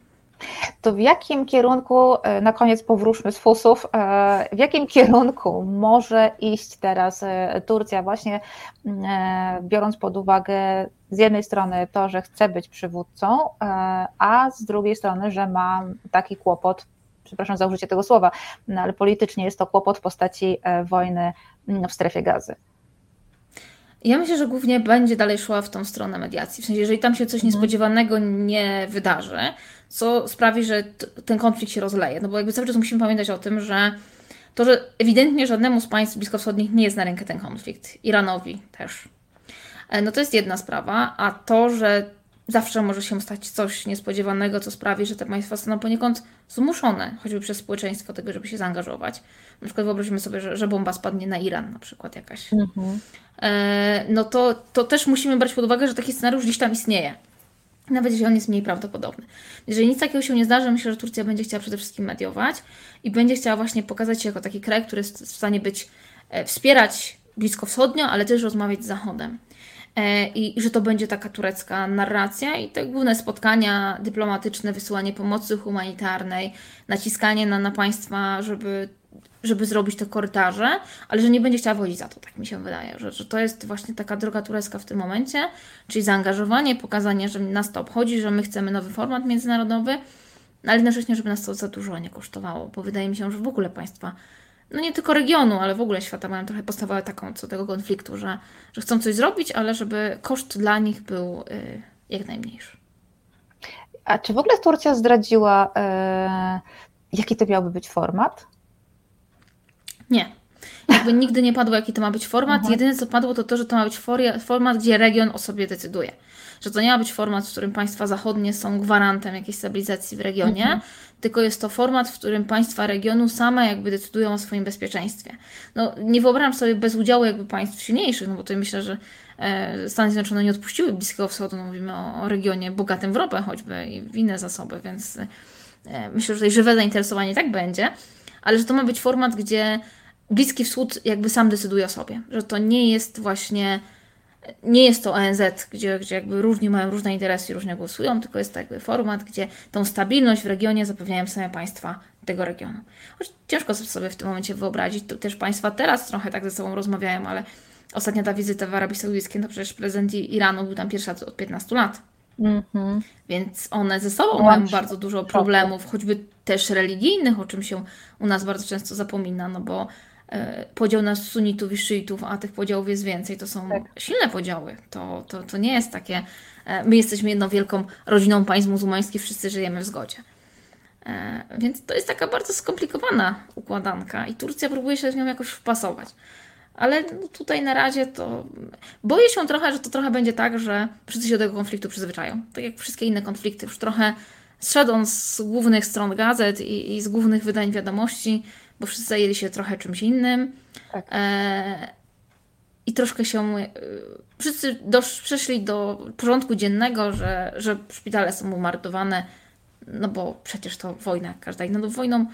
To w jakim kierunku, e, na koniec powróćmy z fusów, e, w jakim kierunku może iść teraz e, Turcja, właśnie biorąc pod uwagę z jednej strony to, że chce być przywódcą, a z drugiej strony, że ma taki kłopot, przepraszam za użycie tego słowa, no ale politycznie jest to kłopot w postaci wojny w strefie gazy. Ja myślę, że głównie będzie dalej szła w tą stronę mediacji. W sensie, jeżeli tam się coś mhm. niespodziewanego nie wydarzy, co sprawi, że ten konflikt się rozleje. No bo jakby cały czas musimy pamiętać o tym, że to, że ewidentnie żadnemu z państw bliskowschodnich nie jest na rękę ten konflikt, Iranowi też, e, no to jest jedna sprawa, a to, że zawsze może się stać coś niespodziewanego, co sprawi, że te państwa zostaną poniekąd zmuszone, choćby przez społeczeństwo, tego, żeby się zaangażować. Na przykład wyobrazimy sobie, że, że bomba spadnie na Iran, na przykład jakaś. Mhm. E, no to, to też musimy brać pod uwagę, że taki scenariusz gdzieś tam istnieje. Nawet jeśli on jest mniej prawdopodobny. Jeżeli nic takiego się nie zdarzy, myślę, że Turcja będzie chciała przede wszystkim mediować i będzie chciała właśnie pokazać się jako taki kraj, który jest w stanie być, e, wspierać blisko wschodnio, ale też rozmawiać z Zachodem. E, I, że to będzie taka turecka narracja i te główne spotkania dyplomatyczne, wysyłanie pomocy humanitarnej, naciskanie na, na państwa, żeby żeby zrobić te korytarze, ale że nie będzie chciała wchodzić za to, tak mi się wydaje, że, że to jest właśnie taka droga turecka w tym momencie, czyli zaangażowanie, pokazanie, że nas to obchodzi, że my chcemy nowy format międzynarodowy, no ale jednocześnie, żeby nas to za dużo nie kosztowało, bo wydaje mi się, że w ogóle państwa, no nie tylko regionu, ale w ogóle świata mają trochę postawę taką co tego konfliktu, że, że chcą coś zrobić, ale żeby koszt dla nich był y, jak najmniejszy. A czy w ogóle Turcja zdradziła, y, jaki to miałby być format? Nie. Jakby nigdy nie padło, jaki to ma być format. Mhm. Jedyne, co padło, to to, że to ma być format, gdzie region o sobie decyduje. Że to nie ma być format, w którym państwa zachodnie są gwarantem jakiejś stabilizacji w regionie, mhm. tylko jest to format, w którym państwa regionu same jakby decydują o swoim bezpieczeństwie. No, nie wyobrażam sobie bez udziału jakby państw silniejszych, no bo to myślę, że e, Stany Zjednoczone nie odpuściły Bliskiego Wschodu, no mówimy o, o regionie bogatym w ropę choćby i w inne zasoby, więc e, myślę, że tutaj żywe zainteresowanie tak będzie ale że to ma być format, gdzie Bliski Wschód jakby sam decyduje o sobie, że to nie jest właśnie, nie jest to ONZ, gdzie, gdzie jakby różni mają różne interesy i różnie głosują, tylko jest to jakby format, gdzie tą stabilność w regionie zapewniają same państwa tego regionu. Choć ciężko sobie w tym momencie wyobrazić, to też państwa teraz trochę tak ze sobą rozmawiają, ale ostatnia ta wizyta w Arabii Saudyjskiej, to przecież prezydent Iranu był tam pierwszy od 15 lat. Mm-hmm. Więc one ze sobą mają bardzo dużo problemów, choćby też religijnych, o czym się u nas bardzo często zapomina, no bo e, podział na sunitów i szyitów, a tych podziałów jest więcej, to są tak. silne podziały. To, to, to nie jest takie, e, my jesteśmy jedną wielką rodziną państw muzułmańskich, wszyscy żyjemy w zgodzie. E, więc to jest taka bardzo skomplikowana układanka i Turcja próbuje się z nią jakoś wpasować. Ale no tutaj na razie to boję się trochę, że to trochę będzie tak, że wszyscy się do tego konfliktu przyzwyczają. Tak jak wszystkie inne konflikty, już trochę zszedł z głównych stron gazet i, i, z głównych wydań wiadomości, bo wszyscy zajęli się trochę czymś innym. Tak. E, I troszkę się. E, wszyscy dosz, przeszli do porządku dziennego, że, że szpitale są bombardowane, no bo przecież to wojna, każda inna. No wojną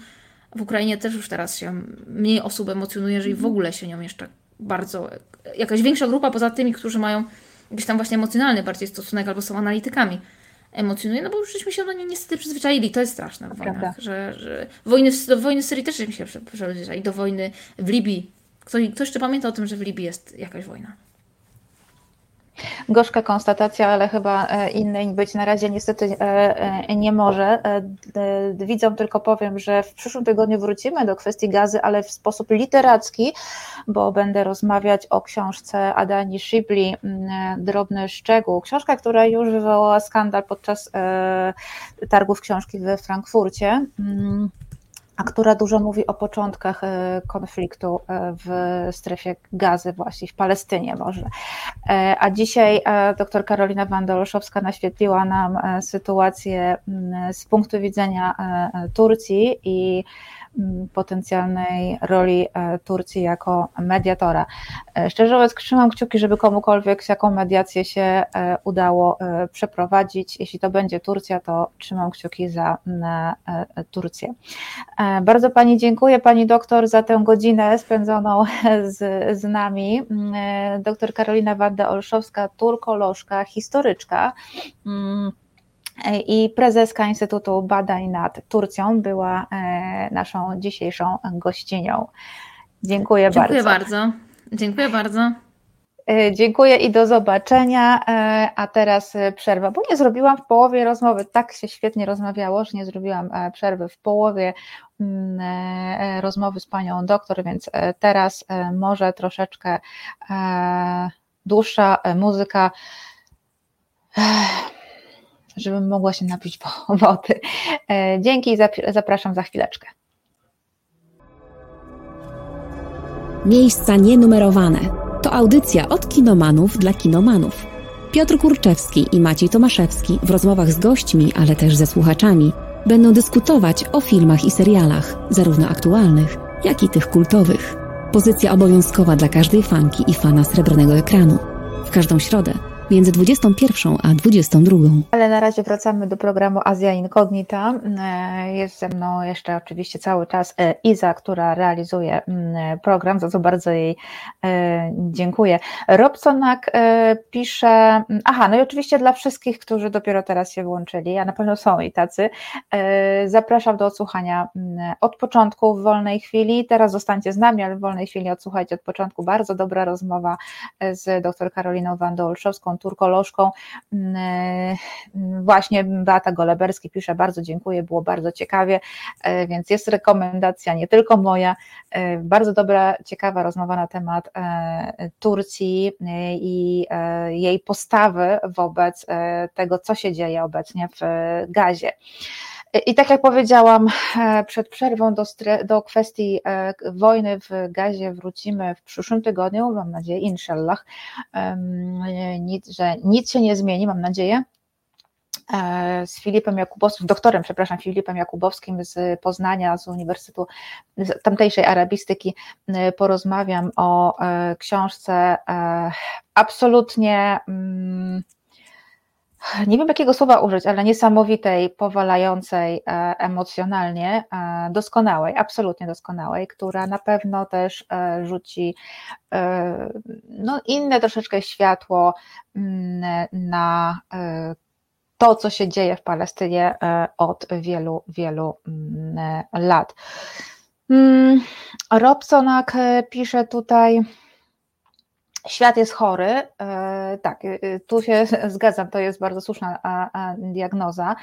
w Ukrainie też już teraz się mniej osób emocjonuje, jeżeli w mhm. ogóle się nią jeszcze bardzo. Jakaś większa grupa poza tymi, którzy mają jakiś tam właśnie emocjonalny bardziej stosunek albo są analitykami emocjonuje, no bo już żeśmy się do niej niestety przyzwyczaili. To jest straszne w wojnach, że, że wojny, do wojny w Syrii też żeśmy się przyzwyczaili, do wojny w Libii. Ktoś, ktoś jeszcze pamięta o tym, że w Libii jest jakaś wojna. Gorzka konstatacja, ale chyba e, innej być na razie niestety e, nie może. Widzą tylko powiem, że w przyszłym tygodniu wrócimy do kwestii gazy, ale w sposób literacki, bo będę rozmawiać o książce Adani Shibli Drobny Szczegół. Książka, która już wywołała skandal podczas targów książki we Frankfurcie. Mm a która dużo mówi o początkach e, konfliktu e, w strefie gazy, właśnie w Palestynie może. E, a dzisiaj dr Karolina Wanda-Olszowska naświetliła nam sytuację z punktu widzenia Turcji i Mm, potencjalnej roli e, Turcji jako mediatora. E, szczerze mówiąc, trzymam kciuki, żeby komukolwiek jaką mediację się e, udało przeprowadzić. Jeśli to będzie Turcja, to trzymam kciuki za Turcję. Bardzo Pani dziękuję, Pani doktor, za tę godzinę spędzoną *laughs* z, z nami. Mm, doktor Karolina Wanda-Olszowska, turkolożka, historyczka mm, i prezeska Instytutu Badań nad Turcją była e, naszą dzisiejszą gościnią. Dziękuję, Dziękuję bardzo. bardzo. Dziękuję bardzo. E, dziękuję i do zobaczenia. E, a teraz przerwa, bo nie zrobiłam w połowie rozmowy. Tak się świetnie rozmawiało, że nie zrobiłam przerwy w połowie mm, rozmowy z panią doktor, więc teraz może troszeczkę dłuższa muzyka żebym mogła się napić *laughs* wody. E, dzięki i zapraszam za chwileczkę. Miejsca nienumerowane. To audycja od kinomanów dla kinomanów. Piotr Kurczewski i Maciej Tomaszewski w rozmowach z gośćmi, ale też ze słuchaczami będą dyskutować o filmach i serialach, zarówno aktualnych, jak i tych kultowych. Pozycja obowiązkowa dla każdej fanki i fana srebrnego ekranu. W każdą środę między 21 a 22. Ale na razie wracamy do programu Azja Incognita. E, jest ze mną jeszcze oczywiście cały czas e, Iza, która realizuje mm, program, za co bardzo jej e, dziękuję. Robsonak pisze, mm, aha, no i oczywiście dla wszystkich, którzy dopiero teraz się włączyli, a na pewno są i tacy, zapraszam do odsłuchania mm, od początku w wolnej chwili. Teraz zostańcie z nami, ale w wolnej chwili odsłuchajcie od początku. Bardzo dobra rozmowa z dr Karoliną Wandą-Olszowską, turkolożką. Mm, e, właśnie Beata Goleberski pisze, bardzo dziękuję, było bardzo ciekawie, e, więc jest rekomendacja nie tylko moja, e, bardzo dobra, ciekawa rozmowa na temat Turcji i jej postawy wobec tego, co się dzieje obecnie w Gazie. I tak jak powiedziałam przed przerwą do, do kwestii wojny w Gazie wrócimy w przyszłym tygodniu, mam nadzieję, inshallah, nic, że nic się nie zmieni, mam nadzieję. E, z Filipem Jakubowskim, doktorem, przepraszam, Filipem Jakubowskim z Poznania, z Uniwersytetu z tamtejszej arabistyki e, porozmawiam o e, książce absolutnie mm, nie wiem jakiego słowa użyć, ale niesamowitej, powalającej e, emocjonalnie, e, doskonałej, absolutnie doskonałej, która na pewno też e, rzuci no, inne troszeczkę światło mm, na to, co się dzieje w Palestynie od wielu, wielu mm, lat. Mm, Robsonak pisze tutaj, Świat jest chory, e, tak, e, tu się *laughs* zgadzam, to jest bardzo słuszna diagnoza.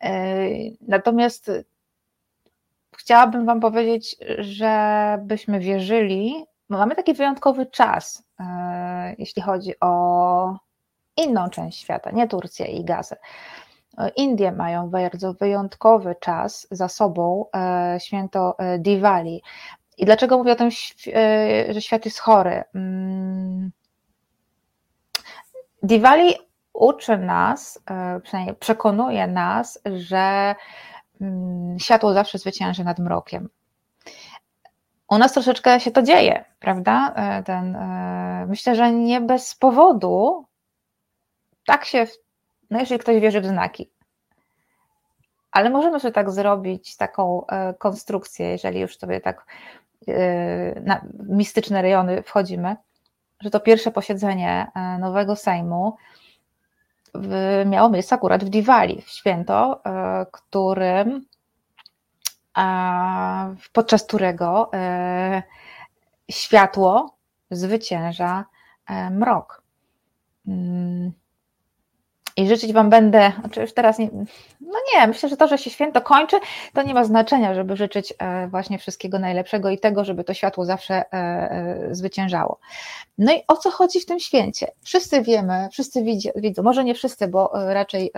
E, natomiast chciałabym Wam powiedzieć, żebyśmy wierzyli, mamy taki wyjątkowy czas, jeśli chodzi o inną część świata, nie Turcję i Gazę. Indie mają bardzo wyjątkowy czas za sobą, święto Diwali. I dlaczego mówię o tym, e, że świat jest chory? Mm. Diwali uczy nas, e, przynajmniej przekonuje nas, że mm, światło zawsze zwycięży nad mrokiem. U nas troszeczkę się to dzieje, prawda? E, ten, myślę, że nie bez powodu tak się, no jeżeli ktoś wierzy w znaki, ale możemy sobie tak zrobić, taką konstrukcję, jeżeli już sobie tak na mistyczne rejony wchodzimy, że to pierwsze posiedzenie e, nowego Sejmu miało miejsce akurat w Diwali, w święto, e, którym podczas którego e, światło zwycięża mrok. I życzyć Wam będę, znaczy już teraz nie, no nie, myślę, że to, że się święto kończy, to nie ma znaczenia, żeby życzyć e, właśnie wszystkiego najlepszego i tego, żeby to światło zawsze e, e, zwyciężało. No i o co chodzi w tym święcie? Wszyscy wiemy, wszyscy widzą, może nie wszyscy, bo raczej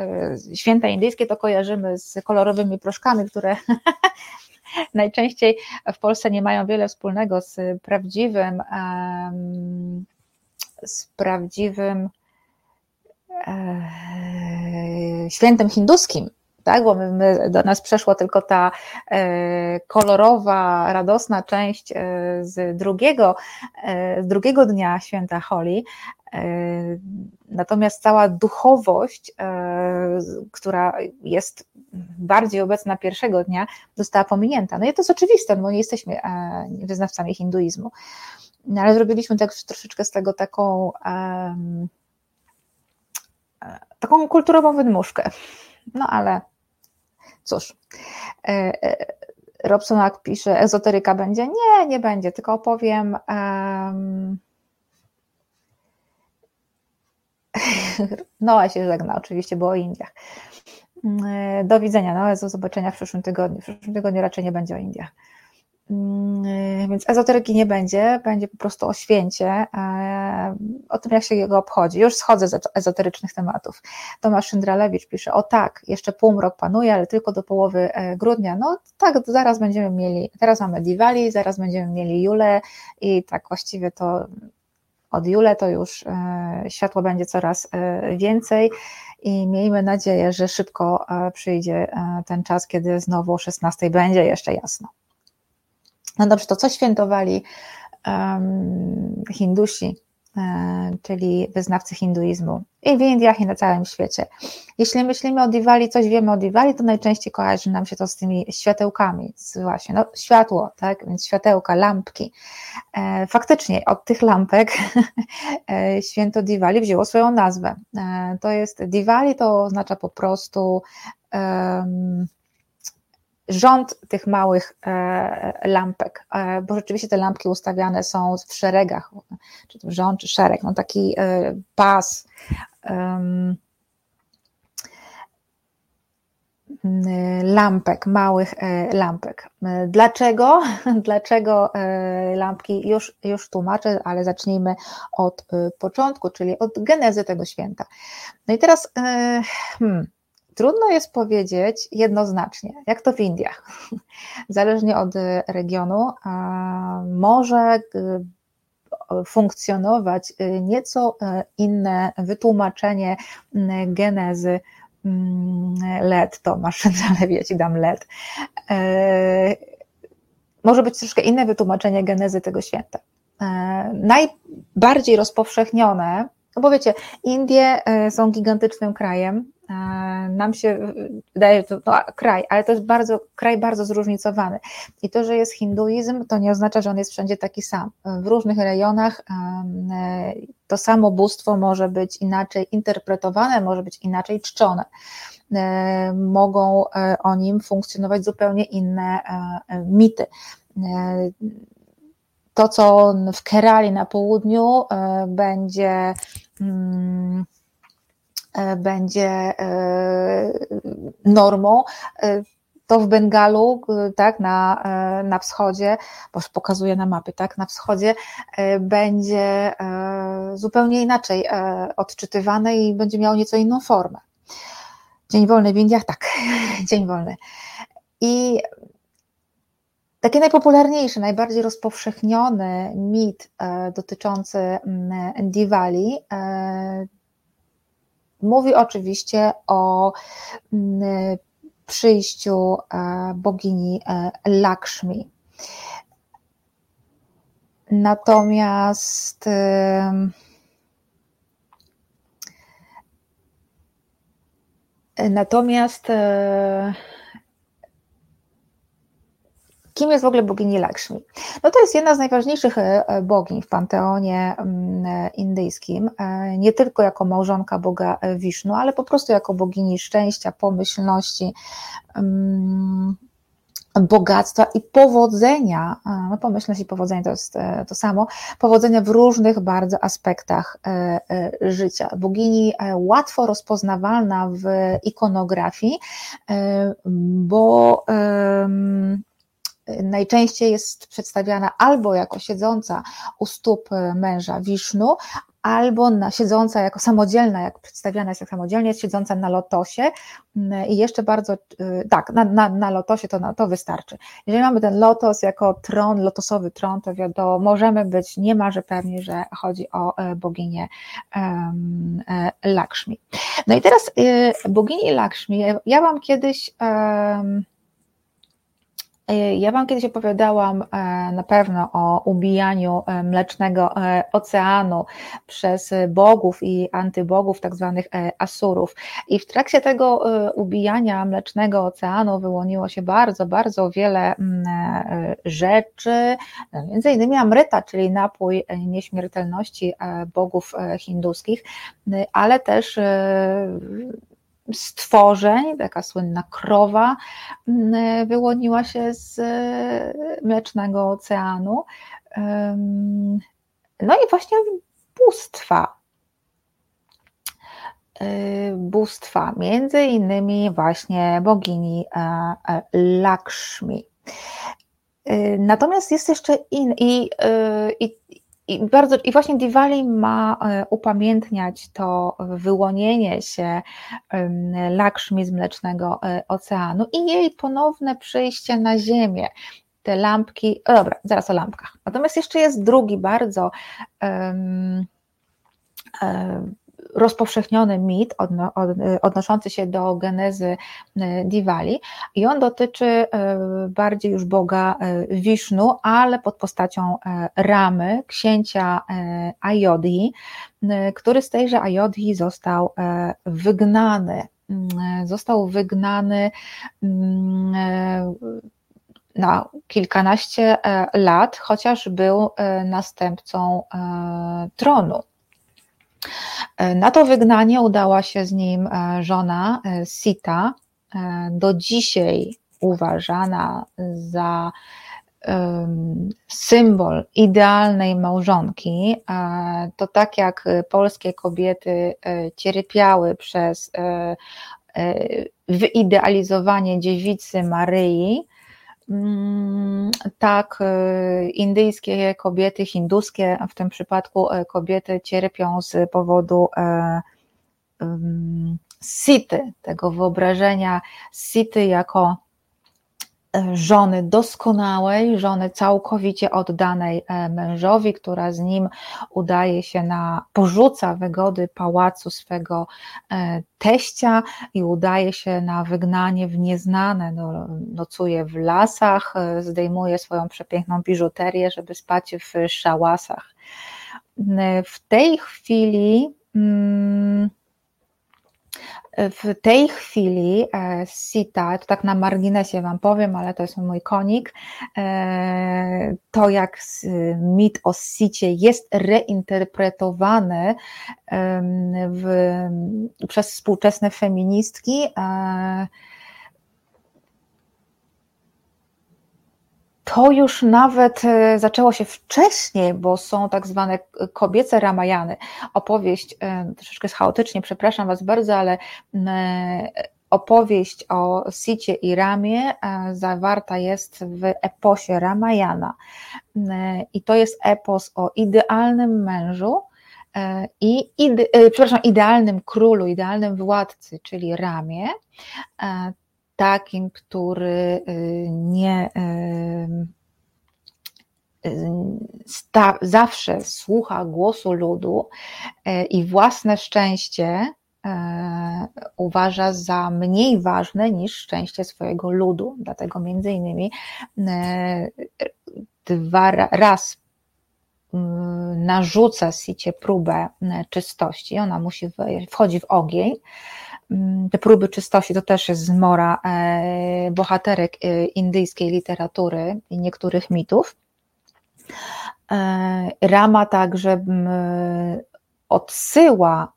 święta indyjskie to kojarzymy z kolorowymi proszkami, które *laughs* najczęściej w Polsce nie mają wiele wspólnego z prawdziwym, z prawdziwym świętem hinduskim, tak? bo my, my, do nas przeszła tylko ta e, kolorowa, radosna część e, z, drugiego, e, z drugiego dnia święta Holi. E, natomiast cała duchowość, e, która jest bardziej obecna pierwszego dnia, została pominięta. No i to jest oczywiste, bo nie jesteśmy e, wyznawcami hinduizmu. No, ale zrobiliśmy tak troszeczkę z tego taką taką kulturową wydmuszkę. No ale cóż. E, e, Robsonak pisze, ezoteryka będzie? Nie, nie będzie, tylko opowiem. Um... *laughs* Noa się żegna, oczywiście, bo o Indiach. E, do widzenia, no, do zobaczenia w przyszłym tygodniu. W przyszłym tygodniu raczej nie będzie o Indiach. Mm, więc ezoteryki nie będzie, będzie po prostu o święcie, e, o tym, jak się jego obchodzi. Już schodzę z ezoterycznych tematów. Tomasz Szyndralewicz pisze, o tak, jeszcze półmrok panuje, ale tylko do połowy e, grudnia. No tak, zaraz będziemy mieli, teraz mamy Diwali, zaraz będziemy mieli Julę i tak właściwie to od Jule to już e, światło będzie coraz więcej i miejmy nadzieję, że szybko przyjdzie ten czas, kiedy znowu o 16 będzie jeszcze jasno. No dobrze, to co świętowali um, Hindusi, e, czyli wyznawcy hinduizmu i w Indiach i na całym świecie. Jeśli myślimy o Diwali, coś wiemy o Diwali, to najczęściej kojarzy nam się to z tymi światełkami, z właśnie, no światło, tak, więc światełka, lampki. E, faktycznie od tych lampek *laughs* e, święto Diwali wzięło swoją nazwę. To jest Diwali, to oznacza po prostu rząd tych małych e, lampek, e, bo rzeczywiście te lampki ustawiane są w szeregach, czy to rząd, czy szereg, no taki e, pas. lampek, małych lampek. Dlaczego? *laughs* Dlaczego lampki? Już, już tłumaczę, ale zacznijmy od początku, czyli od genezy tego święta. No i teraz, hmm, Trudno jest powiedzieć jednoznacznie, jak to w Indiach. *laughs* Zależnie od regionu, może funkcjonować nieco e, inne wytłumaczenie genezy LED, to masz *laughs* ja ci dam LED. E, może być troszkę inne wytłumaczenie genezy tego święta. E, najbardziej rozpowszechnione, no bo wiecie, Indie są gigantycznym krajem, E, nam się wydaje, to no, kraj, ale to jest bardzo, kraj bardzo zróżnicowany. I to, że jest hinduizm, to nie oznacza, że on jest wszędzie taki sam. W różnych rejonach e, to samo bóstwo może być inaczej interpretowane, może być inaczej czczone. E, mogą o nim funkcjonować zupełnie inne mity. To, co w Kerali na południu będzie mm, E, będzie e, normą, e, to w Bengalu, tak, na, na wschodzie, bo już pokazuję na mapy, tak, na wschodzie będzie zupełnie inaczej odczytywane i będzie miało nieco inną formę. Dzień wolny w Indiach, tak, *laughs* dzień wolny. I taki najpopularniejszy, najbardziej rozpowszechniony mit dotyczący mm, Diwali Mówi oczywiście o mm, przyjściu e, bogini e, Lakshmi. Natomiast Natomiast e, Kim jest w ogóle bogini Lakshmi? No to jest jedna z najważniejszych e, e, bogiń w panteonie mm, e, indyjskim, nie tylko jako małżonka Boga Wisznu, ale po prostu jako bogini szczęścia, pomyślności, mm, bogactwa i powodzenia, no pomyślmy si, powodzenie to jest to samo, powodzenia w różnych bardzo aspektach życia. Bogini łatwo rozpoznawalna w ikonografii, bo najczęściej jest przedstawiana albo jako siedząca u stóp męża Wisznu, albo na, siedząca jako samodzielna, jak przedstawiana jest jak samodzielnie, jest siedząca na lotosie mm, i jeszcze bardzo, y, tak, na, na, na lotosie to, to wystarczy. Jeżeli mamy ten lotos jako tron, lotosowy tron, to wiadomo, możemy być niemalże pewni, że chodzi o e, boginię um, Lakshmi. No i teraz bogini Lakshmi, ja Wam kiedyś ja Wam kiedyś opowiadałam e, na pewno o ubijaniu e, mlecznego e, oceanu przez bogów i antybogów, tak zwanych asurów. I w trakcie tego ubijania mlecznego oceanu wyłoniło się bardzo, bardzo wiele mm, rzeczy, między innymi amryta, czyli napój nieśmiertelności bogów hinduskich, ale też stworzeń, taka słynna krowa mm, wyłoniła się z e, mlecznego oceanu. No i właśnie bóstwa. E, bóstwa, między innymi właśnie bogini e, Lakshmi. Natomiast jest jeszcze in, i, i, i, bardzo, I właśnie Diwali ma e, upamiętniać to wyłonienie się Lakshmi z Mlecznego e, Oceanu i jej ponowne przyjście na Ziemię. Te lampki, o dobra, zaraz o lampkach. Natomiast jeszcze jest drugi bardzo um, um, rozpowszechniony mit odno, od, odnoszący się do genezy e, Diwali i on dotyczy e, bardziej już Boga Wisznu, e, ale pod postacią Ramy, księcia Ayodhi, który z tejże Ayodhi został wygnany. Został wygnany na kilkanaście lat, chociaż był następcą tronu. E, na to wygnanie udała się z nim e, żona e, Sita, do dzisiaj uważana za symbol idealnej małżonki. To tak jak polskie kobiety cierpiały przez wyidealizowanie dziewicy Maryi, tak, y, indyjskie kobiety, hinduskie, w tym przypadku y, kobiety cierpią z powodu e, sity, tego wyobrażenia sity jako żony doskonałej, żony całkowicie oddanej e, mężowi, która z nim udaje się na, porzuca wygody pałacu swego e, teścia i udaje się na wygnanie w nieznane, no, nocuje w lasach, e, zdejmuje swoją przepiękną biżuterię, żeby spać w szałasach. W tej chwili hmm, w tej chwili e, Sita, to tak na marginesie Wam powiem, ale to jest mój konik, e, to jak mit o Sicie jest reinterpretowany w, przez współczesne feministki, To już nawet e, zaczęło się wcześniej, bo są tak zwane kobiece Ramajany. Opowieść, e, troszeczkę chaotycznie, przepraszam Was bardzo, ale opowieść o Sicie i Ramie e, zawarta jest w eposie Ramajana. I to jest epos o idealnym mężu, i ide, przepraszam, idealnym królu, idealnym władcy, czyli Ramie, takim, który y, nie y, y, sta, zawsze słucha głosu ludu i własne szczęście uważa za mniej ważne niż szczęście swojego ludu. Dlatego między innymi dwa raz narzuca Sicie próbę czystości, ona musi wchodzi w ogień, te próby czystości to też jest zmora e, bohaterek e, indyjskiej literatury i niektórych mitów. E, Rama także mm, odsyła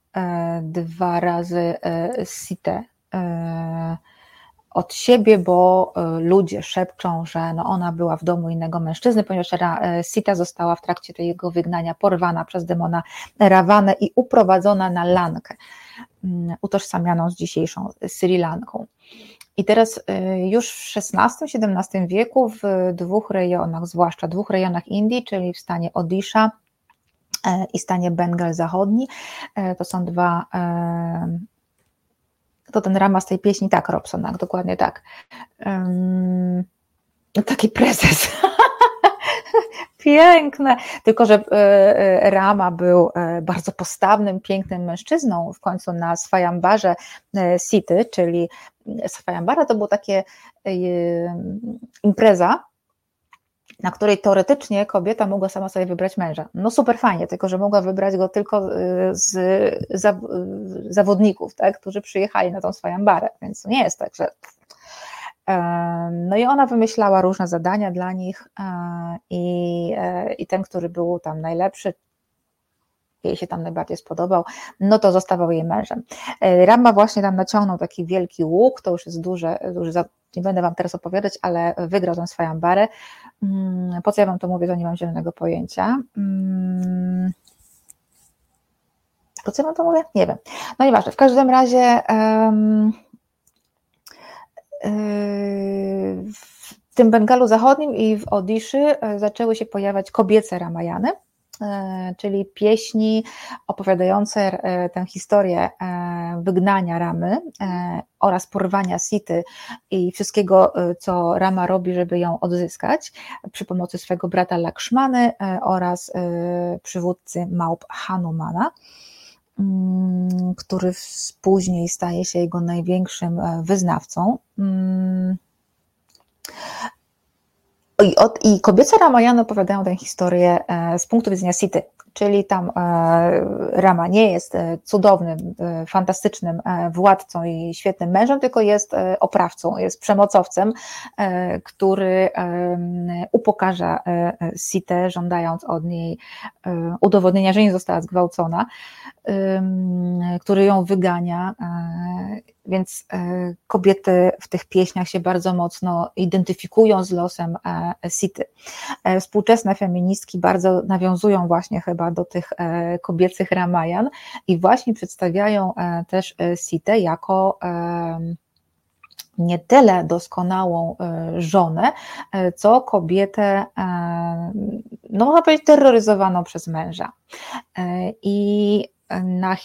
dwa razy Sitę, od siebie, bo ludzie szepczą, że no ona była w domu innego mężczyzny, ponieważ Sita została w trakcie tego wygnania porwana przez demona Rawanę i uprowadzona na Lankę, mm, utożsamianą z dzisiejszą Sri Lanką. I teraz y, już w XVI-XVII wieku w dwóch rejonach, zwłaszcza dwóch rejonach Indii, czyli w stanie Odisha e, i stanie Bengal Zachodni, e, to są dwa e, to ten rama z tej pieśni, tak, Robsonak, dokładnie tak. Taki prezes. *laughs* *laughs* Piękne. Tylko, że Rama był bardzo postawnym, pięknym mężczyzną. W końcu na Swajambarze Sity, czyli Swajambara to była takie e, impreza, na której teoretycznie kobieta mogła sama sobie wybrać męża. No super fajnie, tylko że mogła wybrać go tylko e, z zawodników, tak, którzy przyjechali na tą swajambarę, więc nie jest tak, że no i ona wymyślała różne zadania dla nich e, i, i ten, który był tam najlepszy, jej się tam najbardziej spodobał, no to zostawał jej mężem. E, Rama właśnie tam naciągnął taki wielki łuk, to już jest duże, duży, nie będę Wam teraz opowiadać, ale wygrał tę swoją barę. Mm, po co ja Wam to mówię, to nie mam zielonego pojęcia. Mm. Po co ja Wam to mówię? Nie wiem. No nieważne, w każdym razie um, w tym Bengalu Zachodnim i w Odiszy e, zaczęły się pojawiać kobiece Ramajany E, czyli pieśni opowiadające e, tę historię wygnania Ramy oraz porwania Sity i wszystkiego, co Rama robi, żeby ją odzyskać przy pomocy swego brata Lakshmany oraz przywódcy małp Hanumana który później staje się jego największym wyznawcą. Mm. I, od, I kobiece Ramayana opowiadają tę historię e, z punktu widzenia Sity, czyli tam e, Rama nie jest e, cudownym, fantastycznym władcą i świetnym mężem, tylko jest oprawcą, jest przemocowcem, który upokarza Sitę, żądając od niej udowodnienia, że nie została zgwałcona, który ją wygania więc e, kobiety w tych pieśniach się bardzo mocno identyfikują z losem e, Sity. E, współczesne feministki bardzo nawiązują właśnie chyba do tych kobiecych Ramajan i właśnie przedstawiają też Sitę jako nie tyle doskonałą żonę, co kobietę, no można powiedzieć, terroryzowaną przez męża. I na,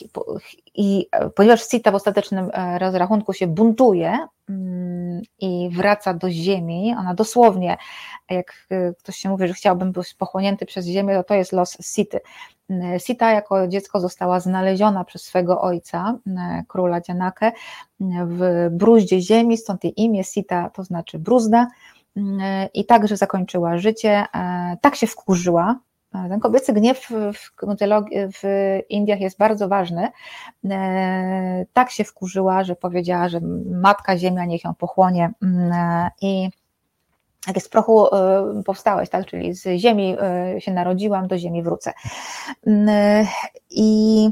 i ponieważ Sita w ostatecznym e, rozrachunku się buntuje mm, i wraca do ziemi, ona dosłownie, jak e, ktoś się mówi, że chciałbym być pochłonięty przez ziemię, to to jest los Sity. Mm, Sita jako dziecko została znaleziona przez swego ojca, mm, króla Dzianakę, w bruździe ziemi, stąd jej imię Sita to znaczy bruzda i także zakończyła życie, e, tak się wkurzyła, ten kobiecy gniew w, w Indiach jest bardzo ważny. E, tak się wkurzyła, że powiedziała, że matka ziemia niech ją pochłonie mm, e, i jak z prochu e, powstałeś, tak? czyli z ziemi się narodziłam, do ziemi wrócę. Mm, I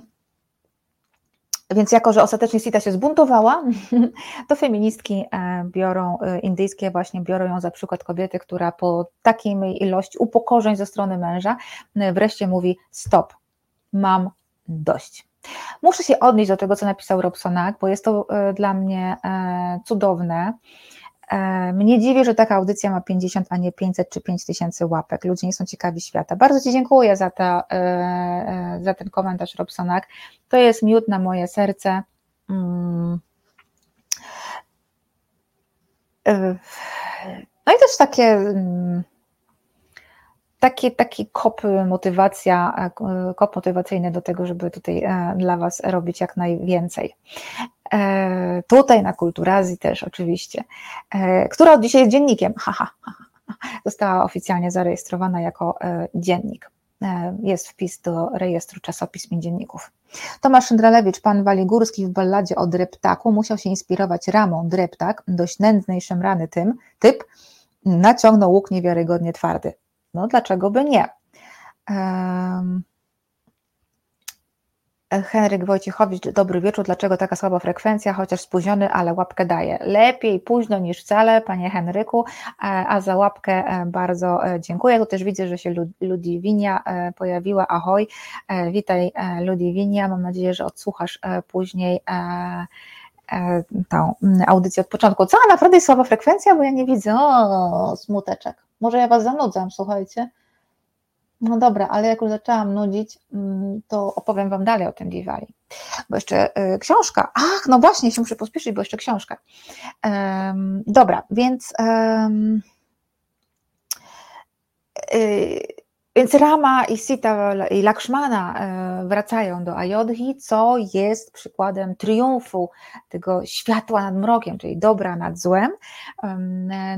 więc jako, że ostatecznie Sita się zbuntowała, *laughs* to feministki e, biorą, e, indyjskie właśnie biorą ją za przykład kobiety, która po takiej ilości upokorzeń ze strony męża e, wreszcie mówi stop, mam dość. Muszę się odnieść do tego, co napisał Robsonak, bo jest to dla mnie cudowne. E, mnie dziwi, że taka audycja ma 50, a nie 500 czy 5000 łapek. Ludzie nie są ciekawi świata. Bardzo Ci dziękuję za, e, e, za ten komentarz, Robsonak. To jest miód na moje serce. Mm. No i też takie mm, taki, taki kop motywacja, kop motywacyjny do tego, żeby tutaj dla Was robić jak najwięcej. E, tutaj na Kulturazji też oczywiście, e, która od dzisiaj jest dziennikiem, została oficjalnie zarejestrowana jako e, dziennik. Jest wpis do rejestru czasopism i dzienników. Tomasz Szyndralewicz, pan Waligórski w balladzie o dreptaku musiał się inspirować ramą dreptak, dość nędznej szemrany tym, typ, naciągnął łuk niewiarygodnie twardy. No dlaczego by nie? Henryk Wojciechowicz, dobry wieczór. Dlaczego taka słaba frekwencja, chociaż spóźniony, ale łapkę daje? Lepiej późno niż wcale, panie Henryku, a za łapkę bardzo dziękuję. Tu też widzę, że się Ludiwinia pojawiła. Ahoj, witaj Ludiwinia. Mam nadzieję, że odsłuchasz później tą audycję od początku. Co, naprawdę jest słaba frekwencja, bo ja nie widzę. O, smuteczek. Może ja was zanudzam, słuchajcie. No dobra, ale jak już zaczęłam nudzić, mm, to opowiem Wam dalej o tym Diwali. Bo jeszcze y, książka. Ach, no właśnie, się muszę pospieszyć, bo jeszcze książka. Dobra, więc. Y, więc Rama i Sita i Lakshmana e, wracają do Ayodhi, co jest przykładem triumfu tego światła nad mrokiem, czyli dobra nad złem.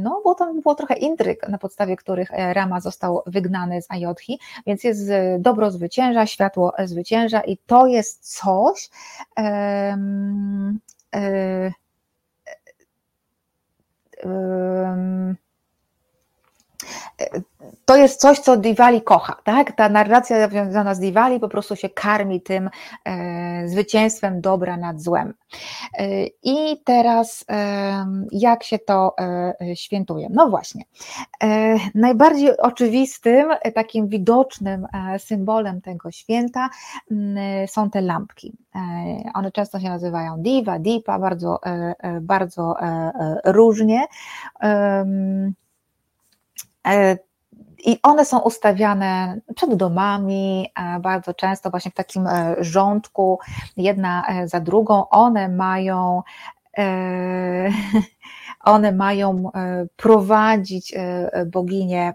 No, bo tam było trochę intryg, na podstawie których e, Rama został wygnany z Ayodhi, więc jest e, dobro zwycięża, światło zwycięża i to jest coś, um, um, to jest coś, co Diwali kocha, tak? Ta narracja związana z Diwali po prostu się karmi tym e, zwycięstwem dobra nad złem. E, I teraz e, jak się to e, świętuje? No właśnie. E, najbardziej oczywistym, e, takim widocznym symbolem tego święta są te lampki. One często się nazywają diva, dipa, bardzo, bardzo różnie. E, I one są ustawiane przed domami, e, bardzo często właśnie w takim e, rządku, jedna za drugą. One mają *laughs* one mają prowadzić boginię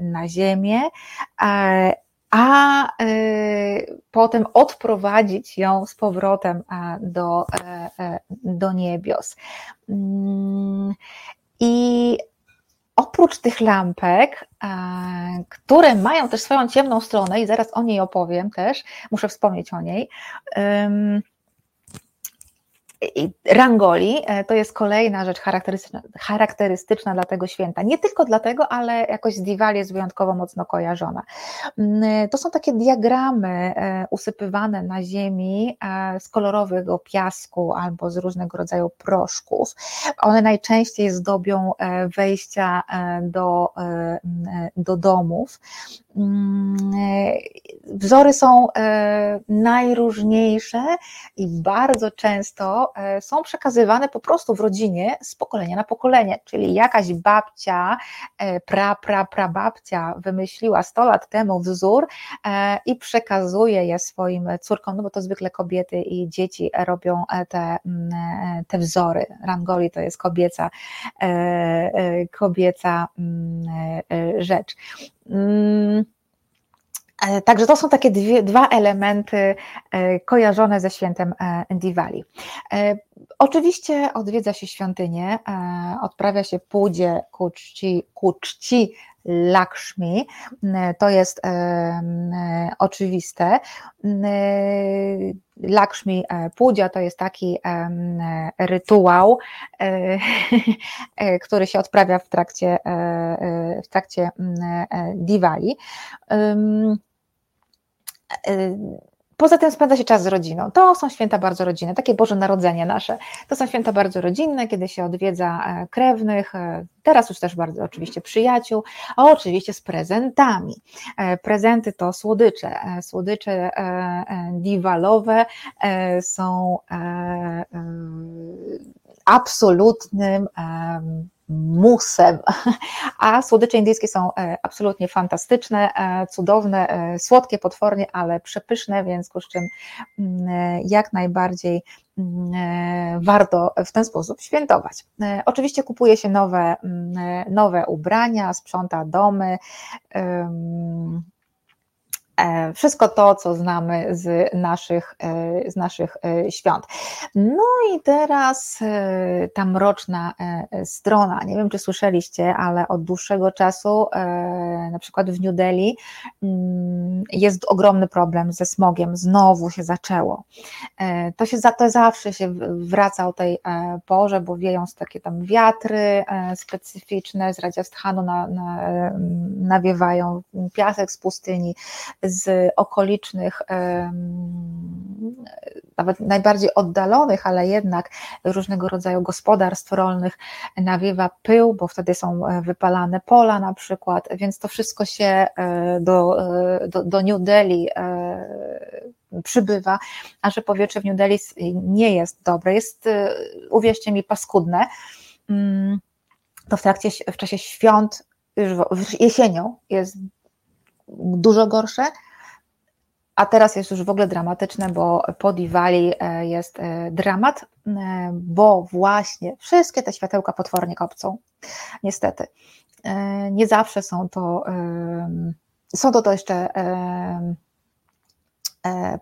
na ziemię, a potem odprowadzić ją z powrotem do, do niebios. Mm, I oprócz tych lampek, e, które mają też swoją ciemną stronę, i zaraz o niej opowiem też, muszę wspomnieć o niej. Rangoli e, to jest kolejna rzecz charakterystyczna, charakterystyczna dla tego święta. Nie tylko dlatego, ale jakoś z Diwali jest wyjątkowo mocno kojarzona. Mm, to są takie diagramy e, usypywane na ziemi e, z kolorowego piasku albo z różnego rodzaju proszków. One najczęściej zdobią wejścia do, do domów. Mm, wzory są najróżniejsze i bardzo często E, są przekazywane po prostu w rodzinie z pokolenia na pokolenie, czyli jakaś babcia, e, pra, pra, pra babcia wymyśliła 100 lat temu wzór e, i przekazuje je swoim córkom, no bo to zwykle kobiety i dzieci robią te, mm, te wzory. Rangoli to jest kobieca, kobieca mm, rzecz. E, także to są takie dwie, dwa elementy e, kojarzone ze świętem e, Diwali. Oczywiście odwiedza się świątynię, odprawia się pójdzie ku czci, ku czci Lakshmi, to jest oczywiste. Lakshmi Puja to jest taki rytuał, *laughs* który się odprawia w trakcie, w trakcie Diwali. Poza tym spędza się czas z rodziną. To są święta bardzo rodzinne, takie Boże Narodzenie nasze. To są święta bardzo rodzinne, kiedy się odwiedza e, krewnych, e, teraz już też bardzo oczywiście przyjaciół, a oczywiście z prezentami. E, prezenty to słodycze. Słodycze diwalowe są absolutnym musem. A słodycze indyjskie są e, absolutnie fantastyczne, e, cudowne, e, słodkie potwornie, ale przepyszne, więc z czym mm, jak najbardziej mm, warto w ten sposób świętować. Oczywiście kupuje się nowe, mm, nowe ubrania, sprząta domy, wszystko to, co znamy z naszych, e, z naszych e, świąt. No i teraz ta mroczna strona. Nie wiem, czy słyszeliście, ale od dłuższego czasu, na przykład w New Delhi, mm, jest ogromny problem ze smogiem. Znowu się zaczęło. To, się, to zawsze się wraca o tej porze, bo wieją takie tam wiatry specyficzne z Rajasthanu na, na, nawiewają piasek z pustyni z okolicznych, nawet najbardziej oddalonych, ale jednak różnego rodzaju gospodarstw rolnych nawiewa pył, bo wtedy są e, wypalane pola na przykład, więc to wszystko się e, do, do, do New Delhi przybywa, a że powietrze w New Delhi nie jest dobre, jest, uwierzcie mi, paskudne, mm, to w trakcie, w czasie świąt, już jesienią jest dużo gorsze, a teraz jest już w ogóle dramatyczne, bo po Diwali e, jest e, dramat, e, bo właśnie wszystkie te światełka potwornie kopcą. Niestety. Nie zawsze są to, są to, to jeszcze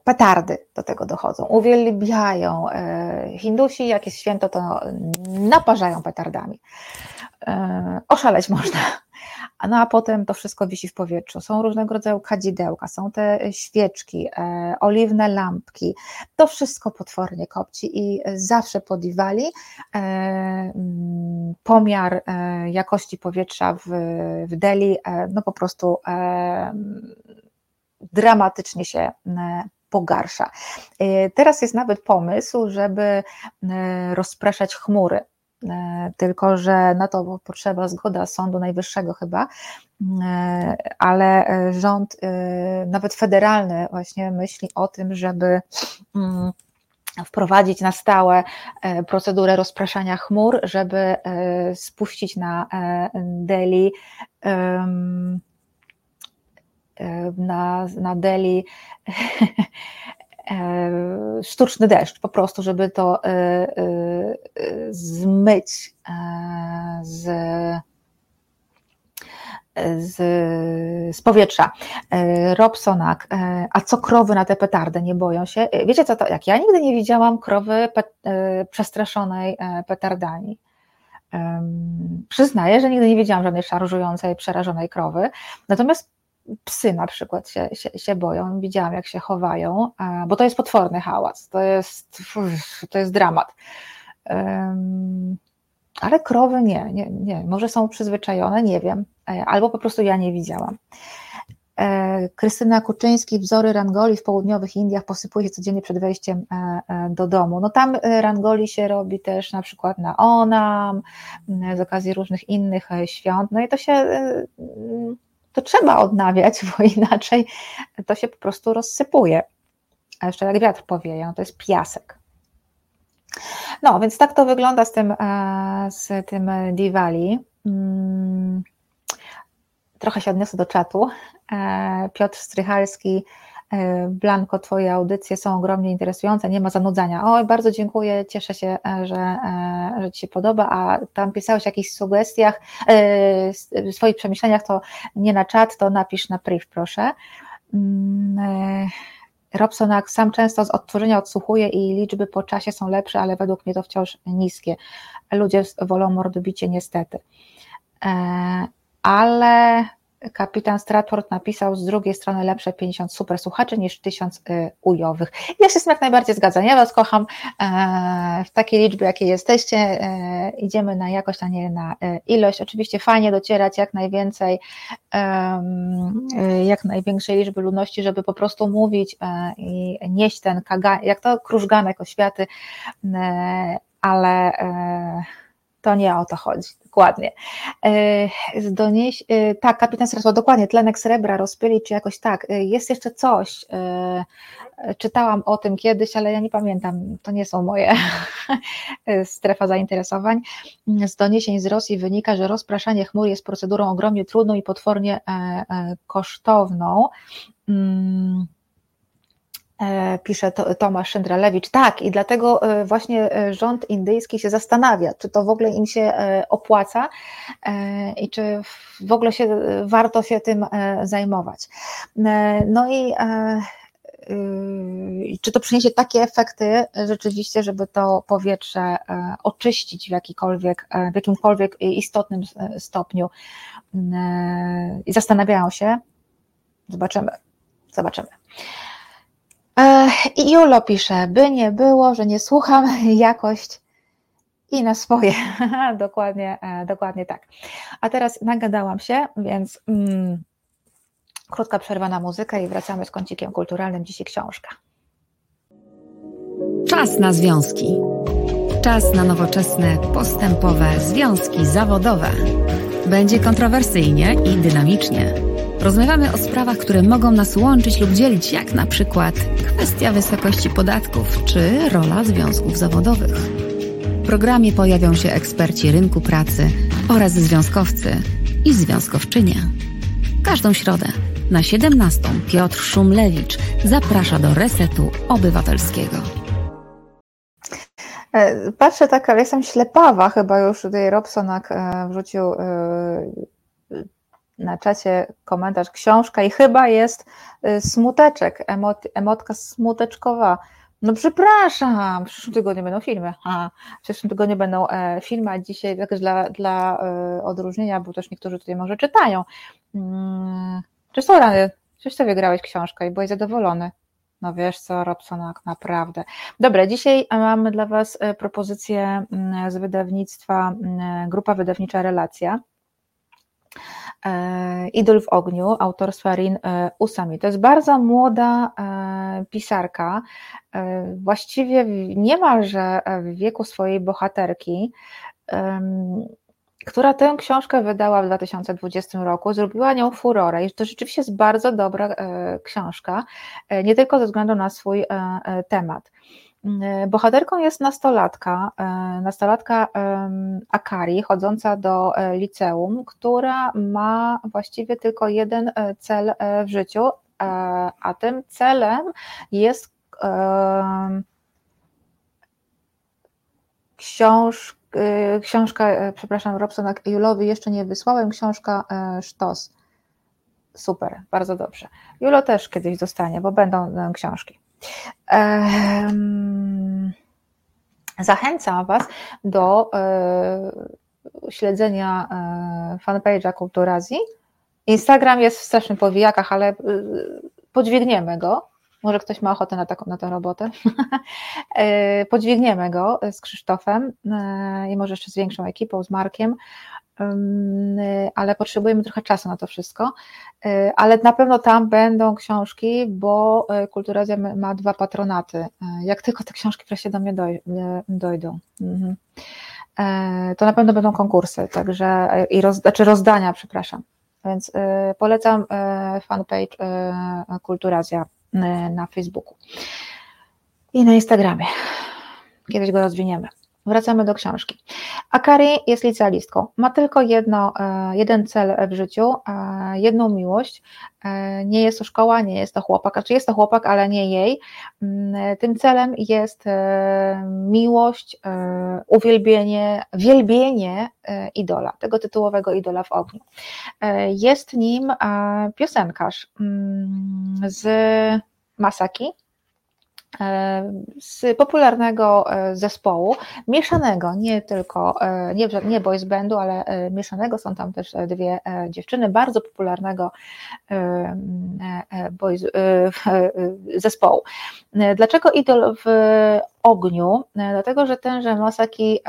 petardy do tego dochodzą. Uwielbiają. Hindusi, jak jest święto, to naparzają petardami. Oszaleć można. No a potem to wszystko wisi w powietrzu. Są różnego rodzaju kadzidełka, są te świeczki, e, oliwne lampki. To wszystko potwornie kopci i zawsze podiwali e, mm, pomiar e, jakości powietrza w, w Delhi no po prostu dramatycznie się pogarsza. Teraz jest nawet pomysł, żeby rozpraszać chmury E, tylko że na to potrzeba zgoda Sądu Najwyższego chyba, e, ale rząd, e, nawet federalny, właśnie myśli o tym, żeby mm, wprowadzić na stałe procedurę rozpraszania chmur, żeby spuścić na Delhi na, na Delhi E, *laughs* sztuczny deszcz, po prostu, żeby to e, e, zmyć z, z, z powietrza. Robsonak, a co krowy na te petardy nie boją się? Wiecie co to, jak ja nigdy nie widziałam krowy pet, przestraszonej petardami. Przyznaję, że nigdy nie widziałam żadnej szarżującej, przerażonej krowy, natomiast psy na przykład się, się, się boją, widziałam jak się chowają, bo to jest potworny hałas, to jest, to jest dramat. Ale krowy nie, nie, nie, może są przyzwyczajone, nie wiem, e, albo po prostu ja nie widziałam. E, Krystyna Kuczyński, wzory rangoli w południowych Indiach posypuje się codziennie przed wejściem e, do domu. No tam rangoli się robi też na przykład na Onam, z okazji różnych innych świąt, no i to się to trzeba odnawiać, *laughs* bo inaczej to się po prostu rozsypuje. A jeszcze jak wiatr powieje, no to jest piasek. No, więc tak to wygląda z tym, e, z tym Diwali. Mm, trochę się odniosę do czatu. E, Piotr Strychalski Blanko, Twoje audycje są ogromnie interesujące, nie ma zanudzania. Oj, bardzo dziękuję, cieszę się, e, że, e, że Ci się podoba, a tam pisałeś o jakichś sugestiach, w swoich przemyśleniach, to nie na czat, to napisz na priv, proszę. Mm, Robson sam często z odtworzenia odsłuchuje i liczby po czasie są lepsze, ale według mnie to wciąż niskie. Ludzie wolą mordobicie niestety. Ale kapitan Stratford napisał z drugiej strony lepsze 50 super słuchaczy niż 1000 y, ujowych. Ja się z tym jak najbardziej zgadzam. Ja Was kocham e, w takiej liczbie, jakiej jesteście. E, idziemy na jakość, a nie na e, ilość. Oczywiście fajnie docierać jak najwięcej, jak największej liczby ludności, żeby po prostu mówić i nieść ten kagan, jak to krużganek oświaty, ale to nie o to chodzi, dokładnie. E, donieś, e, tak, kapitan Srasła, dokładnie, tlenek srebra rozpylić, czy jakoś tak. E, jest jeszcze coś, czytałam o tym kiedyś, ale ja nie pamiętam, to nie są moje *laughs* strefa zainteresowań. Z doniesień z Rosji wynika, że rozpraszanie chmur jest procedurą ogromnie trudną i potwornie kosztowną. Hmm E, pisze Tomasz Szyndralewicz. Tak, i dlatego e, właśnie e, rząd indyjski się zastanawia, czy to w ogóle im się opłaca i czy w ogóle się, warto się tym zajmować. No i czy to przyniesie takie efekty rzeczywiście, żeby to powietrze oczyścić w, jakikolwiek, w jakimkolwiek istotnym stopniu i zastanawiają się. Zobaczymy. Zobaczymy. I Julo pisze, by nie było, że nie słucham, *laughs* jakość i na swoje. *laughs* dokładnie, e, dokładnie tak. A teraz nagadałam się, więc mm, Krótka przerwa na muzykę i wracamy z kącikiem kulturalnym. Dzisiaj książka. Czas na związki. Czas na nowoczesne, postępowe związki zawodowe. Będzie kontrowersyjnie i dynamicznie. Rozmawiamy o sprawach, które mogą nas łączyć lub dzielić, jak na przykład kwestia wysokości podatków czy rola związków zawodowych. W programie pojawią się eksperci rynku pracy oraz związkowcy i związkowczynie. Każdą środę na 17 Piotr Szumlewicz zaprasza do Resetu Obywatelskiego. E, patrzę tak, ale jestem ślepawa, chyba już tutaj Robsonak e, wrzucił e, na czacie komentarz książka i chyba jest smuteczek, emot, emotka smuteczkowa. No przepraszam, w przyszłym tygodniu będą filmy. A, w przyszłym tygodniu będą e, filmy, a dzisiaj tak dla, dla e, odróżnienia, bo też niektórzy tutaj może czytają. Hmm, czy są rany? Czyś ty wygrałeś książkę i byłeś zadowolony? No wiesz co, Robsonak, naprawdę. Dobra, dzisiaj mamy dla Was e, propozycję mm, z wydawnictwa mm, Grupa Wydawnicza Relacja. E, Idol w ogniu autorstwa Rin e, Usami. To jest bardzo młoda pisarka, właściwie niemalże w wieku swojej bohaterki która tę książkę wydała w 2020 roku, zrobiła nią furorę i to rzeczywiście jest bardzo dobra e, książka, e, nie tylko ze względu na swój e, temat. Bohaterką jest nastolatka, nastolatka Akari, chodząca do liceum, która ma właściwie tylko jeden cel w życiu, a tym celem jest książka e, przepraszam, Robsona Julowi jeszcze nie wysłałem, książka e, Sztos. Super, bardzo dobrze. Julo też kiedyś dostanie, bo będą e, książki. Zachęcam Was do śledzenia fanpage'a Kulturazji. Instagram jest w strasznym powijakach, ale podźwigniemy go. Może ktoś ma ochotę na, taką, na tę robotę. *laughs* E, podźwigniemy go z Krzysztofem e, i może jeszcze z większą ekipą, z Markiem, ale potrzebujemy trochę czasu na to wszystko. E, ale na pewno tam będą książki, bo Kulturazja ma dwa patronaty. Jak tylko te książki wreszcie do mnie dojdą. Mhm. To na pewno będą konkursy, także i roz, znaczy rozdania, przepraszam. Więc polecam fanpage Kulturazja E, na Facebooku i na Instagramie. Kiedyś go rozwiniemy. Wracamy do książki. Akari jest licealistką. Ma tylko jedno, e, jeden cel w życiu, e, jedną miłość. Nie jest to szkoła, nie jest to chłopak, czy znaczy jest to chłopak, ale nie jej. Mm, tym celem jest miłość, uwielbienie, wielbienie idola, tego tytułowego idola w ogniu. Jest nim piosenkarz mm, z Masaki, e, z popularnego e, zespołu, mieszanego, nie tylko, e, nie, nie boys bandu, ale mieszanego, są tam też dwie dziewczyny, bardzo popularnego boys, *laughs* zespołu. Dlaczego Idol w ogniu, dlatego że tenże Masaki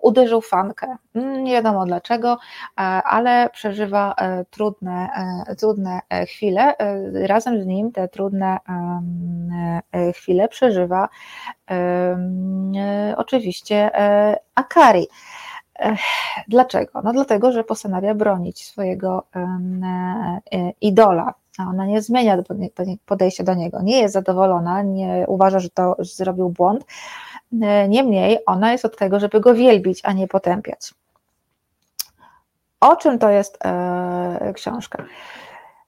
uderzył fankę. Nie wiadomo dlaczego, ale przeżywa trudne, trudne chwile. Razem z nim te trudne chwile przeżywa oczywiście Akari. Dlaczego? No dlatego, że postanawia bronić swojego idola, a ona nie zmienia podejścia do niego, nie jest zadowolona, nie uważa, że to zrobił błąd. Niemniej ona jest od tego, żeby go wielbić, a nie potępiać. O czym to jest e, książka?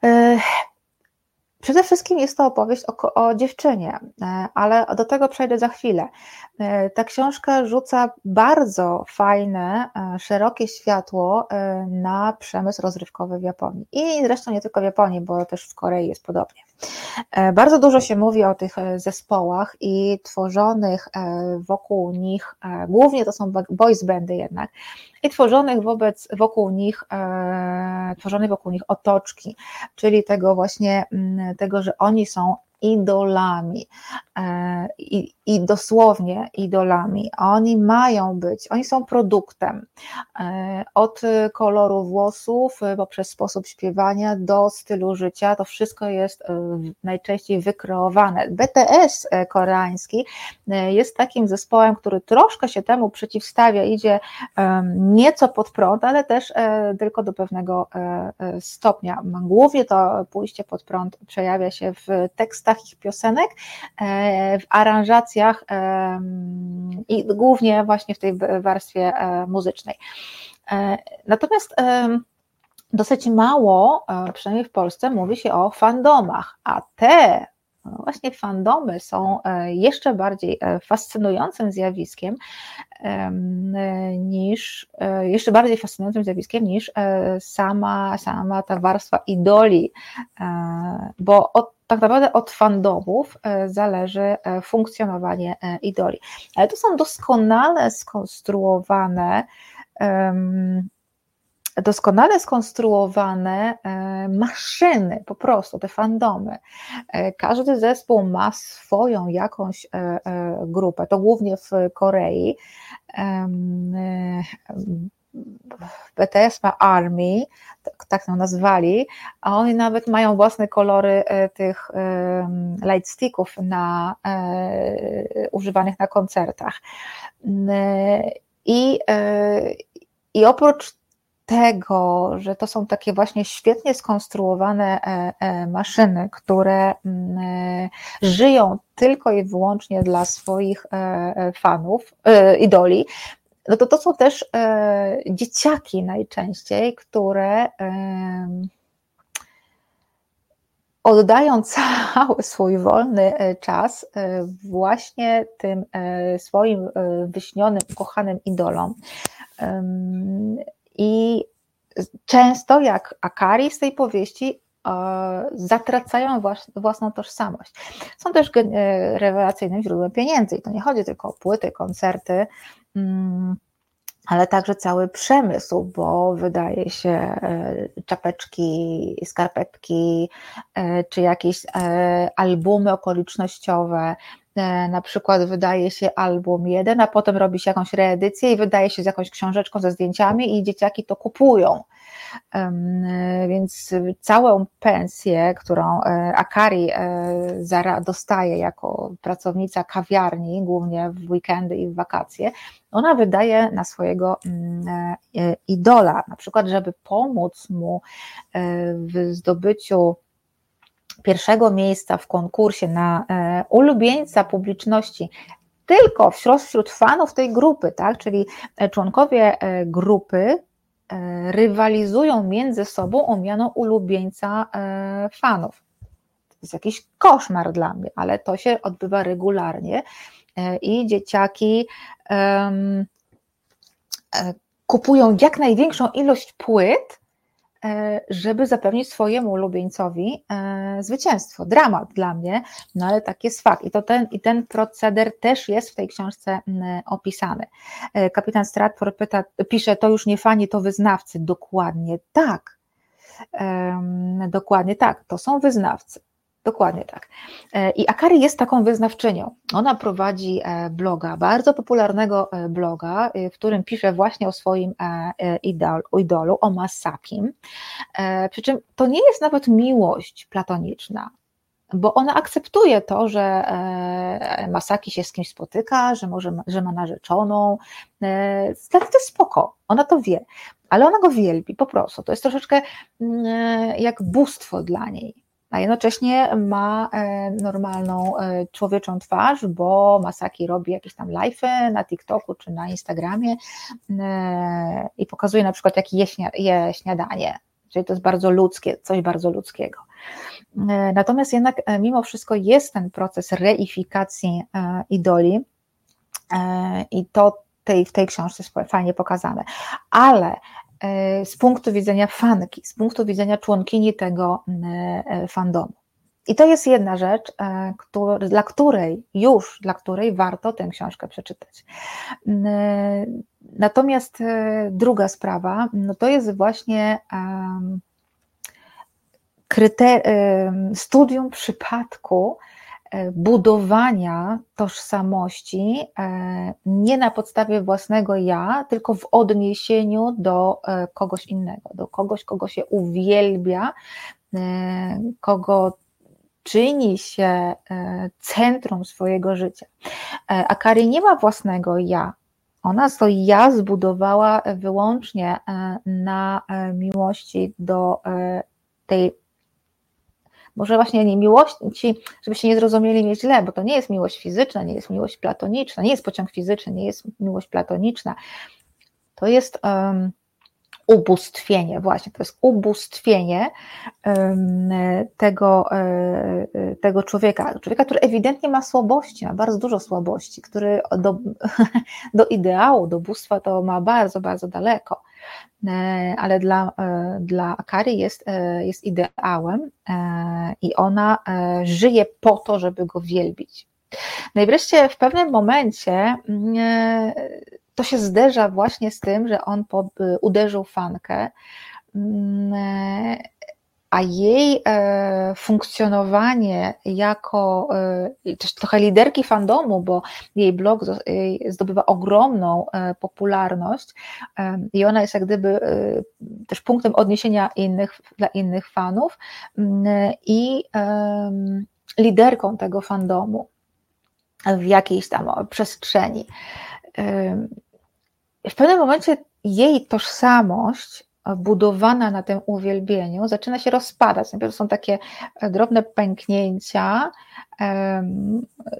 E, Przede wszystkim jest to opowieść o, o, dziewczynie, e, ale do tego przejdę za chwilę. E, ta książka rzuca bardzo fajne, e, szerokie światło na przemysł rozrywkowy w Japonii. I zresztą nie tylko w Japonii, bo też w Korei jest podobnie. Bardzo dużo się mówi o tych zespołach i tworzonych wokół nich, głównie to są boys bandy jednak, i tworzonych wobec, wokół nich, e, tworzonej wokół nich otoczki, czyli tego właśnie, tego, że oni są idolami. E, i dosłownie idolami. Oni mają być, oni są produktem. E, od koloru włosów, e, poprzez sposób śpiewania do stylu życia, to wszystko jest e, najczęściej wykreowane. BTS koreański jest takim zespołem, który troszkę się temu przeciwstawia, idzie nieco pod prąd, ale też tylko do pewnego stopnia. Głównie to pójście pod prąd przejawia się w tekstach ich piosenek, w aranżacjach i głównie właśnie w tej warstwie e, muzycznej. E, natomiast dosyć mało, e, przynajmniej w Polsce, mówi się o fandomach, a te no właśnie fandomy są jeszcze bardziej fascynującym zjawiskiem niż jeszcze bardziej fascynującym zjawiskiem niż sama, sama ta warstwa idoli, bo od tak naprawdę od fandomów e, zależy e, funkcjonowanie e, idoli. Ale to są doskonale skonstruowane doskonale skonstruowane maszyny, po prostu te fandomy. Każdy zespół ma swoją jakąś grupę, to głównie w Korei. BTS ma Army, tak, tak ją nazwali, a oni nawet mają własne kolory e, tych lightsticków na, e, używanych na koncertach. I, e, I oprócz tego, że to są takie właśnie świetnie skonstruowane maszyny, które żyją tylko i wyłącznie dla swoich fanów, idoli, no to to są też e, dzieciaki najczęściej, które e, oddają *laughs* cały swój wolny e, czas e, właśnie tym e, swoim wyśnionym, kochanym idolom. I często, jak Akari z tej powieści, zatracają własną tożsamość. Są też rewelacyjnym źródłem pieniędzy i to nie chodzi tylko o płyty, koncerty, mm, ale także cały przemysł, bo wydaje się e, czapeczki, skarpetki, e, czy jakieś e, albumy okolicznościowe, na przykład wydaje się album jeden, a potem robi się jakąś reedycję i wydaje się z jakąś książeczką ze zdjęciami i dzieciaki to kupują. Więc całą pensję, którą e, Akari e, dostaje jako pracownica kawiarni, głównie w weekendy i w wakacje, ona wydaje na swojego mm, e, idola, na przykład, żeby pomóc mu w zdobyciu pierwszego miejsca w konkursie na ulubieńca publiczności tylko wśród, wśród fanów tej grupy, tak? czyli członkowie grupy E, rywalizują między sobą o miano ulubieńca e, fanów. To jest jakiś koszmar dla mnie, ale to się odbywa regularnie e, i dzieciaki kupują jak największą ilość płyt, E, żeby zapewnić swojemu ulubieńcowi e, zwycięstwo. Dramat dla mnie, no ale tak jest fakt. I, to ten, I ten proceder też jest w tej książce opisany. E, kapitan Stratford pyta, pisze, to już nie fani, to wyznawcy. Dokładnie tak. Dokładnie tak, to są wyznawcy. Dokładnie tak. E, I Akari jest taką wyznawczynią. Ona prowadzi e, bloga, bardzo popularnego e, bloga, w którym pisze właśnie o swoim idolu, o Masakim. Przy czym to nie jest nawet miłość platoniczna, bo ona akceptuje to, że Masaki się z kimś spotyka, że, może, że ma narzeczoną. Dla to jest spoko, ona to wie, ale ona go wielbi po prostu. To jest troszeczkę mm, jak bóstwo dla niej a jednocześnie ma e, normalną e, człowieczą twarz, bo Masaki robi jakieś tam live'y na TikToku czy na Instagramie e, i pokazuje na przykład, jakie je śniadanie, czyli to jest bardzo ludzkie, coś bardzo ludzkiego. Natomiast jednak mimo wszystko jest ten proces reifikacji idoli i to tej, w tej książce jest fajnie pokazane, ale z punktu widzenia fanki, z punktu widzenia członkini tego e, fandomu. I to jest jedna rzecz, e, dla której już, dla której warto tę książkę przeczytać. Natomiast druga sprawa, no to jest właśnie studium przypadku budowania tożsamości nie na podstawie własnego ja, tylko w odniesieniu do kogoś innego, do kogoś, kogo się uwielbia, kogo czyni się centrum swojego życia. Akari nie ma własnego ja, ona to ja zbudowała wyłącznie e, na e, miłości do e, tej, może właśnie nie miłości, żebyście nie zrozumieli mnie źle, bo to nie jest miłość fizyczna, nie jest miłość platoniczna, nie jest pociąg fizyczny, nie jest miłość platoniczna. To jest um, ubóstwienie, właśnie, to jest ubóstwienie tego, e, e, tego człowieka, człowieka, który ewidentnie ma słabości, ma bardzo dużo słabości, który do, *laughs* do ideału, do bóstwa to ma bardzo, bardzo daleko, e, ale dla, dla Akari jest, jest ideałem i ona żyje po to, żeby go wielbić. No i wreszcie w pewnym momencie mm, to się zderza właśnie z tym, że on uderzył fankę, mm, a jej e, funkcjonowanie jako e, też trochę liderki fandomu, bo jej blog zdobywa ogromną e, popularność i ona jest jak gdyby też punktem odniesienia innych, dla innych fanów mm, i liderką tego fandomu w jakiejś tam przestrzeni w pewnym momencie jej tożsamość budowana na tym uwielbieniu zaczyna się rozpadać. Najpierw są takie e, drobne pęknięcia.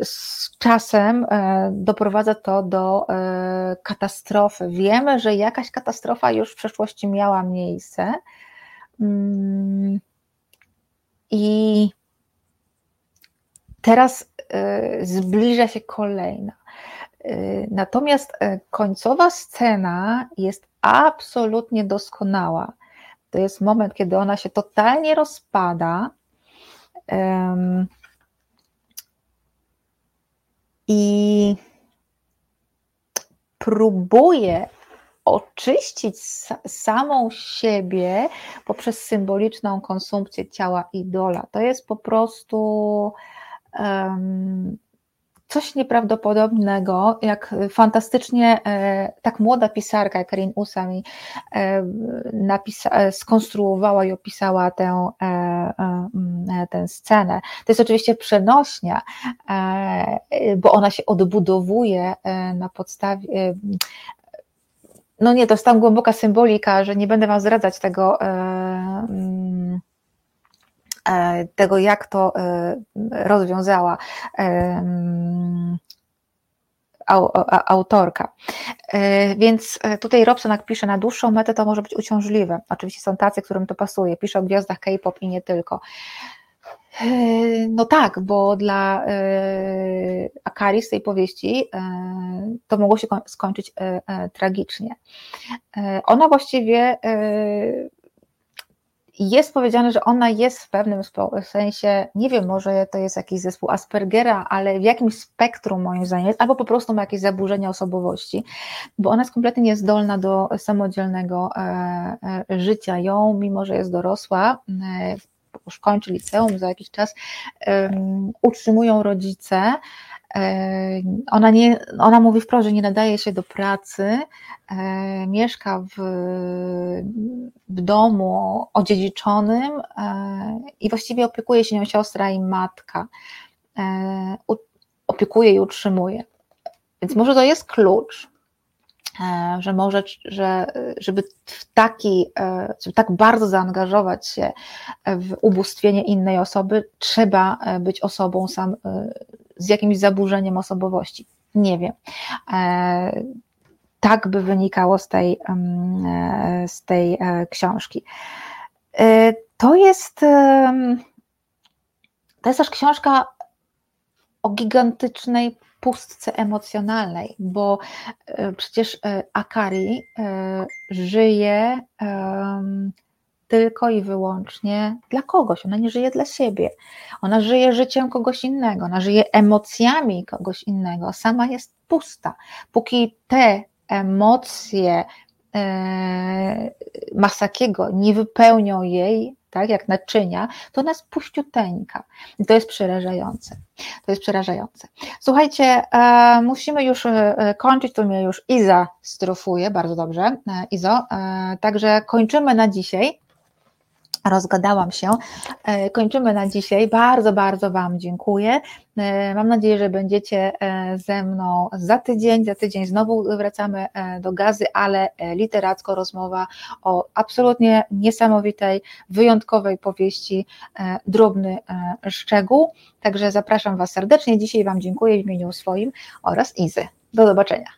Z czasem e, doprowadza to do e, katastrofy. Wiemy, że jakaś katastrofa już w przeszłości miała miejsce. Mm, I teraz zbliża się kolejna. Y, natomiast y, końcowa scena jest absolutnie doskonała. To jest moment, kiedy ona się totalnie rozpada. I próbuje oczyścić samą siebie poprzez symboliczną konsumpcję ciała idola. To jest po prostu coś nieprawdopodobnego, jak fantastycznie e, tak młoda pisarka jak Karin Usami e, napisa- e, skonstruowała i opisała tę, tę scenę. To jest oczywiście przenośnia, bo ona się odbudowuje na podstawie no nie, to jest tam głęboka symbolika, że nie będę Wam zdradzać tego, tego, jak to e, rozwiązała e, autorka. Więc tutaj Robson pisze, na dłuższą metę to może być uciążliwe. Oczywiście są tacy, którym to pasuje. Pisze o gwiazdach K-pop i nie tylko. No tak, bo dla Akari z tej powieści to mogło się skończyć tragicznie. Ona właściwie jest powiedziane, że ona jest w pewnym sensie, nie wiem, może to jest jakiś zespół Aspergera, ale w jakimś spektrum moim zdaniem albo po prostu ma jakieś zaburzenia osobowości, bo ona jest kompletnie niezdolna do samodzielnego e, e, życia. Ją, mimo że jest dorosła, e, już kończy liceum, za jakiś czas utrzymują rodzice, ona, nie, ona mówi wprost, że nie nadaje się do pracy, mieszka w, w domu odziedziczonym i właściwie opiekuje się nią siostra i matka. Opiekuje i utrzymuje. Więc może to jest klucz, że może, że, żeby w taki, żeby tak bardzo zaangażować się w ubóstwienie innej osoby, trzeba być osobą sam, z jakimś zaburzeniem osobowości. Nie wiem. E, tak by wynikało z tej, e, z tej e, książki. To jest, to jest też książka o gigantycznej pustce emocjonalnej, bo przecież Akari żyje tylko i wyłącznie dla kogoś. Ona nie żyje dla siebie. Ona żyje życiem kogoś innego, ona żyje emocjami kogoś innego. Sama jest pusta. Póki te emocje e, Masakiego nie wypełnią jej, tak, jak naczynia, to nas puściuteńka. I to jest przerażające. To jest przerażające. Słuchajcie, e, musimy już e, kończyć, to mnie już Iza strofuje, bardzo dobrze, e, Izo, e, także kończymy na dzisiaj rozgadałam się. E, kończymy na dzisiaj. Bardzo, bardzo Wam dziękuję. E, mam nadzieję, że będziecie e, ze mną za tydzień. Za tydzień znowu wracamy do gazy, ale literacko rozmowa o absolutnie niesamowitej, wyjątkowej powieści Drobny Szczegół. Także zapraszam Was serdecznie. Dzisiaj Wam dziękuję w imieniu swoim oraz Izy. Do zobaczenia.